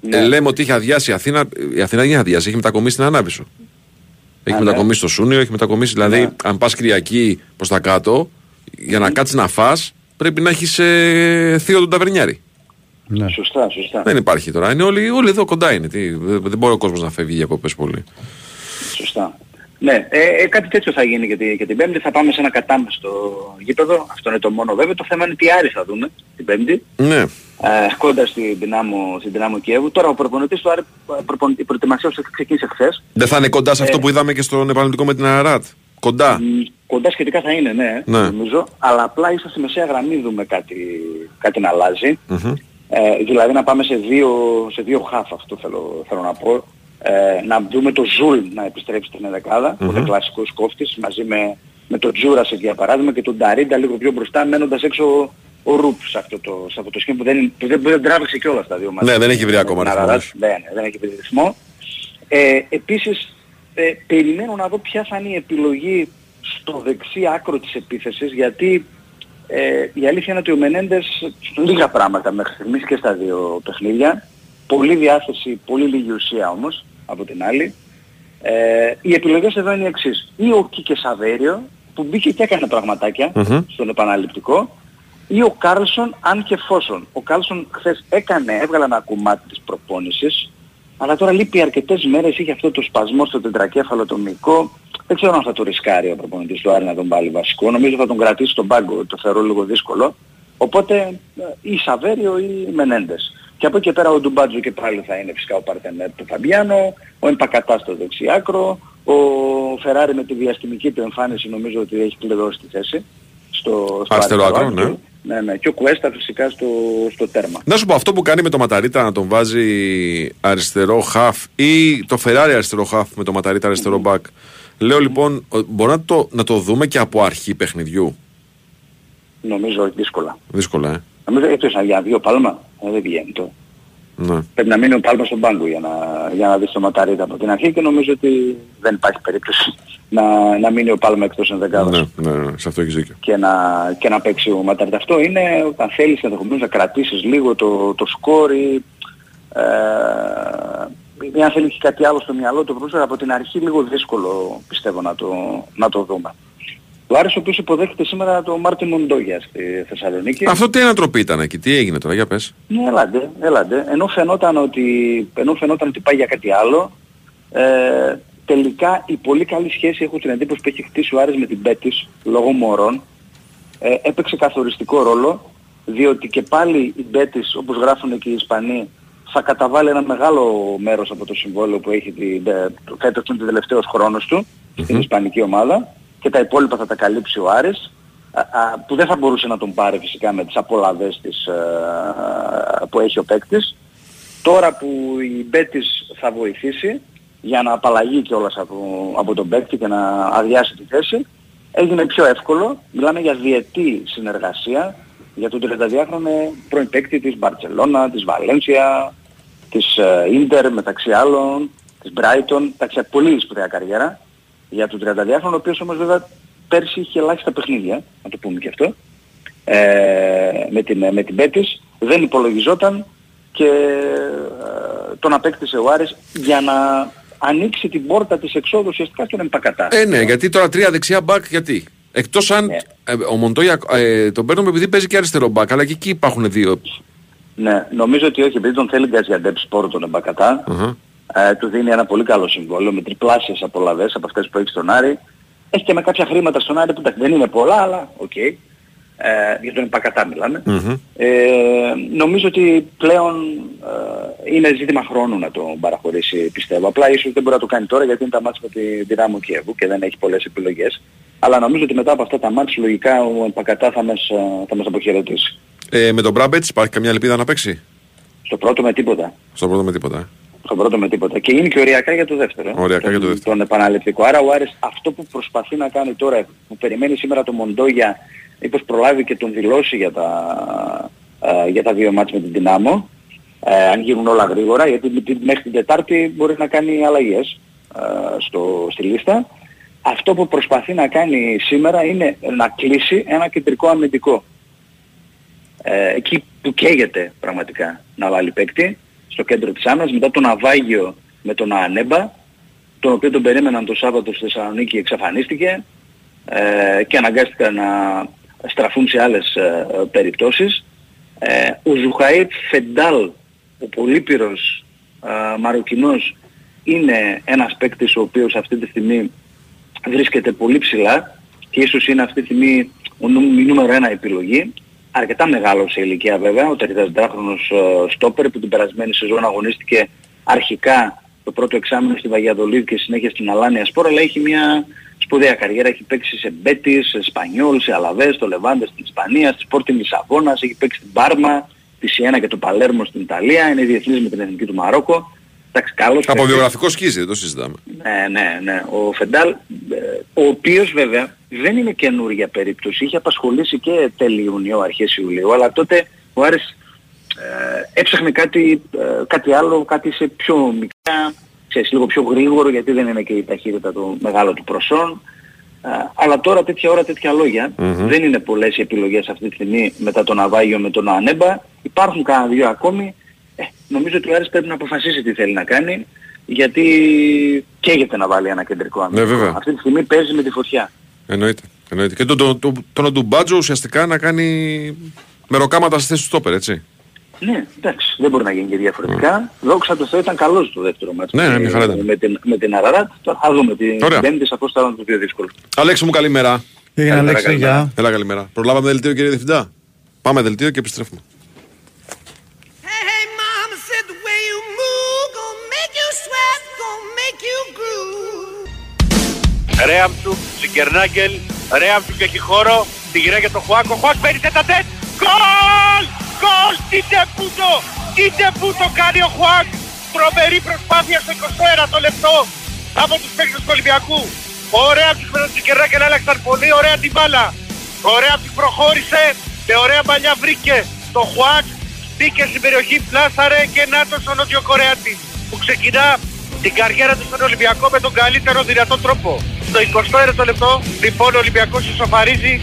Ναι. Ε, λέμε ότι είχε αδειάσει η Αθήνα. Η Αθήνα δεν είχε αδειάσει, έχει μετακομίσει στην Ανάπησο. Έχει Α, ναι. μετακομίσει στο Σούνιο, έχει μετακομίσει. Δηλαδή, αν πας Κυριακή προς τα κάτω, για να κάτσεις να φας πρέπει να έχεις ε, θείο τον ταβερνιάρη. Ναι. Σωστά, σωστά. Δεν υπάρχει τώρα. Είναι όλοι, όλοι εδώ κοντά είναι. Τι, δεν, δεν μπορεί ο κόσμος να φεύγει διακοπέ πολύ. Σωστά. Ναι, ε, ε, κάτι τέτοιο θα γίνει και, τη, και την Πέμπτη. Θα πάμε σε ένα κατάμεστο γήπεδο. Αυτό είναι το μόνο βέβαιο. Το θέμα είναι τι Άρη θα δούμε την Πέμπτη. Ναι. Ε, κοντά στην Δυνάμο, στην Δυνάμο Κιέβου. Τώρα ο προπονητής του Άρη, ε, προπονητή, η προετοιμασία του ξεκίνησε χθες. Δεν θα είναι κοντά σε αυτό Ε. που είδαμε και στον επαναληπτικό με την Αραράτ. Κοντά; Μ, Κοντά σχετικά θα είναι, ναι, Ναι. νομίζω. Αλλά απλά ίσως στη μεσαία γραμμή δούμε κάτι, κάτι να αλλάζει. Μμμ. Ε, δηλαδή να πάμε σε δύο, σε δύο χαφ αυτό θέλω, θέλω να πω. Ε, να δούμε το Ζουλ να επιστρέψει στην ενδεκάδα, που είναι κλασικός κόφτης, μαζί με με τον Τζούρασεκ για παράδειγμα και τον Νταρίντα λίγο πιο μπροστά μένοντας έξω ο Ρουπ σε αυτό το, σε αυτό το σχήμα που δεν, είναι- που δεν, που δεν τράβηξε κιόλας τα δύο μάτια. Ναι, δεν έχει βρει ακόμα Να ρυθμό, ραράς. όχι. Ναι, ναι, δεν έχει βρει ρυθμό. Ε, επίσης, ε, περιμένω να δω ποια θα είναι η επιλογή στο δεξί άκρο της επίθεσης, γιατί ε, η αλήθεια είναι ότι ο Μενέντες λίγα πράγματα μέχρι στιγμής και στα δύο παιχνίδια. Πολύ διάθεση, πολύ λίγη ουσία όμως από την άλλη. Ε, οι επιλογές εδώ είναι οι εξής. Ή ο Κίκε Σαβέριο που μπήκε και έκανε πραγματάκια Μμμ. στον επαναληπτικό ή ο Κάρλσον αν και εφόσον. Ο Κάρλσον χθες έκανε, έβγαλε ένα κομμάτι της προπόνησης αλλά τώρα λείπει αρκετές μέρες, είχε αυτό το σπασμό στο τετρακέφαλο το μυϊκό. Δεν ξέρω αν θα το ρισκάρει ο προπονητής του Άρη να τον βάλει βασικό. Νομίζω θα τον κρατήσει στον πάγκο, το θεωρώ λίγο δύσκολο. Οπότε ε, ή Σαβέριο ή Μενέντες. Και από εκεί και πέρα ο Ντουμπάτζο και πάλι θα είναι φυσικά ο παρτενέρ του Φαμπιάνο, ο Εμπακατά στο δεξιάκρο, ο Φεράρι με τη διαστημική του εμφάνιση νομίζω ότι έχει πληρώσει τη θέση. Στο, στο Αριστερό αριστερό άκρο, ναι. ναι, ναι. Και ο Κουέστα φυσικά στο, στο τέρμα. Να σου πω αυτό που κάνει με το Ματαρίτα να τον βάζει αριστερό χαφ ή το Φεράρι αριστερό χαφ με το Ματαρίτα αριστερό μπακ. Λέω λοιπόν, ο- μπορεί να το, να το δούμε και από αρχή παιχνιδιού; Νομίζω ότι δύσκολα. Δύσκολα, ε. Νομίζω ότι για να βγει ο Πάλμα ε, δεν βγαίνει το. Ναι. Πρέπει να μείνει ο Πάλμα στον πάγκο για να, για να δεις το ματαρίτα από την αρχή και νομίζω ότι δεν υπάρχει περίπτωση <laughs> να, να μείνει ο Πάλμα εκτός ενδεκάδας Ναι, ναι, ναι, σε αυτό έχεις δίκιο. και, να, και να παίξει ο Ματαρίτα. Αυτό είναι όταν θέλεις ενδεχομένως να κρατήσεις λίγο το, το σκόρ ή ε, ή αν θέλει και κάτι άλλο στο μυαλό του πρόσφατα από την αρχή λίγο δύσκολο πιστεύω να το, να το δούμε. Ο Άρης ο οποίος υποδέχεται σήμερα τον Μάρτιν Μοντόγια στη Θεσσαλονίκη. Αυτό τι ανατροπή ήταν εκεί, τι έγινε τώρα, για πες. Ναι, έλαντε, έλαντε. Ενώ φαινόταν ότι, ενώ φαινόταν ότι πάει για κάτι άλλο, ε, τελικά η πολύ καλή σχέση έχω την εντύπωση που έχει χτίσει ο Άρης με την Πέτης λόγω μωρών ε, έπαιξε καθοριστικό ρόλο διότι και πάλι η Μπέτης όπως γράφουν και οι Ισπανοί θα καταβάλει ένα μεγάλο μέρος από το συμβόλαιο που έχει την, ε, φέτος είναι το τελευταίος χρόνος του στην Ισπανική ομάδα και τα υπόλοιπα θα τα καλύψει ο Άρης α, α, που δεν θα μπορούσε να τον πάρει φυσικά με τις απολαβές της, ε, που έχει ο παίκτης. Τώρα που η Μπέτης θα βοηθήσει για να απαλλαγεί κιόλας από, από τον παίκτη και να αδειάσει τη θέση, έγινε πιο εύκολο. Μιλάμε για διετή συνεργασία για τον 32χρονο πρώην παίκτη της Μπαρτσελώνα, της Βαλένσια, της ε, Ίντερ μεταξύ άλλων, της Μπράιτον, εντάξει πολύ σπουδαία καριέρα για τον 32χρονο, ο οποίος όμως βέβαια πέρσι είχε ελάχιστα παιχνίδια, να το πούμε και αυτό, ε, με την, με την Πέτης, δεν υπολογιζόταν και ε, τον απέκτησε ο Άρης για να ανοίξει την πόρτα της εξόδου ουσιαστικά στον Εμπακατά. Ε, ναι, γιατί τώρα τρία δεξιά μπακ, γιατί; Εκτός αν ε, ο Μοντόγια ε, τον παίρνουμε επειδή παίζει και αριστερό μπακ, αλλά και εκεί υπάρχουν δύο. Ναι, νομίζω ότι όχι, επειδή τον θέλει Γκαζιαντέπσπορ τον Εμπακατά, Αχα. ε, του δίνει ένα πολύ καλό συμβόλαιο με τριπλάσιες απολαβές από αυτές που έχει στον Άρη. Έχει και με κάποια χρήματα στον Άρη που εντάξει, δεν είναι πολλά, αλλά οκ. Ε, για τον Εμπακατά μιλάμε. Ε, νομίζω ότι πλέον ε, είναι ζήτημα χρόνου να τον παραχωρήσει πιστεύω. Απλά ίσως δεν μπορεί να το κάνει τώρα γιατί είναι τα ματς με τη Ντιναμό Κιέβου και δεν έχει πολλές επιλογές. Αλλά νομίζω ότι μετά από αυτά τα ματς λογικά ο Εμπακατά θα μας, ε, θα μας αποχαιρετήσει. Ε, με τον Μπράμπετς υπάρχει καμιά ελπίδα να παίξει; Στο πρώτο με τίποτα. Στο πρώτο με τίποτα. ε. Στο πρώτο με τίποτα. Και είναι και οριακά για το δεύτερο. ε. Οριακά τον, για το δεύτερο. Τον επαναληπτικό. Άρα ο Άρης αυτό που προσπαθεί να κάνει τώρα, που περιμένει σήμερα το Μοντόγια, μήπως προλάβει και τον δηλώσει για τα, ε, για τα δύο μάτς με την Δυνάμο, ε, αν γίνουν όλα γρήγορα, γιατί μέχρι την Τετάρτη μπορεί να κάνει αλλαγές ε, στο, στη λίστα. Αυτό που προσπαθεί να κάνει σήμερα είναι να κλείσει ένα κεντρικό αμυντικό. Ε, εκεί που καίγεται πραγματικά να βάλει παίκτη στο κέντρο της άμυνας μετά το ναυάγιο με τον Ανέμπα τον οποίο τον περίμεναν το Σάββατο στη Θεσσαλονίκη εξαφανίστηκε ε, και αναγκάστηκαν να στραφούν σε άλλες ε, περιπτώσεις. Ε, ο Ζουχαΐτ Φεντάλ, ο πολύπειρος ε, Μαροκινός, είναι ένας παίκτης ο οποίος αυτή τη στιγμή βρίσκεται πολύ ψηλά και ίσως είναι αυτή τη στιγμή ο νου- η νούμερο ένα επιλογή. Αρκετά μεγάλο σε ηλικία βέβαια, ο 34χρονος ε, στόπερ που την περασμένη σεζόν αγωνίστηκε αρχικά το πρώτο εξάμεινο στη Βαγιαδολίδη και συνέχεια στην Αλάνια Σπόρα, αλλά έχει μια σπουδαία καριέρα. Έχει παίξει σε Μπέτις, σε Σπανιόλ, σε Αλαβές, στο Λεβάντε στην Ισπανία, στη Sporting Λισαβόνας, έχει παίξει στην Πάρμα, τη Σιένα και το Παλέρμο στην Ιταλία, είναι διεθνής με την εθνική του Μαρόκο. Εντάξει, καλός Από παίκτης. βιογραφικό σκίζει, δεν το συζητάμε. Ναι, ναι, ναι. Ο Φεντάλ, ε, ο οποίος βέβαια δεν είναι καινούργια περίπτωση. Είχε απασχολήσει και τέλη Ιουνίου, αρχές Ιουλίου, αλλά τότε ο Άρης ε, έψαχνε κάτι, ε, κάτι άλλο, κάτι σε πιο μικρά, ξέρεις, λίγο πιο γρήγορο, γιατί δεν είναι και η ταχύτητα του μεγάλο του προσόν. Ε, αλλά τώρα τέτοια ώρα τέτοια λόγια. Μμμ. Δεν είναι πολλές οι επιλογές αυτή τη στιγμή μετά τον Αβάγιο με τον Ανέμπα. Υπάρχουν κάνα δύο ακόμη. Ε, νομίζω ότι ο Άρης πρέπει να αποφασίσει τι θέλει να κάνει γιατί καίγεται να βάλει ένα κεντρικό αμυντικό. Ναι, βέβαια. Αυτή τη στιγμή παίζει με τη φωτιά. Εννοείται. Εννοείται. Και τον το, το, το, τον Ντουμπάτζο ουσιαστικά να κάνει μεροκάματα στη θέση του στόπερ, έτσι. Ναι, εντάξει, δεν μπορεί να γίνει και διαφορετικά. Δόξα τω Θεώ ήταν καλός το δεύτερο μάτι. Ναι, ναι, μια χαρά ήταν. Με την, με την Αραράτ. Τώρα θα δούμε την Ωραία. Πέμπτη, σαφώς θα είναι το πιο δύσκολο. Αλέξη μου, καλημέρα. Έγινε, Καλημέρα, Αλέξη, καλημέρα. γεια. Έλα, καλημέρα. Προλάβαμε δελτίο, κύριε Διευθυντά. Πάμε δελτίο και επιστρέφουμε. Ρέαμτσου, Σικερνάγκελ, Ρέαμτσου και έχει χώρο, τη γυρνάει για τον Χουάκ, ο Χουάκ παίρνει τέτα τέτ, γκολ! Γκολ! Τι τεπούτο! Τι τεπούτο κάνει ο Χουάκ! Τρομερή προσπάθεια στο 21 το λεπτό από τους παίκτες του Ολυμπιακού. Ο Ρέαμτσου με τον Σικερνάγκελ άλλαξαν πολύ ωραία την μπάλα. Ο Ρέαμτσου προχώρησε, με ωραία παλιά βρήκε το Χουάκ, μπήκε στην περιοχή, πλάσαρε και να το ο Νότιο Κορεάτης που ξεκινά την καριέρα του στον Ολυμπιακό με τον καλύτερο δυνατό τρόπο. Στο 21ο λεπτό, λοιπόν, ο Ολυμπιακός ισοφαρίζει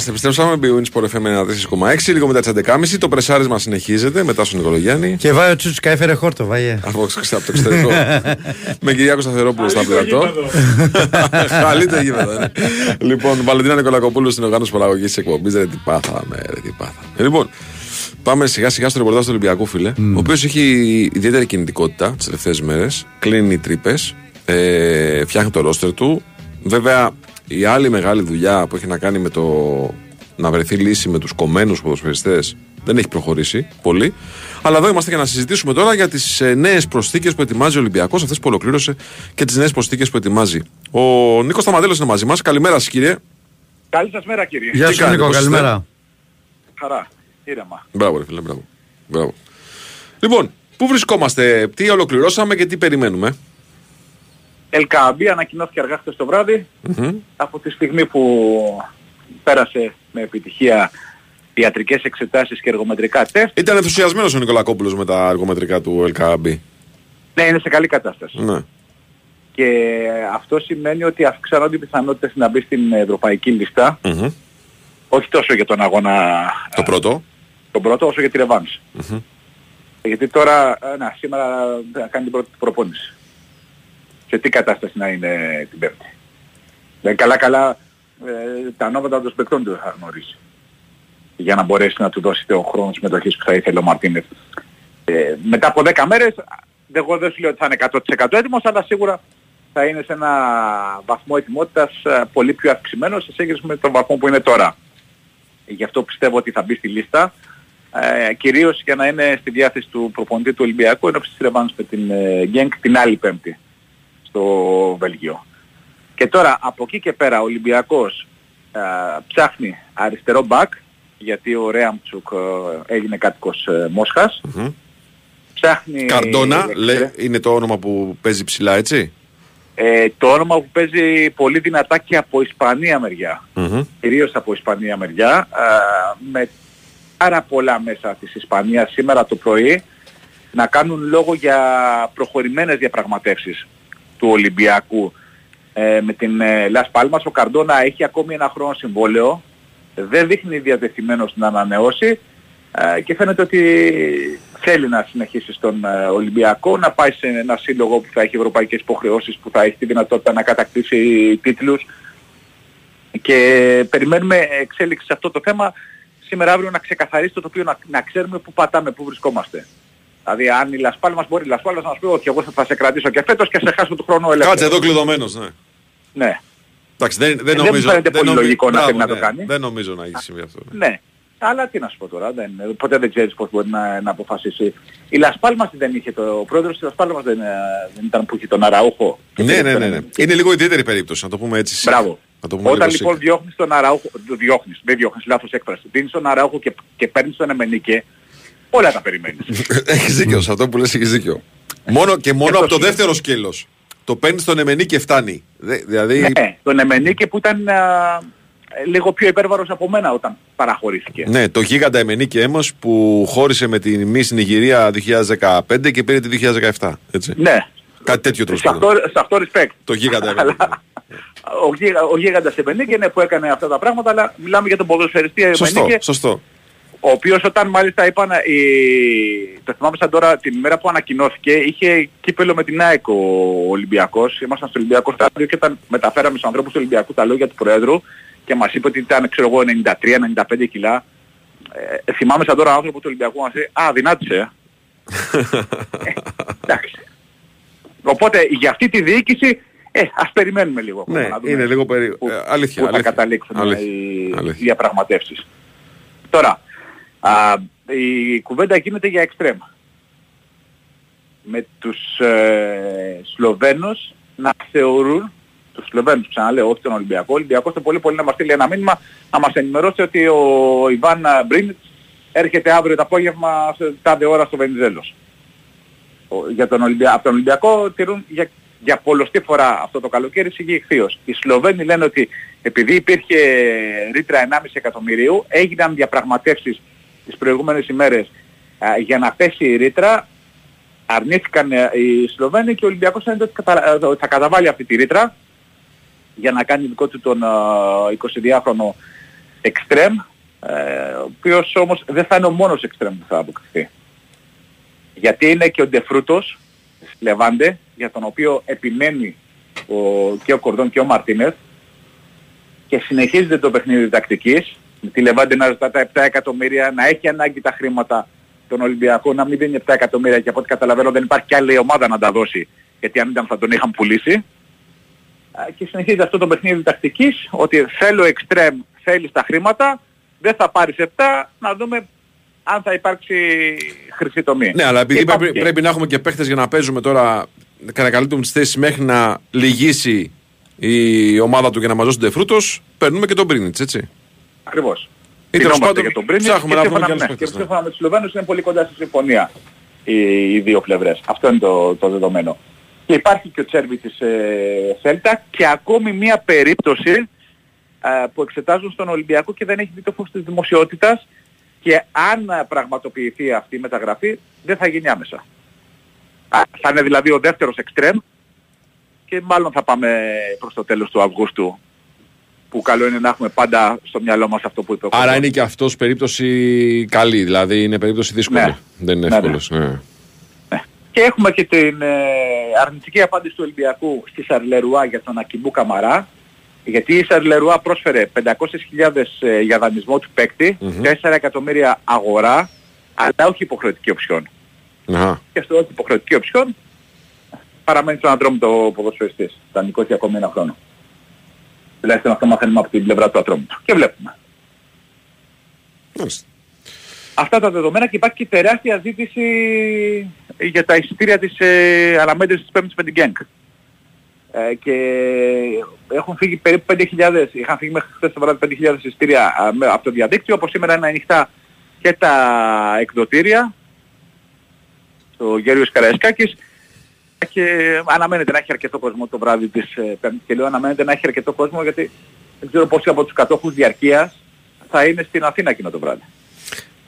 είμαστε. Επιστρέψαμε. Big Sport FM 94,6. Λίγο μετά τις 11.30. Το πρεσάρισμα συνεχίζεται μετά στον Νικολογιάννη. Και βάει ο Τσούτσικα, έφερε χόρτο, βάγε. Από από το εξωτερικό. <laughs> Με Κυριάκο Σταθερόπουλο στα πλατό. Χαλί <laughs> γήπεδο, ναι. Λοιπόν, Βαλεντίνα Νικολακοπούλου στην οργάνωση παραγωγής τη εκπομπής. Ρε, τι πάθαμε, ρε, τι πάθαμε. Ε, Λοιπόν, πάμε σιγά σιγά στο ρεπορτάζ του Ολυμπιακού, φίλε. Ο οποίος έχει ιδιαίτερη κινητικότητα τις τελευταίες μέρες. Κλείνει τρύπες. Ε, φτιάχνει το ρόστερ του. Βέβαια, η άλλη μεγάλη δουλειά που έχει να κάνει με το να βρεθεί λύση με τους κομμένους ποδοσφαιριστές δεν έχει προχωρήσει πολύ. Αλλά εδώ είμαστε για να συζητήσουμε τώρα για τις ε, νέες προσθήκες που ετοιμάζει ο Ολυμπιακός, αυτές που ολοκλήρωσε και τις νέες προσθήκες που ετοιμάζει. Ο Νίκος Σταματέλος είναι μαζί μας. Καλημέρα σας, κύριε. Καλή σας μέρα κύριε. Γεια Τι σου, κάνετε, Νίκο, πώς είστε; καλημέρα. Χαρά. Ήρεμα. Μπράβο, ρε φίλε, μπράβο. μπράβο. Λοιπόν, πού βρισκόμαστε, τι ολοκληρώσαμε και τι περιμένουμε; Ελκαμπή ανακοινώθηκε αργά χθες το βράδυ Μμμ. από τη στιγμή που πέρασε με επιτυχία ιατρικές εξετάσεις και εργομετρικά τεστ. Ήταν ενθουσιασμένος ο Νικολακόπουλος με τα αργομετρικά του LKB. Ναι, είναι σε καλή κατάσταση. Ναι. Και αυτό σημαίνει ότι αυξάνονται οι πιθανότητες να μπει στην ευρωπαϊκή λίστα, Μμμ. όχι τόσο για τον αγώνα Το πρώτο. τον πρώτο, όσο για τη ρεβάνς. Μμμ. Γιατί τώρα, ε, να, σήμερα θα κάνει την πρώτη του προπόνηση. Σε τι κατάσταση να είναι την Πέμπτη. Δηλαδή καλά καλά ε, τα νόματα των παικτών του θα γνωρίσει. Για να μπορέσει να του δώσετε ο χρόνος συμμετοχής που θα ήθελε ο Μαρτίνez. Ε, μετά από 10 μέρες, εγώ δεν σου λέω ότι θα είναι 100% έτοιμος, αλλά σίγουρα θα είναι σε ένα βαθμό ετοιμότητας ε, πολύ πιο αυξημένος σε σύγκριση με τον βαθμό που είναι τώρα. Γι' αυτό πιστεύω ότι θα μπει στη λίστα. Ε, κυρίως για να είναι στη διάθεση του προπονητή του Ολυμπιακού ενώ της ρεβάνς με την ε, Γκένκ την άλλη πέμπτη στο Βέλγιο. Και τώρα από εκεί και πέρα ο Ολυμπιακός ε, ψάχνει αριστερό μπακ γιατί ο Ρέαμτσουκ ε, έγινε κάτοικος ε, Μόσχας. Μμμ. Ψάχνει... Καρντόνα ε, λέ, είναι το όνομα που παίζει ψηλά, έτσι; ε, το όνομα που παίζει πολύ δυνατά και από Ισπανία μεριά. Μμμ. κυρίως από Ισπανία μεριά, α, με πάρα πολλά μέσα της Ισπανίας σήμερα το πρωί να κάνουν λόγο για προχωρημένες διαπραγματεύσεις του Ολυμπιακού ε, με την ε, Λας Πάλμας. Ο Καρντόνα έχει ακόμη ένα χρόνο συμβόλαιο, δεν δείχνει διατεθειμένος να ανανεώσει ε, και φαίνεται ότι θέλει να συνεχίσει στον ε, Ολυμπιακό, να πάει σε ένα σύλλογο που θα έχει ευρωπαϊκές υποχρεώσεις, που θα έχει τη δυνατότητα να κατακτήσει τίτλους και περιμένουμε εξέλιξη σε αυτό το θέμα σήμερα αύριο να ξεκαθαρίσει το τοπίο, να, να ξέρουμε πού πατάμε, πού βρισκόμαστε. Δηλαδή αν η Λασπάλμας μπορεί η Λασπάλμας να μας πει ότι εγώ θα, θα σε κρατήσω και φέτος και σε χάσω του χρόνου ελεύθερο. Κάτσε εδώ κλειδωμένος, ναι. Ναι. Εντάξει, δεν, δεν, Ε, δεν νομίζω, μου φαίνεται πολύ νομι- λογικό να Μπράβο, θέλει να το ναι. κάνει. Δεν νομίζω να έχει συμβεί αυτό. ναι. Ναι. Αλλά τι να σου πω τώρα, δεν, ποτέ δεν ξέρεις πώς μπορεί να, να αποφασίσει. Η Λασπάλμας δεν είχε το, ο πρόεδρος της Λασπάλμας δεν, ε, δεν ήταν που είχε τον Αραούχο. Ναι, ναι, ναι, ναι. Είναι λίγο ιδιαίτερη περίπτωση, να το πούμε έτσι. Μπράβο. Να το πούμε Όταν λίγο λοιπόν σίκα. διώχνεις τον Αραούχο, το διώχνεις, δεν διώχνεις, λάθος έκφραση, δίνεις τον Αραούχο και, και παίρνεις τον Εμενίκε, όλα τα περιμένεις. <laughs> Έχεις δίκιο, σε αυτό που λες έχεις δίκιο. Μόνο και μόνο από το δεύτερο σκέλος. Το παίρνεις στον εμενή και φτάνει. Δε- Δηλαδή, ναι, τον Εμενίκε που ήταν α, λίγο πιο υπέρβαρος από μένα όταν παραχωρήθηκε. ναι, το γίγαντα εμενή και έμος που χώρισε με την Miss Νιγηρία 2015 και πήρε τη 2017. Έτσι. Ναι. Κάτι τέτοιο τέλος Σε αυτό, πάντων. σε αυτό respect. Το γίγαντα εμενή. <laughs> Ο, γίγα, ο γίγαντας Εμενίκε είναι που έκανε αυτά τα πράγματα, αλλά μιλάμε για τον ποδοσφαιριστή Σωστό, Εμενίκε, σωστό. Ο οποίος όταν μάλιστα είπαν, η, το θυμάμαι σαν τώρα την ημέρα που ανακοινώθηκε, είχε κύπελο με την ΑΕΚ ο Ολυμπιακός, ήμασταν στο Ολυμπιακό στάδιο και όταν μεταφέραμε στους ανθρώπους του Ολυμπιακού τα λόγια του Προέδρου και μας είπε ότι ήταν ξέρω εγώ 93-95 κιλά, ε, θυμάμαι σαν τώρα άνθρωπο του Ολυμπιακού μας λέει «Α, δυνάτησε, ε». <laughs> Εντάξει. Οπότε για αυτή τη διοίκηση, ε, ας περιμένουμε λίγο. ακόμα Ναι, να δούμε είναι λίγο περί... που, ε, αλήθεια. που θα αλήθεια. καταλήξουν Αλήθεια. οι, Αλήθεια. οι διαπραγματεύσεις. Τώρα, α, η κουβέντα γίνεται για εξτρέμ. Με τους ε, Σλοβαίνους να θεωρούν, τους Σλοβαίνους ξαναλέω, όχι τον Ολυμπιακό, ο Ολυμπιακός το πολύ πολύ να μας στείλει ένα μήνυμα να μας ενημερώσει ότι ο Ιβάν Μπρίνιτς έρχεται αύριο το απόγευμα σε τάδε ώρα στο Βενιζέλος. Ο- Για τον Ολυμπια... Από τον Ολυμπιακό τηρούν για, για πολλωστή φορά αυτό το καλοκαίρι σιγή ηχθείως. Οι Σλοβαίνοι λένε ότι επειδή υπήρχε ρήτρα 1,5 εκατομμυρίου έγιναν διαπραγματεύσεις τις προηγούμενες ημέρες α, για να πέσει η ρήτρα αρνήθηκαν ε, οι Σλοβαίνοι και ο Ολυμπιακός φαίνεται ότι κατα- ε, θα καταβάλει αυτή τη ρήτρα για να κάνει δικό του τον ε, 22χρονο εξτρέμ ε, ο οποίος όμως δεν θα είναι ο μόνος εξτρέμ που θα αποκτηθεί. Γιατί είναι και ο Ντεφρούτος στη Λεβάντε για τον οποίο επιμένει ο, και ο Κορδόν και ο Μαρτίνεθ και συνεχίζεται το παιχνίδι τακτικής με τη Λεβάντε να ζητά τα 7 εκατομμύρια, να έχει ανάγκη τα χρήματα τον Ολυμπιακό, να μην δίνει 7 εκατομμύρια και από ό,τι καταλαβαίνω δεν υπάρχει και άλλη ομάδα να τα δώσει γιατί αν ήταν θα τον είχαν πουλήσει. Α, Και συνεχίζει αυτό το παιχνίδι τακτικής ότι θέλω εξτρέμ, θέλεις τα χρήματα, δεν θα πάρεις 7, να δούμε αν θα υπάρξει χρυσή τομή. Ναι, αλλά επειδή Και πρέπει, υπάρχει και- πρέπει να έχουμε και παίχτες για να παίζουμε τώρα και να καλύπτουμε τις θέσεις μέχρι να λυγίσει η ομάδα του και να μας δώσει τεφρούτος, παίρνουμε και τον Πρίνιτς, έτσι. Ακριβώς. Ή τέλος Τινόμαστε πάντων, για τον Πρίνιτ ψάχνουμε και να βρούμε σύμφωνα, και άλλους ναι, παίκτες, και ναι. σύμφωνα με τους Σλοβαίνους είναι πολύ κοντά στη συμφωνία οι, οι δύο πλευρές. Αυτό είναι το, το δεδομένο. Και υπάρχει και ο Τσέρβι της ε, Σέλτα και ακόμη μία περίπτωση ε, που εξετάζουν στον Ολυμπιακό και δεν έχει δει το φως της δημοσιότητας και αν ε, πραγματοποιηθεί αυτή η μεταγραφή δεν θα γίνει άμεσα. Α, θα είναι δηλαδή ο δεύτερος εξτρέμ και μάλλον θα πάμε προς το τέλος του Αυγούστου που καλό είναι να έχουμε πάντα στο μυαλό μας αυτό που είπε ο Άρα Κώστας. είναι και αυτός περίπτωση καλή, δηλαδή είναι περίπτωση δύσκολη. Ναι. Δεν είναι Ναι, εύκολος. Ναι. Και έχουμε και την ε, αρνητική απάντηση του Ολυμπιακού στη Σαρλερουά για τον Ακιμπού Καμαρά. Γιατί η Σαρλερουά πρόσφερε 500.000 ε, για δανεισμό του παίκτη, 4 εκατομμύρια αγορά, αλλά όχι υποχρεωτική οψιόν. Αχα. Και στο όχι υποχρεωτική οψιόν παραμένει στον ατρόμητο ποδοσφαιριστής. Δανεικός για ακόμη ένα χρόνο. Τουλάχιστον αυτό μαθαίνουμε από την πλευρά του ατρόμητου. Και βλέπουμε. Μάλιστα. Αυτά τα δεδομένα και υπάρχει και τεράστια ζήτηση για τα εισιτήρια της ε, αναμέτρησης της Πέμπτης με την Γκένκ. Ε, και έχουν φύγει περίπου 5.000, είχαν φύγει μέχρι χθες το βράδυ 5.000 εισιτήρια α, με- από το διαδίκτυο, όπως σήμερα είναι ανοιχτά και τα εκδοτήρια στο Γέριος Καραϊσκάκης και αναμένεται να έχει αρκετό κόσμο το βράδυ της ε, Πέμπτης και λέω αναμένεται να έχει αρκετό κόσμο γιατί δεν ξέρω πόσοι από τους κατόχους διαρκείας θα είναι στην Αθήνα εκείνο το βράδυ.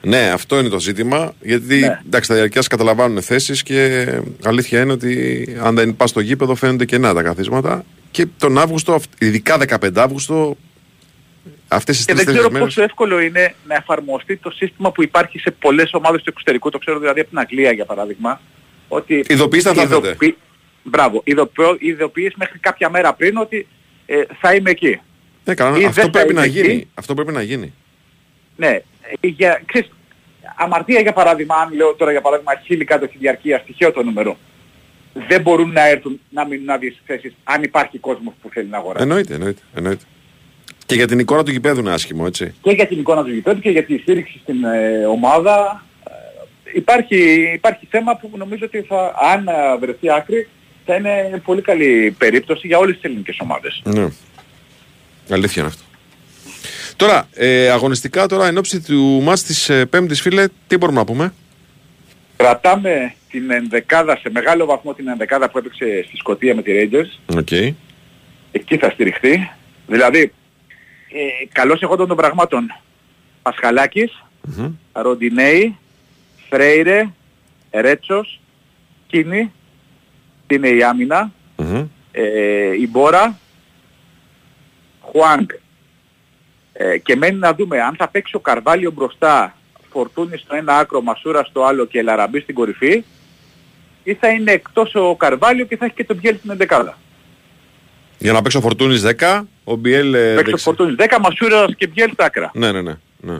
Ναι, αυτό είναι το ζήτημα. Γιατί Ναι. εντάξει, τα διαρκείας καταλαμβάνουν θέσεις και αλήθεια είναι ότι αν δεν πας στο γήπεδο φαίνονται κενά τα καθίσματα. Και τον Αύγουστο, αυ- ειδικά 15 Αύγουστο, αυτές τι Και δεν τρεις ξέρω μέρε. πόσο εύκολο είναι να εφαρμοστεί το σύστημα που υπάρχει σε πολλές ομάδες του εξωτερικού. Το ξέρω δηλαδή από την Αγγλία για παράδειγμα. Ότι Ειδοποιήστε αν θα έρθετε. ειδοποιη- Μπράβο. Ειδοποιώ- Ειδοποιείς μέχρι κάποια μέρα πριν ότι ε, θα είμαι εκεί. Ναι, καλά, Ή αυτό δεν θα πρέπει είμαι να εκεί. γίνει. Αυτό πρέπει να γίνει. Ναι. ε, Για, ξέρεις, αμαρτία για παράδειγμα, αν λέω τώρα για παράδειγμα χίλιοι κάτω στη διαρκεία, στοιχείο το νούμερο. Δεν μπορούν να έρθουν να μείνουν άδειες θέσεις αν υπάρχει κόσμος που θέλει να αγοράσει. Εννοείται, εννοείται, εννοείται. Και για την εικόνα του γηπέδου είναι άσχημο, έτσι. και για την εικόνα του γηπέδου και για τη στήριξη στην ε, ομάδα. Ε, υπάρχει, υπάρχει θέμα που νομίζω ότι θα, αν ε, βρεθεί άκρη θα είναι πολύ καλή περίπτωση για όλες τις ελληνικές ομάδες. Ναι. Αλήθεια είναι αυτό. Τώρα, ε, αγωνιστικά τώρα εν όψει του ματς της ε, Πέμπτης φίλε, τι μπορούμε να πούμε; Κρατάμε την ενδεκάδα, σε μεγάλο βαθμό την ενδεκάδα που έπαιξε στη Σκωτία με τη Rangers. OK. Εκεί θα στηριχθεί. Δηλαδή, ε, καλώς εχόντων των πραγμάτων. Πασχαλάκης, Μμμ. Ροντινέι, Φρέιρε, Ρέτσος, Κίνη, είναι η άμυνα, Μμμ. ε, η Μπόρα, Χουάνγκ. Ε, και μένει να δούμε αν θα παίξει ο Καρβάλιο μπροστά, Φορτούνη στο ένα άκρο, Μασούρα στο άλλο και Λαραμπή στην κορυφή ή θα είναι εκτός ο Καρβάλιο και θα έχει και τον Μπιέλ στην εντεκάδα. Για να παίξει ο Φορτούνης 10, ο Μπιέλ... ε, Παίξει ο δεξι- Φορτούνης 10, Μασούρας και Μπιέλ στα άκρα. Ναι, ναι, ναι. ναι.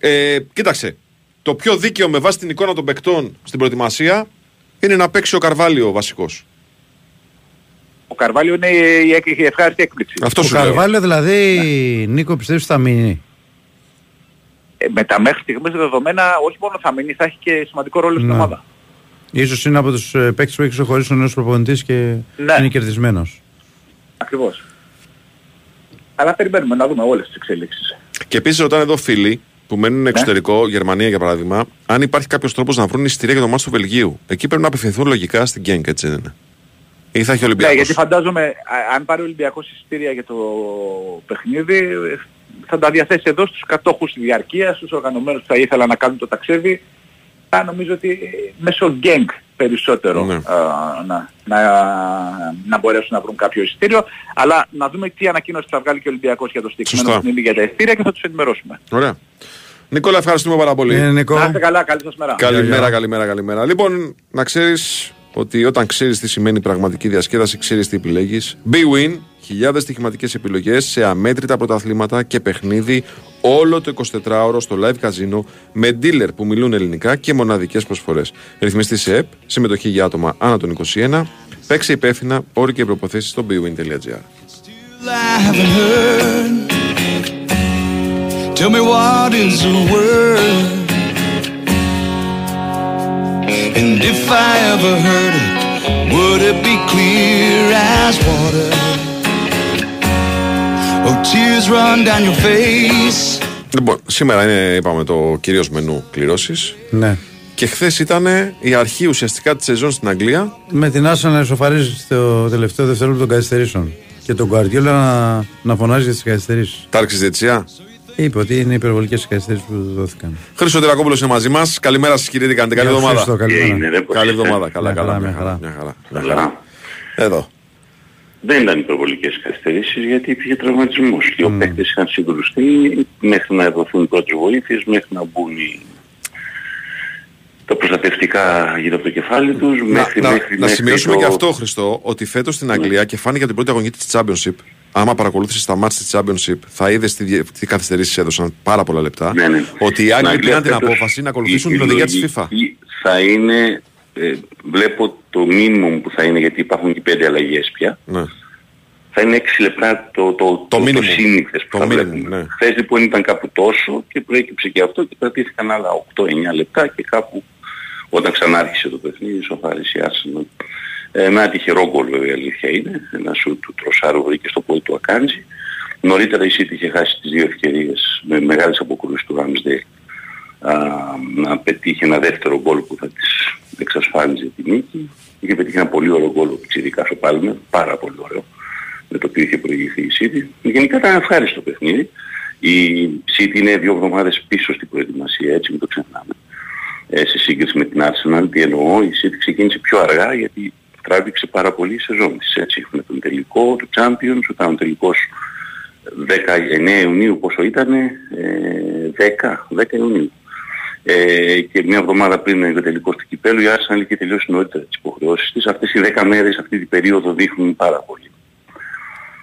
Ε, κοίταξε, το πιο δίκαιο με βάση την εικόνα των παικτών στην προετοιμασία είναι να παίξει ο Καρβάλιο βασικός. Ο Καρβάλιο είναι η, εκ- η ευχάριστη έκπληξη. Αυτό Ο σου λέω. Καρβάλιο δηλαδή, Νίκο, πιστεύεις θα μείνει; Ε, με τα μέχρι στιγμής δεδομένα όχι μόνο θα μείνει, θα έχει και σημαντικό ρόλο στην Ναι. ομάδα. Ίσως είναι από τους ε, παίκτες που έχεις ξεχωρίσει ο νέος προπονητής και Ναι. είναι κερδισμένος. Ακριβώς. Αλλά περιμένουμε να δούμε όλες τις εξελίξεις. Και επίσης ρωτάνε εδώ φίλοι που Ναι. μένουν εξωτερικό, Γερμανία για παράδειγμα, αν υπάρχει κάποιος τρόπος να βρουν εισιτήρια για το μάτι του Βελγίου. Εκεί πρέπει να απευθυνθούν λογικά στην Γκένκ, έτσι δεν είναι. Ή θα έχει Ναι, Ολυμπιακός. γιατί φαντάζομαι α- αν πάρει ο Ολυμπιακός εισιτήρια για το παιχνίδι ε, θα τα διαθέσει εδώ στους κατόχους της διαρκείας, στους οργανωμένους που θα ήθελαν να κάνουν το ταξίδι. Θα νομίζω ότι ε, μέσω γκέγκ περισσότερο Ναι. α, να, να, να μπορέσουν να βρουν κάποιο εισιτήριο. Αλλά να δούμε τι ανακοίνωση θα βγάλει και ο Ολυμπιακός για το συγκεκριμένο Σωστά. παιχνίδι για τα εισιτήρια και θα τους ενημερώσουμε. Ωραία. Νικόλα, ευχαριστούμε πάρα πολύ. Ε, Νικό, Να είστε καλά, καλή σας μέρα. Καλημέρα, καλημέρα, καλημέρα. Λοιπόν, να ξέρεις ότι όταν ξέρεις τι σημαίνει πραγματική διασκέδαση, ξέρεις τι επιλέγεις. B-Win, χιλιάδες στοιχηματικές επιλογές σε αμέτρητα πρωταθλήματα και παιχνίδι όλο το 24ωρο στο live καζίνο με dealer που μιλούν ελληνικά και μοναδικές προσφορές. Ρυθμιστή σε ΕΠ, συμμετοχή για άτομα άνω των 21. Παίξε υπεύθυνα, όροι και προποθέσει στο bwin.gr. I haven't heard. Tell me what is the word? And if I ever heard it, would it be clear as water? Oh, tears run down your face. Λοιπόν, σήμερα είναι, είπαμε, το κυρίως μενού κληρώσεις. ναι. Και χθες ήταν η αρχή ουσιαστικά της σεζόν στην Αγγλία. Με την Άσα να ισοφαρίζει στο τελευταίο δευτερόλεπτο των καθυστερήσεων. Και τον Γκουαρδιόλα να, να φωνάζει για τις καθυστερήσεις. Τάρξη διετσιά. Είπε ότι είναι υπερβολικές οι καθυστερήσει που του δόθηκαν. Χρήστο Τερακόπουλο είναι μαζί μας. Καλημέρα σας, κύριε. Τι κάνετε, καλή Γεια σου, εβδομάδα. Χρήστο, καλημέρα. Είναι, δεν Καλή μπορεί. εβδομάδα. Καλά, Μια καλά. χαρά, Μια μια χαρά. χαρά. Μια χαρά. Μια Καλά. χαρά. Εδώ. Δεν ήταν υπερβολικές καθυστερήσεις γιατί υπήρχε τραυματισμός και Mm. οι παίκτες είχαν συγκρουστεί μέχρι να δοθούν πρώτες βοήθειες, μέχρι να μπουν οι... τα προστατευτικά γύρω από το κεφάλι τους, Να, μέχρι, να, μέχρι, να μέχρι σημειώσουμε το... και αυτό, Χριστό, ότι φέτος στην Αγγλία και φάνηκε από την πρώτη αγωνία της Championship. Άμα παρακολούθησες τα μάτια της Championship, θα είδες τι, διε- τι καθυστερήσεις έδωσαν πάρα πολλά λεπτά. Ναι, ναι. Ότι οι Στην Άγγλοι Αγγλία πήραν την φέτος απόφαση να ακολουθήσουν η- την η οδηγία της λογική FIFA. Θα είναι, ε, βλέπω το minimum που θα είναι γιατί υπάρχουν και πέντε αλλαγές πια. Ναι. Θα είναι 6 λεπτά το, το, το, το, minimum. σύνηθες που Το θα minimum, βλέπουμε. ναι. Χθες λοιπόν ήταν κάπου τόσο και προέκυψε και αυτό και κρατήθηκαν άλλα 8-9 λεπτά και κάπου όταν ξανάρχισε το παιχνίδι σοφάρισε η Arsenal. Ε, ένα τυχερό γκολ βέβαια η αλήθεια είναι. Ένα σου του Τροσάρου βρήκε στο πόδι του Ακάντζη. Νωρίτερα η City είχε χάσει τις δύο ευκαιρίες με μεγάλες αποκρούσεις του Ramsdale α, να πετύχει ένα δεύτερο γκολ που θα της εξασφάλιζε τη νίκη. Είχε πετύχει ένα πολύ ωραίο γκολ ο Πιτσιρικάς ο Πάλμερ, πάρα πολύ ωραίο, με το οποίο είχε προηγηθεί η City. Γενικά ήταν ευχάριστο παιχνίδι Η City είναι δύο εβδομάδες πίσω στην προετοιμασία, έτσι μην το ξεχνάμε. Ε, σε σύγκριση με την Arsenal, τι εννοώ, η City ξεκίνησε πιο αργά γιατί τράβηξε πάρα πολύ η σεζόν της. Έτσι έχουμε τον τελικό του Champions, όταν ο τελικός 19 Ιουνίου πόσο ήταν, ε, 10, 10 Ιουνίου. Ε, και μια εβδομάδα πριν το τελικός του κυπέλου η Arsenal είχε τελειώσει νωρίτερα τις υποχρεώσεις της. Αυτές οι 10 μέρες, αυτή την περίοδο δείχνουν πάρα πολύ.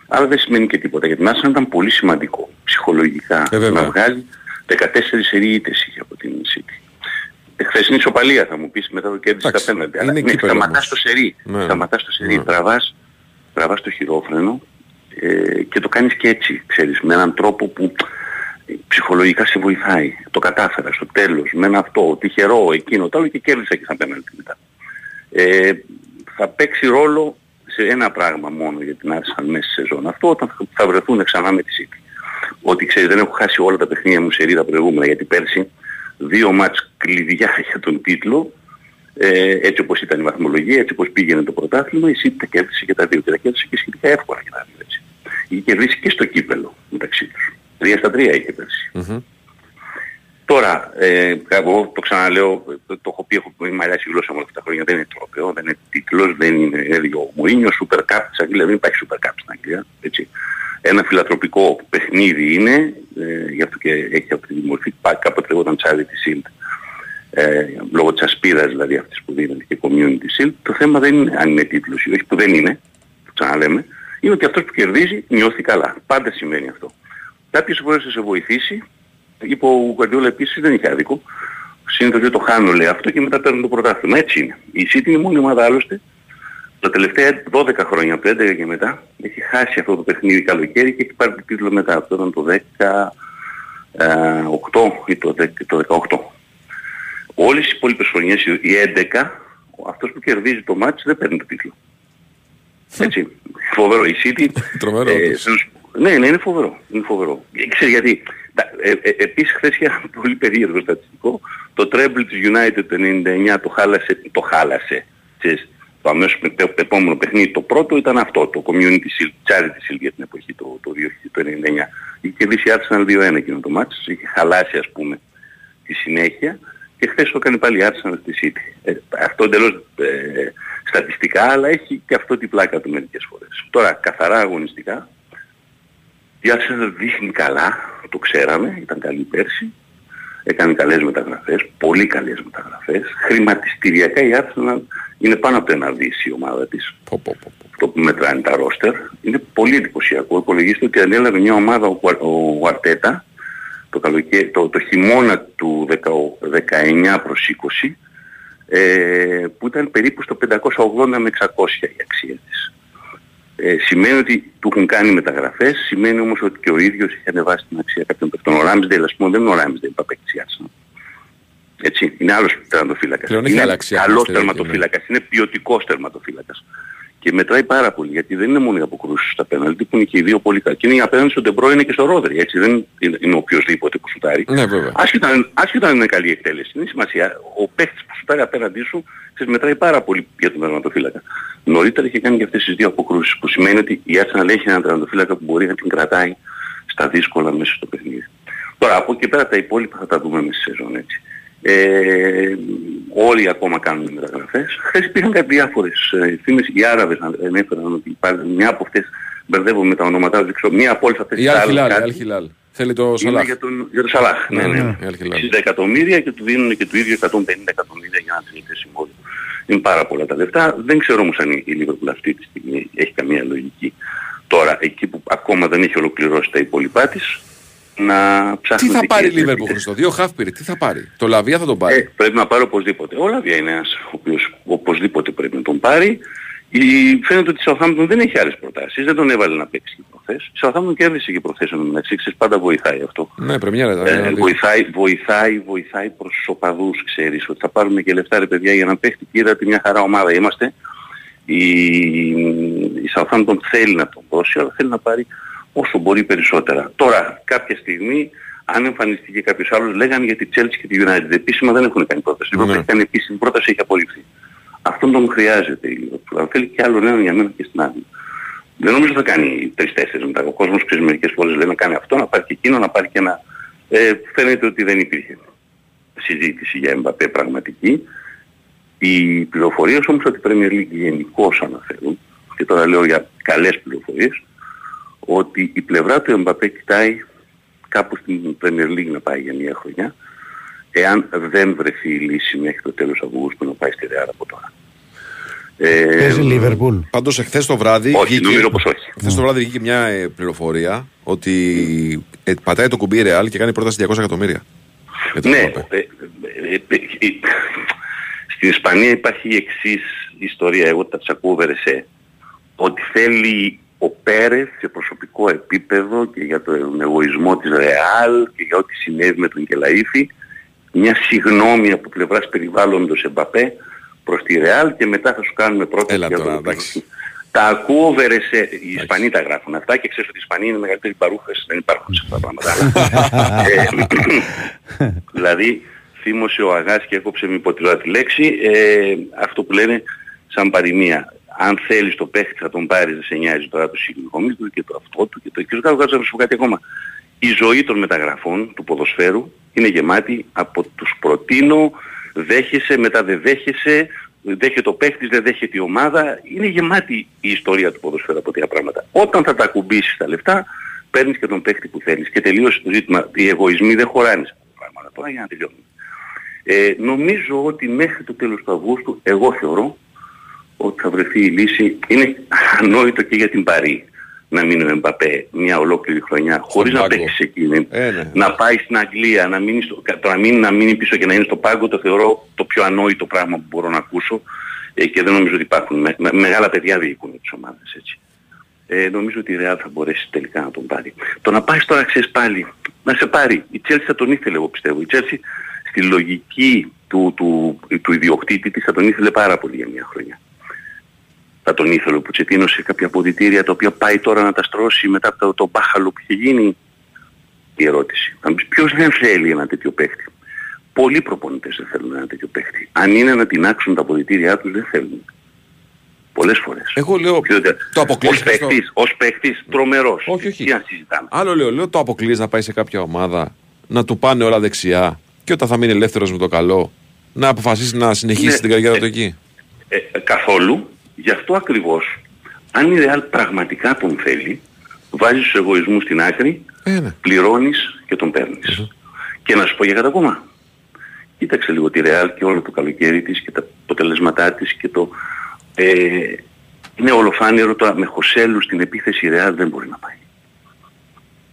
Αλλά δεν σημαίνει και τίποτα. Γιατί την Arsenal ήταν πολύ σημαντικό ψυχολογικά Ε, βέβαια. να βγάλει 14 σερί ήττες είχε από την City. Ε, χθες είναι ισοπαλία θα μου πεις μετά το κέρδισε τα Εντάξει, πέναντι. είναι Αλλά ναι, κύπελλο σταματάς όμως. το σερί. Ναι. Σταματάς το σερί. Ναι. Τραβάς, τραβάς το χειρόφρενο ε, και το κάνεις και έτσι, ξέρεις, με έναν τρόπο που ε, ψυχολογικά σε βοηθάει. Το κατάφερας στο τέλος, με ένα αυτό, τυχερό, εκείνο, το άλλο και κέρδισα και θα πέναλτι μετά. Ε, θα παίξει ρόλο σε ένα πράγμα μόνο για την Arsenal μέσα στη σεζόν. Αυτό όταν θα- θα βρεθούν ξανά με τη City. Ότι ξέρεις δεν έχω χάσει όλα τα παιχνίδια μου σε ρίδα προηγούμενα γιατί πέρσι δύο μάτς κλειδιά <laughs> για τον τίτλο ε, έτσι όπως ήταν η βαθμολογία, έτσι όπως πήγαινε το πρωτάθλημα, η City τα κέρδισε και τα δύο και τα κέρδισε και σχετικά εύκολα και τα δύο έτσι. Είχε κερδίσει και στο κύπελο μεταξύ τους. Τρία στα τρία είχε πέρσι. Τώρα, ε, εγώ το ξαναλέω, το, το έχω πει, έχω πει μαλλιάσει η γλώσσα μου όλα αυτά τα χρόνια, δεν είναι τρόπαιο, δεν είναι τίτλος, δεν είναι είναι ο Μουίνιο, Super Cup της Αγγλίας, δεν υπάρχει Super Cup στην Αγγλία, έτσι. Ένα φιλατροπικό παιχνίδι είναι, ε, γι' αυτό και έχει αυτή τη μορφή, πά- κάποτε λεγόταν Charity Shield, ε, λόγω της ασπίδας δηλαδή αυτής που δίνεται και Community Shield. Το θέμα δεν είναι αν είναι τίτλος ή όχι, που δεν είναι, το ξαναλέμε, είναι ότι αυτός που κερδίζει νιώθει καλά. Πάντα σημαίνει αυτό. Κάποιες φορές θα σε βοηθήσει, είπε ο Guardiola επίσης δεν είχε άδικο. Συνήθως δεν το χάνω λέει αυτό και μετά παίρνουν το πρωτάθλημα. Έτσι είναι. Η City είναι η μόνη ομάδα άλλωστε τα τελευταία 12 χρόνια, από το 11 και μετά, έχει χάσει αυτό το παιχνίδι καλοκαίρι και έχει πάρει το τίτλο μετά. Αυτό ήταν το 18 ή το 10 το 18. Όλες οι υπόλοιπες χρονιές, οι 11, αυτός που κερδίζει το μάτς δεν παίρνει το τίτλο. Έτσι. Φοβερό. Η City... Τρομερό, ε, όντως. θέλω να σου πω- ναι, ναι, είναι φοβερό. Είναι φοβερό. Ε, Ξέρεις γιατί. τα- Ε, ε, επίσης χθες είχε ένα πολύ περίεργο στατιστικό. Το treble της United το 99 το χάλασε. Το χάλασε. Ξέρεις, το αμέσως με- το επόμενο παιχνίδι το πρώτο ήταν αυτό. Το Community Shield, Charity Shield για την εποχή το, το, 2000 το 99. Είχε κερδίσει η Arsenal 2-1 εκείνο το μάτς. Είχε χαλάσει ας πούμε τη συνέχεια και χθες το έκανε πάλι η Arsenal στη City. Ε, αυτό εντελώς ε, στατιστικά, αλλά έχει και αυτό την πλάκα του μερικές φορές. Τώρα, καθαρά αγωνιστικά, η Arsenal δείχνει καλά, το ξέραμε, ήταν καλή πέρσι, έκανε καλές μεταγραφές, πολύ καλές μεταγραφές. Χρηματιστηριακά η Arsenal είναι πάνω από το ένα δις η ομάδα της. Αυτό που μετράνε τα ρόστερ. Είναι πολύ εντυπωσιακό. Υπολογίστε ότι ανέλαβε μια ομάδα ο, Γουα- ο Γουαρτέτα το, καλοκαίρι, το, το χειμώνα του 10 19 προς 20 ε, που ήταν περίπου στο 580 με 600 η αξία της. Ε, σημαίνει ότι του έχουν κάνει μεταγραφές, σημαίνει όμως ότι και ο ίδιος έχει ανεβάσει την αξία κάποιων παιχτών. Ο Ράμσντελ, ας πούμε, δεν είναι ο Ράμσντελ που απέκτησε η Arsenal. Έτσι, είναι άλλος τερματοφύλακας. Πλέον έχει είναι αλλάξει η καλός Arsenal, τερματοφύλακας, είναι ποιοτικός τερματοφύλακας. Και μετράει πάρα πολύ, γιατί δεν είναι μόνο οι αποκρούσεις στα πέναλτι, που είναι και οι δύο πολύ καλοί. Και είναι απέναντι στον Ντε Μπρόιν και στο Ρόδρι, έτσι, δεν είναι, είναι οποιοδήποτε που σουτάρει. Ναι, βέβαια. Άσχετα, αν- άσχετα αν είναι καλή εκτέλεση. Είναι σημασία. Ο παίχτης που σουτάρει απέναντί σου ξέρεις, μετράει πάρα πολύ για τον τερματοφύλακα. Νωρίτερα είχε κάνει και αυτές τις δύο αποκρούσεις που σημαίνει ότι η Arsenal έχει έναν τερματοφύλακα που μπορεί να την κρατάει στα δύσκολα μέσα στο παιχνίδι. Τώρα από εκεί πέρα τα υπόλοιπα θα τα δούμε μέσα στη σεζόν έτσι. Ε, όλοι ακόμα κάνουν μεταγραφές. Χθες υπήρχαν κάτι διάφορες ε, φήμες. Οι Άραβες ανέφεραν ότι υπάρχει μια από αυτές μπερδεύω με τα ονόματά τους, δεν ξέρω, μία από όλες αυτές Η τις άλλες Αλχιλάλ, η κάτι. Αλχιλάλ. Θέλει το Είναι Σαλάχ. για τον, για τον Σαλάχ. Ναι, ναι. Η Αλχιλάλ. 60 εκατομμύρια και του δίνουν και του ίδιου 150 εκατομμύρια για να τρίτη συμβόλαιο. Είναι πάρα πολλά τα λεφτά. Δεν ξέρω όμως αν η η Liverpool αυτή τη στιγμή έχει καμία λογική. Τώρα, εκεί που ακόμα δεν έχει ολοκληρώσει τα υπόλοιπά της, να Τι ψάχνει... θα πάρει η Λίβερπουλ Χριστό, δύο χαφ πήρε, τι θα πάρει; Το Λαβία θα τον πάρει; Ε, πρέπει να πάρει οπωσδήποτε. Ο Λαβία είναι ένας ο οποίος οπωσδήποτε πρέπει να τον πάρει. Η, φαίνεται ότι η Southampton δεν έχει άλλες προτάσεις. Δεν τον έβαλε να παίξει και προχθές. Η Southampton κέρδισε και προχθές εν τω μεταξύ. Ξέρεις, πάντα βοηθάει αυτό. Ναι, πρεμιέρα ήταν. Ε, ένα, δύο. βοηθάει, βοηθάει, βοηθάει προς τους οπαδούς, ξέρεις, ότι θα πάρουμε και λεφτά ρε παιδιά για να παίχτη και είδατε μια χαρά ομάδα είμαστε. Η, η Southampton θέλει να τον δώσει, αλλά θέλει να πάρει όσο μπορεί περισσότερα. Τώρα, κάποια στιγμή, αν εμφανιστεί και κάποιος άλλος, λέγανε για τη Chelsea και τη United. Επίσημα δεν έχουν κάνει πρόταση. Λοιπόν, έχει κάνει επίσημη πρόταση, έχει απορριφθεί. Αυτόν τον χρειάζεται η Liverpool. Αλλά θέλει και άλλο νέο για μένα και στην άλλη. Δεν νομίζω θα κάνει τρεις-τέσσερις μετά. Ο κόσμος ξέρει μερικές φορές λέει να κάνει αυτό, να πάρει και εκείνο, να πάρει και ένα... Ε, φαίνεται ότι δεν υπήρχε συζήτηση για Εμπαπέ πραγματική. Οι πληροφορίες όμως ότι η Premier League γενικώς αναφέρουν, και τώρα λέω για καλές πληροφορίες, ότι η πλευρά του Εμπαπέ κοιτάει κάπου στην Premier League να πάει για μια χρονιά, εάν δεν βρεθεί η λύση μέχρι το τέλος Αυγούστου να πάει στη Ρεάλ από τώρα. Ε, Παίζει Λίβερπουλ. Πάντως, εχθές το βράδυ. Όχι, νομίζω πως όχι. Χθε το βράδυ βγήκε μια ε, πληροφορία ότι ε, πατάει το κουμπί Ρεάλ και κάνει πρόταση 200 εκατομμύρια. Για τον Ναι, Εμπαπέ. ε, ε, ε, ε, στην Ισπανία υπάρχει η εξής ιστορία, εγώ τα τσακούω Βερεσέ, ότι θέλει ο Πέρες σε προσωπικό επίπεδο και για τον εγωισμό της Ρεάλ και για ό,τι συνέβη με τον Κελαΐφη μια συγνώμη από πλευράς περιβάλλοντος Εμπαπέ προς τη Ρεάλ και μετά θα σου κάνουμε πρόταση Έλα για τώρα, τον εντάξει. Τα ακούω Βερεσέ, οι Ισπανοί τα γράφουν αυτά και ξέρεις ότι οι Ισπανοί είναι μεγαλύτεροι παρούχες, δεν υπάρχουν σε αυτά τα πράγματα. <laughs> Ε, δηλαδή θύμωσε ο Αγάς και έκοψε με υποτιλώ τη λέξη ε, αυτό που λένε σαν παροιμία. Αν θέλεις το παίχτη θα τον πάρεις, δεν σε νοιάζει τώρα το συγγνώμη του και το αυτό του και το και σου κάνω να σου πω κάτι ακόμα. Η ζωή των μεταγραφών του ποδοσφαίρου είναι γεμάτη από τους προτείνω, δέχεσαι, μετά δεν δέχεσαι, δέχεται το παίχτης, δεν δέχεται η ομάδα. Είναι γεμάτη η ιστορία του ποδοσφαίρου από τέτοια πράγματα. Όταν θα τα ακουμπήσεις τα λεφτά, παίρνεις και τον παίχτη που θέλεις. Και τελείωσε το ζήτημα. Οι εγωισμοί δεν χωράνε σε αυτά τα πράγματα. Τώρα για να τελειώνουμε. Ε, νομίζω ότι μέχρι το τέλος του Αυγούστου, εγώ θεωρώ ότι θα βρεθεί η λύση. Είναι ανόητο και για την Παρή να μείνει ο Εμπαπέ μια ολόκληρη χρονιά χωρίς να πάγκο. παίξει σε εκείνη. Ε, ναι. Να πάει στην Αγγλία, να μείνει, στο, το να, μείνει, να μείνει πίσω και να είναι στο πάγκο το θεωρώ το πιο ανόητο πράγμα που μπορώ να ακούσω ε, και δεν νομίζω ότι υπάρχουν. Με, με- μεγάλα παιδιά διοικούν τις ομάδες έτσι. Ε, νομίζω ότι η Real θα μπορέσει τελικά να τον πάρει. Το να πάει τώρα ξέρεις πάλι, να σε πάρει. Η Chelsea θα τον ήθελε εγώ πιστεύω. Η Chelsea στη λογική του, του, του ιδιοκτήτη της θα τον ήθελε πάρα πολύ για μια χρονιά. Θα τον ήθελε ο Πουτσετίνο σε κάποια αποδητήρια τα οποία πάει τώρα να τα στρώσει μετά από το, το μπάχαλο που είχε γίνει. Η ερώτηση. Θα μου πεις ποιος δεν θέλει ένα τέτοιο παίχτη; Πολλοί προπονητές δεν θέλουν ένα τέτοιο παίχτη. Αν είναι να τεινάξουν τα αποδητήριά τους δεν θέλουν. Πολλές φορές. Εγώ λέω. Το αποκλείεις Ως Χριστό. παίχτης, ως παίχτης τρομερός. Όχι, όχι. Τι να συζητάμε. Άλλο λέω, λέω το αποκλείς να πάει σε κάποια ομάδα, να του πάνε όλα δεξιά και όταν θα μείνει ελεύθερος με το καλό, να αποφασίσει να συνεχίσει Ναι, την καριέρα ε, του εκεί; Ε, ε, καθόλου. Γι' αυτό ακριβώς, αν η Real πραγματικά τον θέλει, βάζεις τους εγωισμούς στην άκρη, Ε, ναι. πληρώνεις και τον παίρνεις. Και να σου πω για κάτι ακόμα. Κοίταξε λίγο τη Real και όλο το καλοκαίρι της και τα αποτελέσματά της και το... Ε, είναι ολοφάνερο τώρα με Χωσέλου στην επίθεση η Real δεν μπορεί να πάει.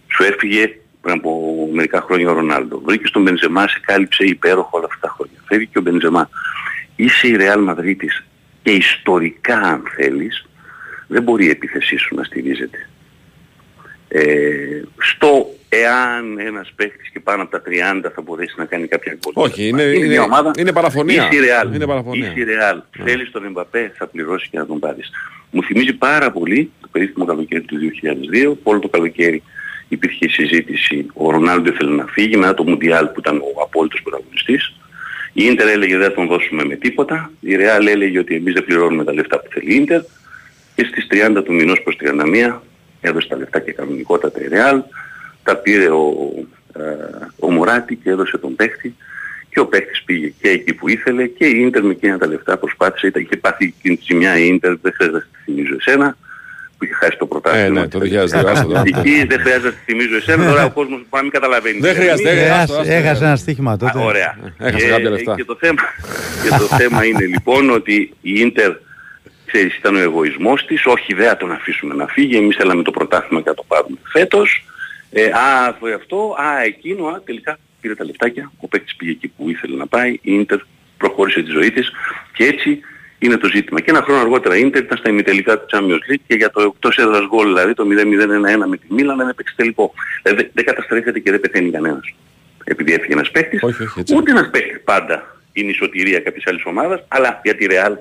Σου έφυγε πριν από μερικά χρόνια ο Ρονάλντο. Βρήκες τον Μπενζεμά, σε κάλυψε υπέροχο όλα αυτά τα χρόνια. Φεύγει και ο Μπενζεμά. Είσαι η Real Μαδρίτης και ιστορικά αν θέλεις δεν μπορεί η επίθεσή σου να στηρίζεται. Ε, στο εάν ένας παίχτης και πάνω από τα 30 θα μπορέσει να κάνει κάποια γκολ. Όχι, είναι, είναι, μια ομάδα. είναι παραφωνία. Είσαι η Real. Είναι παραφωνία. Είσαι η Real. Θέλεις τον Εμπαπέ, θα πληρώσει και να τον πάρεις. Μου θυμίζει πάρα πολύ το περίφημο καλοκαίρι του 2002. Όλο το καλοκαίρι υπήρχε η συζήτηση. Ο Ρονάλντο ήθελε να φύγει μετά το Μουντιάλ που ήταν ο απόλυτος πρωταγωνιστής. Η Ίντερ έλεγε δεν θα τον δώσουμε με τίποτα. Η Real έλεγε ότι εμείς δεν πληρώνουμε τα λεφτά που θέλει η Ίντερ. Και στις 30 του μηνός προς 31 έδωσε τα λεφτά και κανονικότατα η Real. Τα πήρε ο, ε, ο Μωράτη και έδωσε τον παίχτη και ο παίχτης πήγε και εκεί που ήθελε και η Ίντερ με εκείνα τα λεφτά προσπάθησε, ήταν, είχε πάθει εκείνη τη ζημιά η Ίντερ, δεν χρειάζεται να τη θυμίζω εσένα, που είχε χάσει το πρωτάθλημα. Ε, ναι, το 2002, άστο τώρα. Εκεί δεν χρειάζεται να τη θυμίζω εσένα, τώρα ο κόσμος μπορεί να μην καταλαβαίνει. Δεν χρειάζεται, Ε, ε, Έχασε- άστο, άστο, Έχασε άστο. ένα στοίχημα τότε. Α, Ωραία. Έχασε Και- κάποια λεφτά. Και το θέμα, και το θέμα είναι λοιπόν ότι η Ίντερ ξέρεις, ήταν ο εγωισμός της, όχι δεν θα τον αφήσουμε να φύγει, εμείς θέλαμε το πρωτάθλημα και θα το πάρουμε φέτος. Ε, α, αυτό, αυτό, α, εκείνο, α, τελικά πήρε τα λεφτάκια, ο παίκτης πήγε εκεί που ήθελε να πάει, η Ίντερ προχώρησε τη ζωή της και έτσι είναι το ζήτημα. Και ένα χρόνο αργότερα η Ίντερ ήταν στα ημιτελικά του Champions League και για το εκτός έδρας γκολ, δηλαδή το 0-0-1-1 με τη Μίλαν δεν έπαιξε τελικό. Δηλαδή δεν- δεν καταστρέφεται και δεν πεθαίνει κανένας. Επειδή έφυγε ένας παίκτης, Όχι, όχι, έτσι. ούτε ένας παίκτης πάντα είναι η σωτηρία κάποιες άλλες ομάδας, αλλά για τη Real.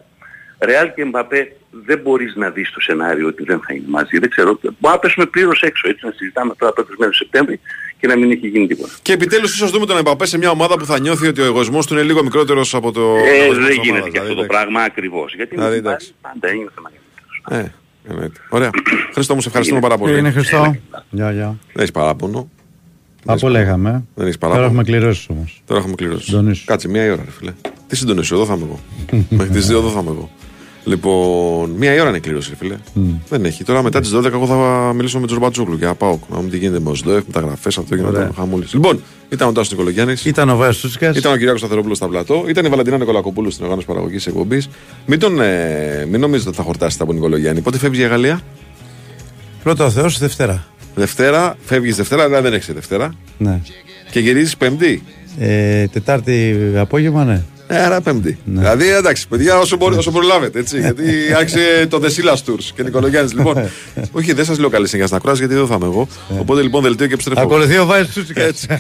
Real και Mbappé δεν μπορείς να δεις το σενάριο ότι δεν θα είναι μαζί. Δεν ξέρω. Μπορεί να πέσουμε πλήρως έξω, έτσι να συζητάμε τώρα πρώτες μέρες του Σεπτέμβρη και να μην έχει γίνει τίποτα. Και επιτέλους, ίσως δούμε τον Εμπαπέ σε μια ομάδα που θα νιώθει ότι ο εγωισμός του είναι λίγο μικρότερος από το. Ε, εγωισμός δεν της γίνεται ομάδας, και αυτό δηλαδή, το πράγμα ακριβώς. Γιατί Δηλαδή, με την εντάξει. Bayern πάντα έγινε θέμα για Ε, Εννοείται. Ωραία. <coughs> Χρήστο μου, σε ευχαριστούμε πάρα πολύ. Και είναι Χριστό. Γεια, γεια. Δεν έχεις παράπονο. Από λέγαμε. Δεν έχεις Τώρα παράπονο. έχουμε κληρώσεις όμως. Τώρα έχουμε κληρώσεις. Συντονίσου. Κάτσε μία η ώρα, ρε φίλε. Τι συντονίσου, εδώ θα είμαι εγώ. <laughs> Μέχρι τις 2 εδώ θα είμαι εγώ. Λοιπόν, μία η ώρα είναι η κλήρωση, ρε φίλε. Δεν έχει. Τώρα μετά τις 12 εγώ θα μιλήσω με τον Ρομπατζούκλου και πάω. Να μου τι γίνεται με ΟΣΔΟΕΦ, μεταγραφέ, αυτό και Ωραία. μετά χαμούλη. Λοιπόν, ήταν ο Τάσος Νικολογιάννης. Ήταν ο Βάιος Τσούτσικας. Ήταν ο Κυριάκος Σταθερόπουλος στα πλατό. Ήταν η Βαλαντίνα Νικολακοπούλου στην οργάνωση παραγωγής εκπομπής. Μην, τον, ε, μην νομίζετε ότι θα χορτάσετε από Νικολογιάννη. Πότε φεύγει για Γαλλία. Πρώτο ο Θεός Δευτέρα. Δευτέρα, φεύγεις Δευτέρα, αλλά δεν έχεις Δευτέρα. Ναι. Και γυρίζεις Πέμπτη; Ε, τετάρτη απόγευμα, ναι. Ε, άρα Πέμπτη. Δηλαδή, εντάξει, παιδιά, όσο, μπορεί, όσο προλάβετε. Έτσι, γιατί άρχισε το The Silas Tours και Νικολογιάννη. Λοιπόν, <laughs> όχι, δεν σας λέω καλή συνέχεια να κουράζει γιατί δεν θα είμαι εγώ. Οπότε λοιπόν, δελτίο και επιστρέφω. Ακολουθεί ο Βάιο Τσούτσικα. Έτσι. <laughs>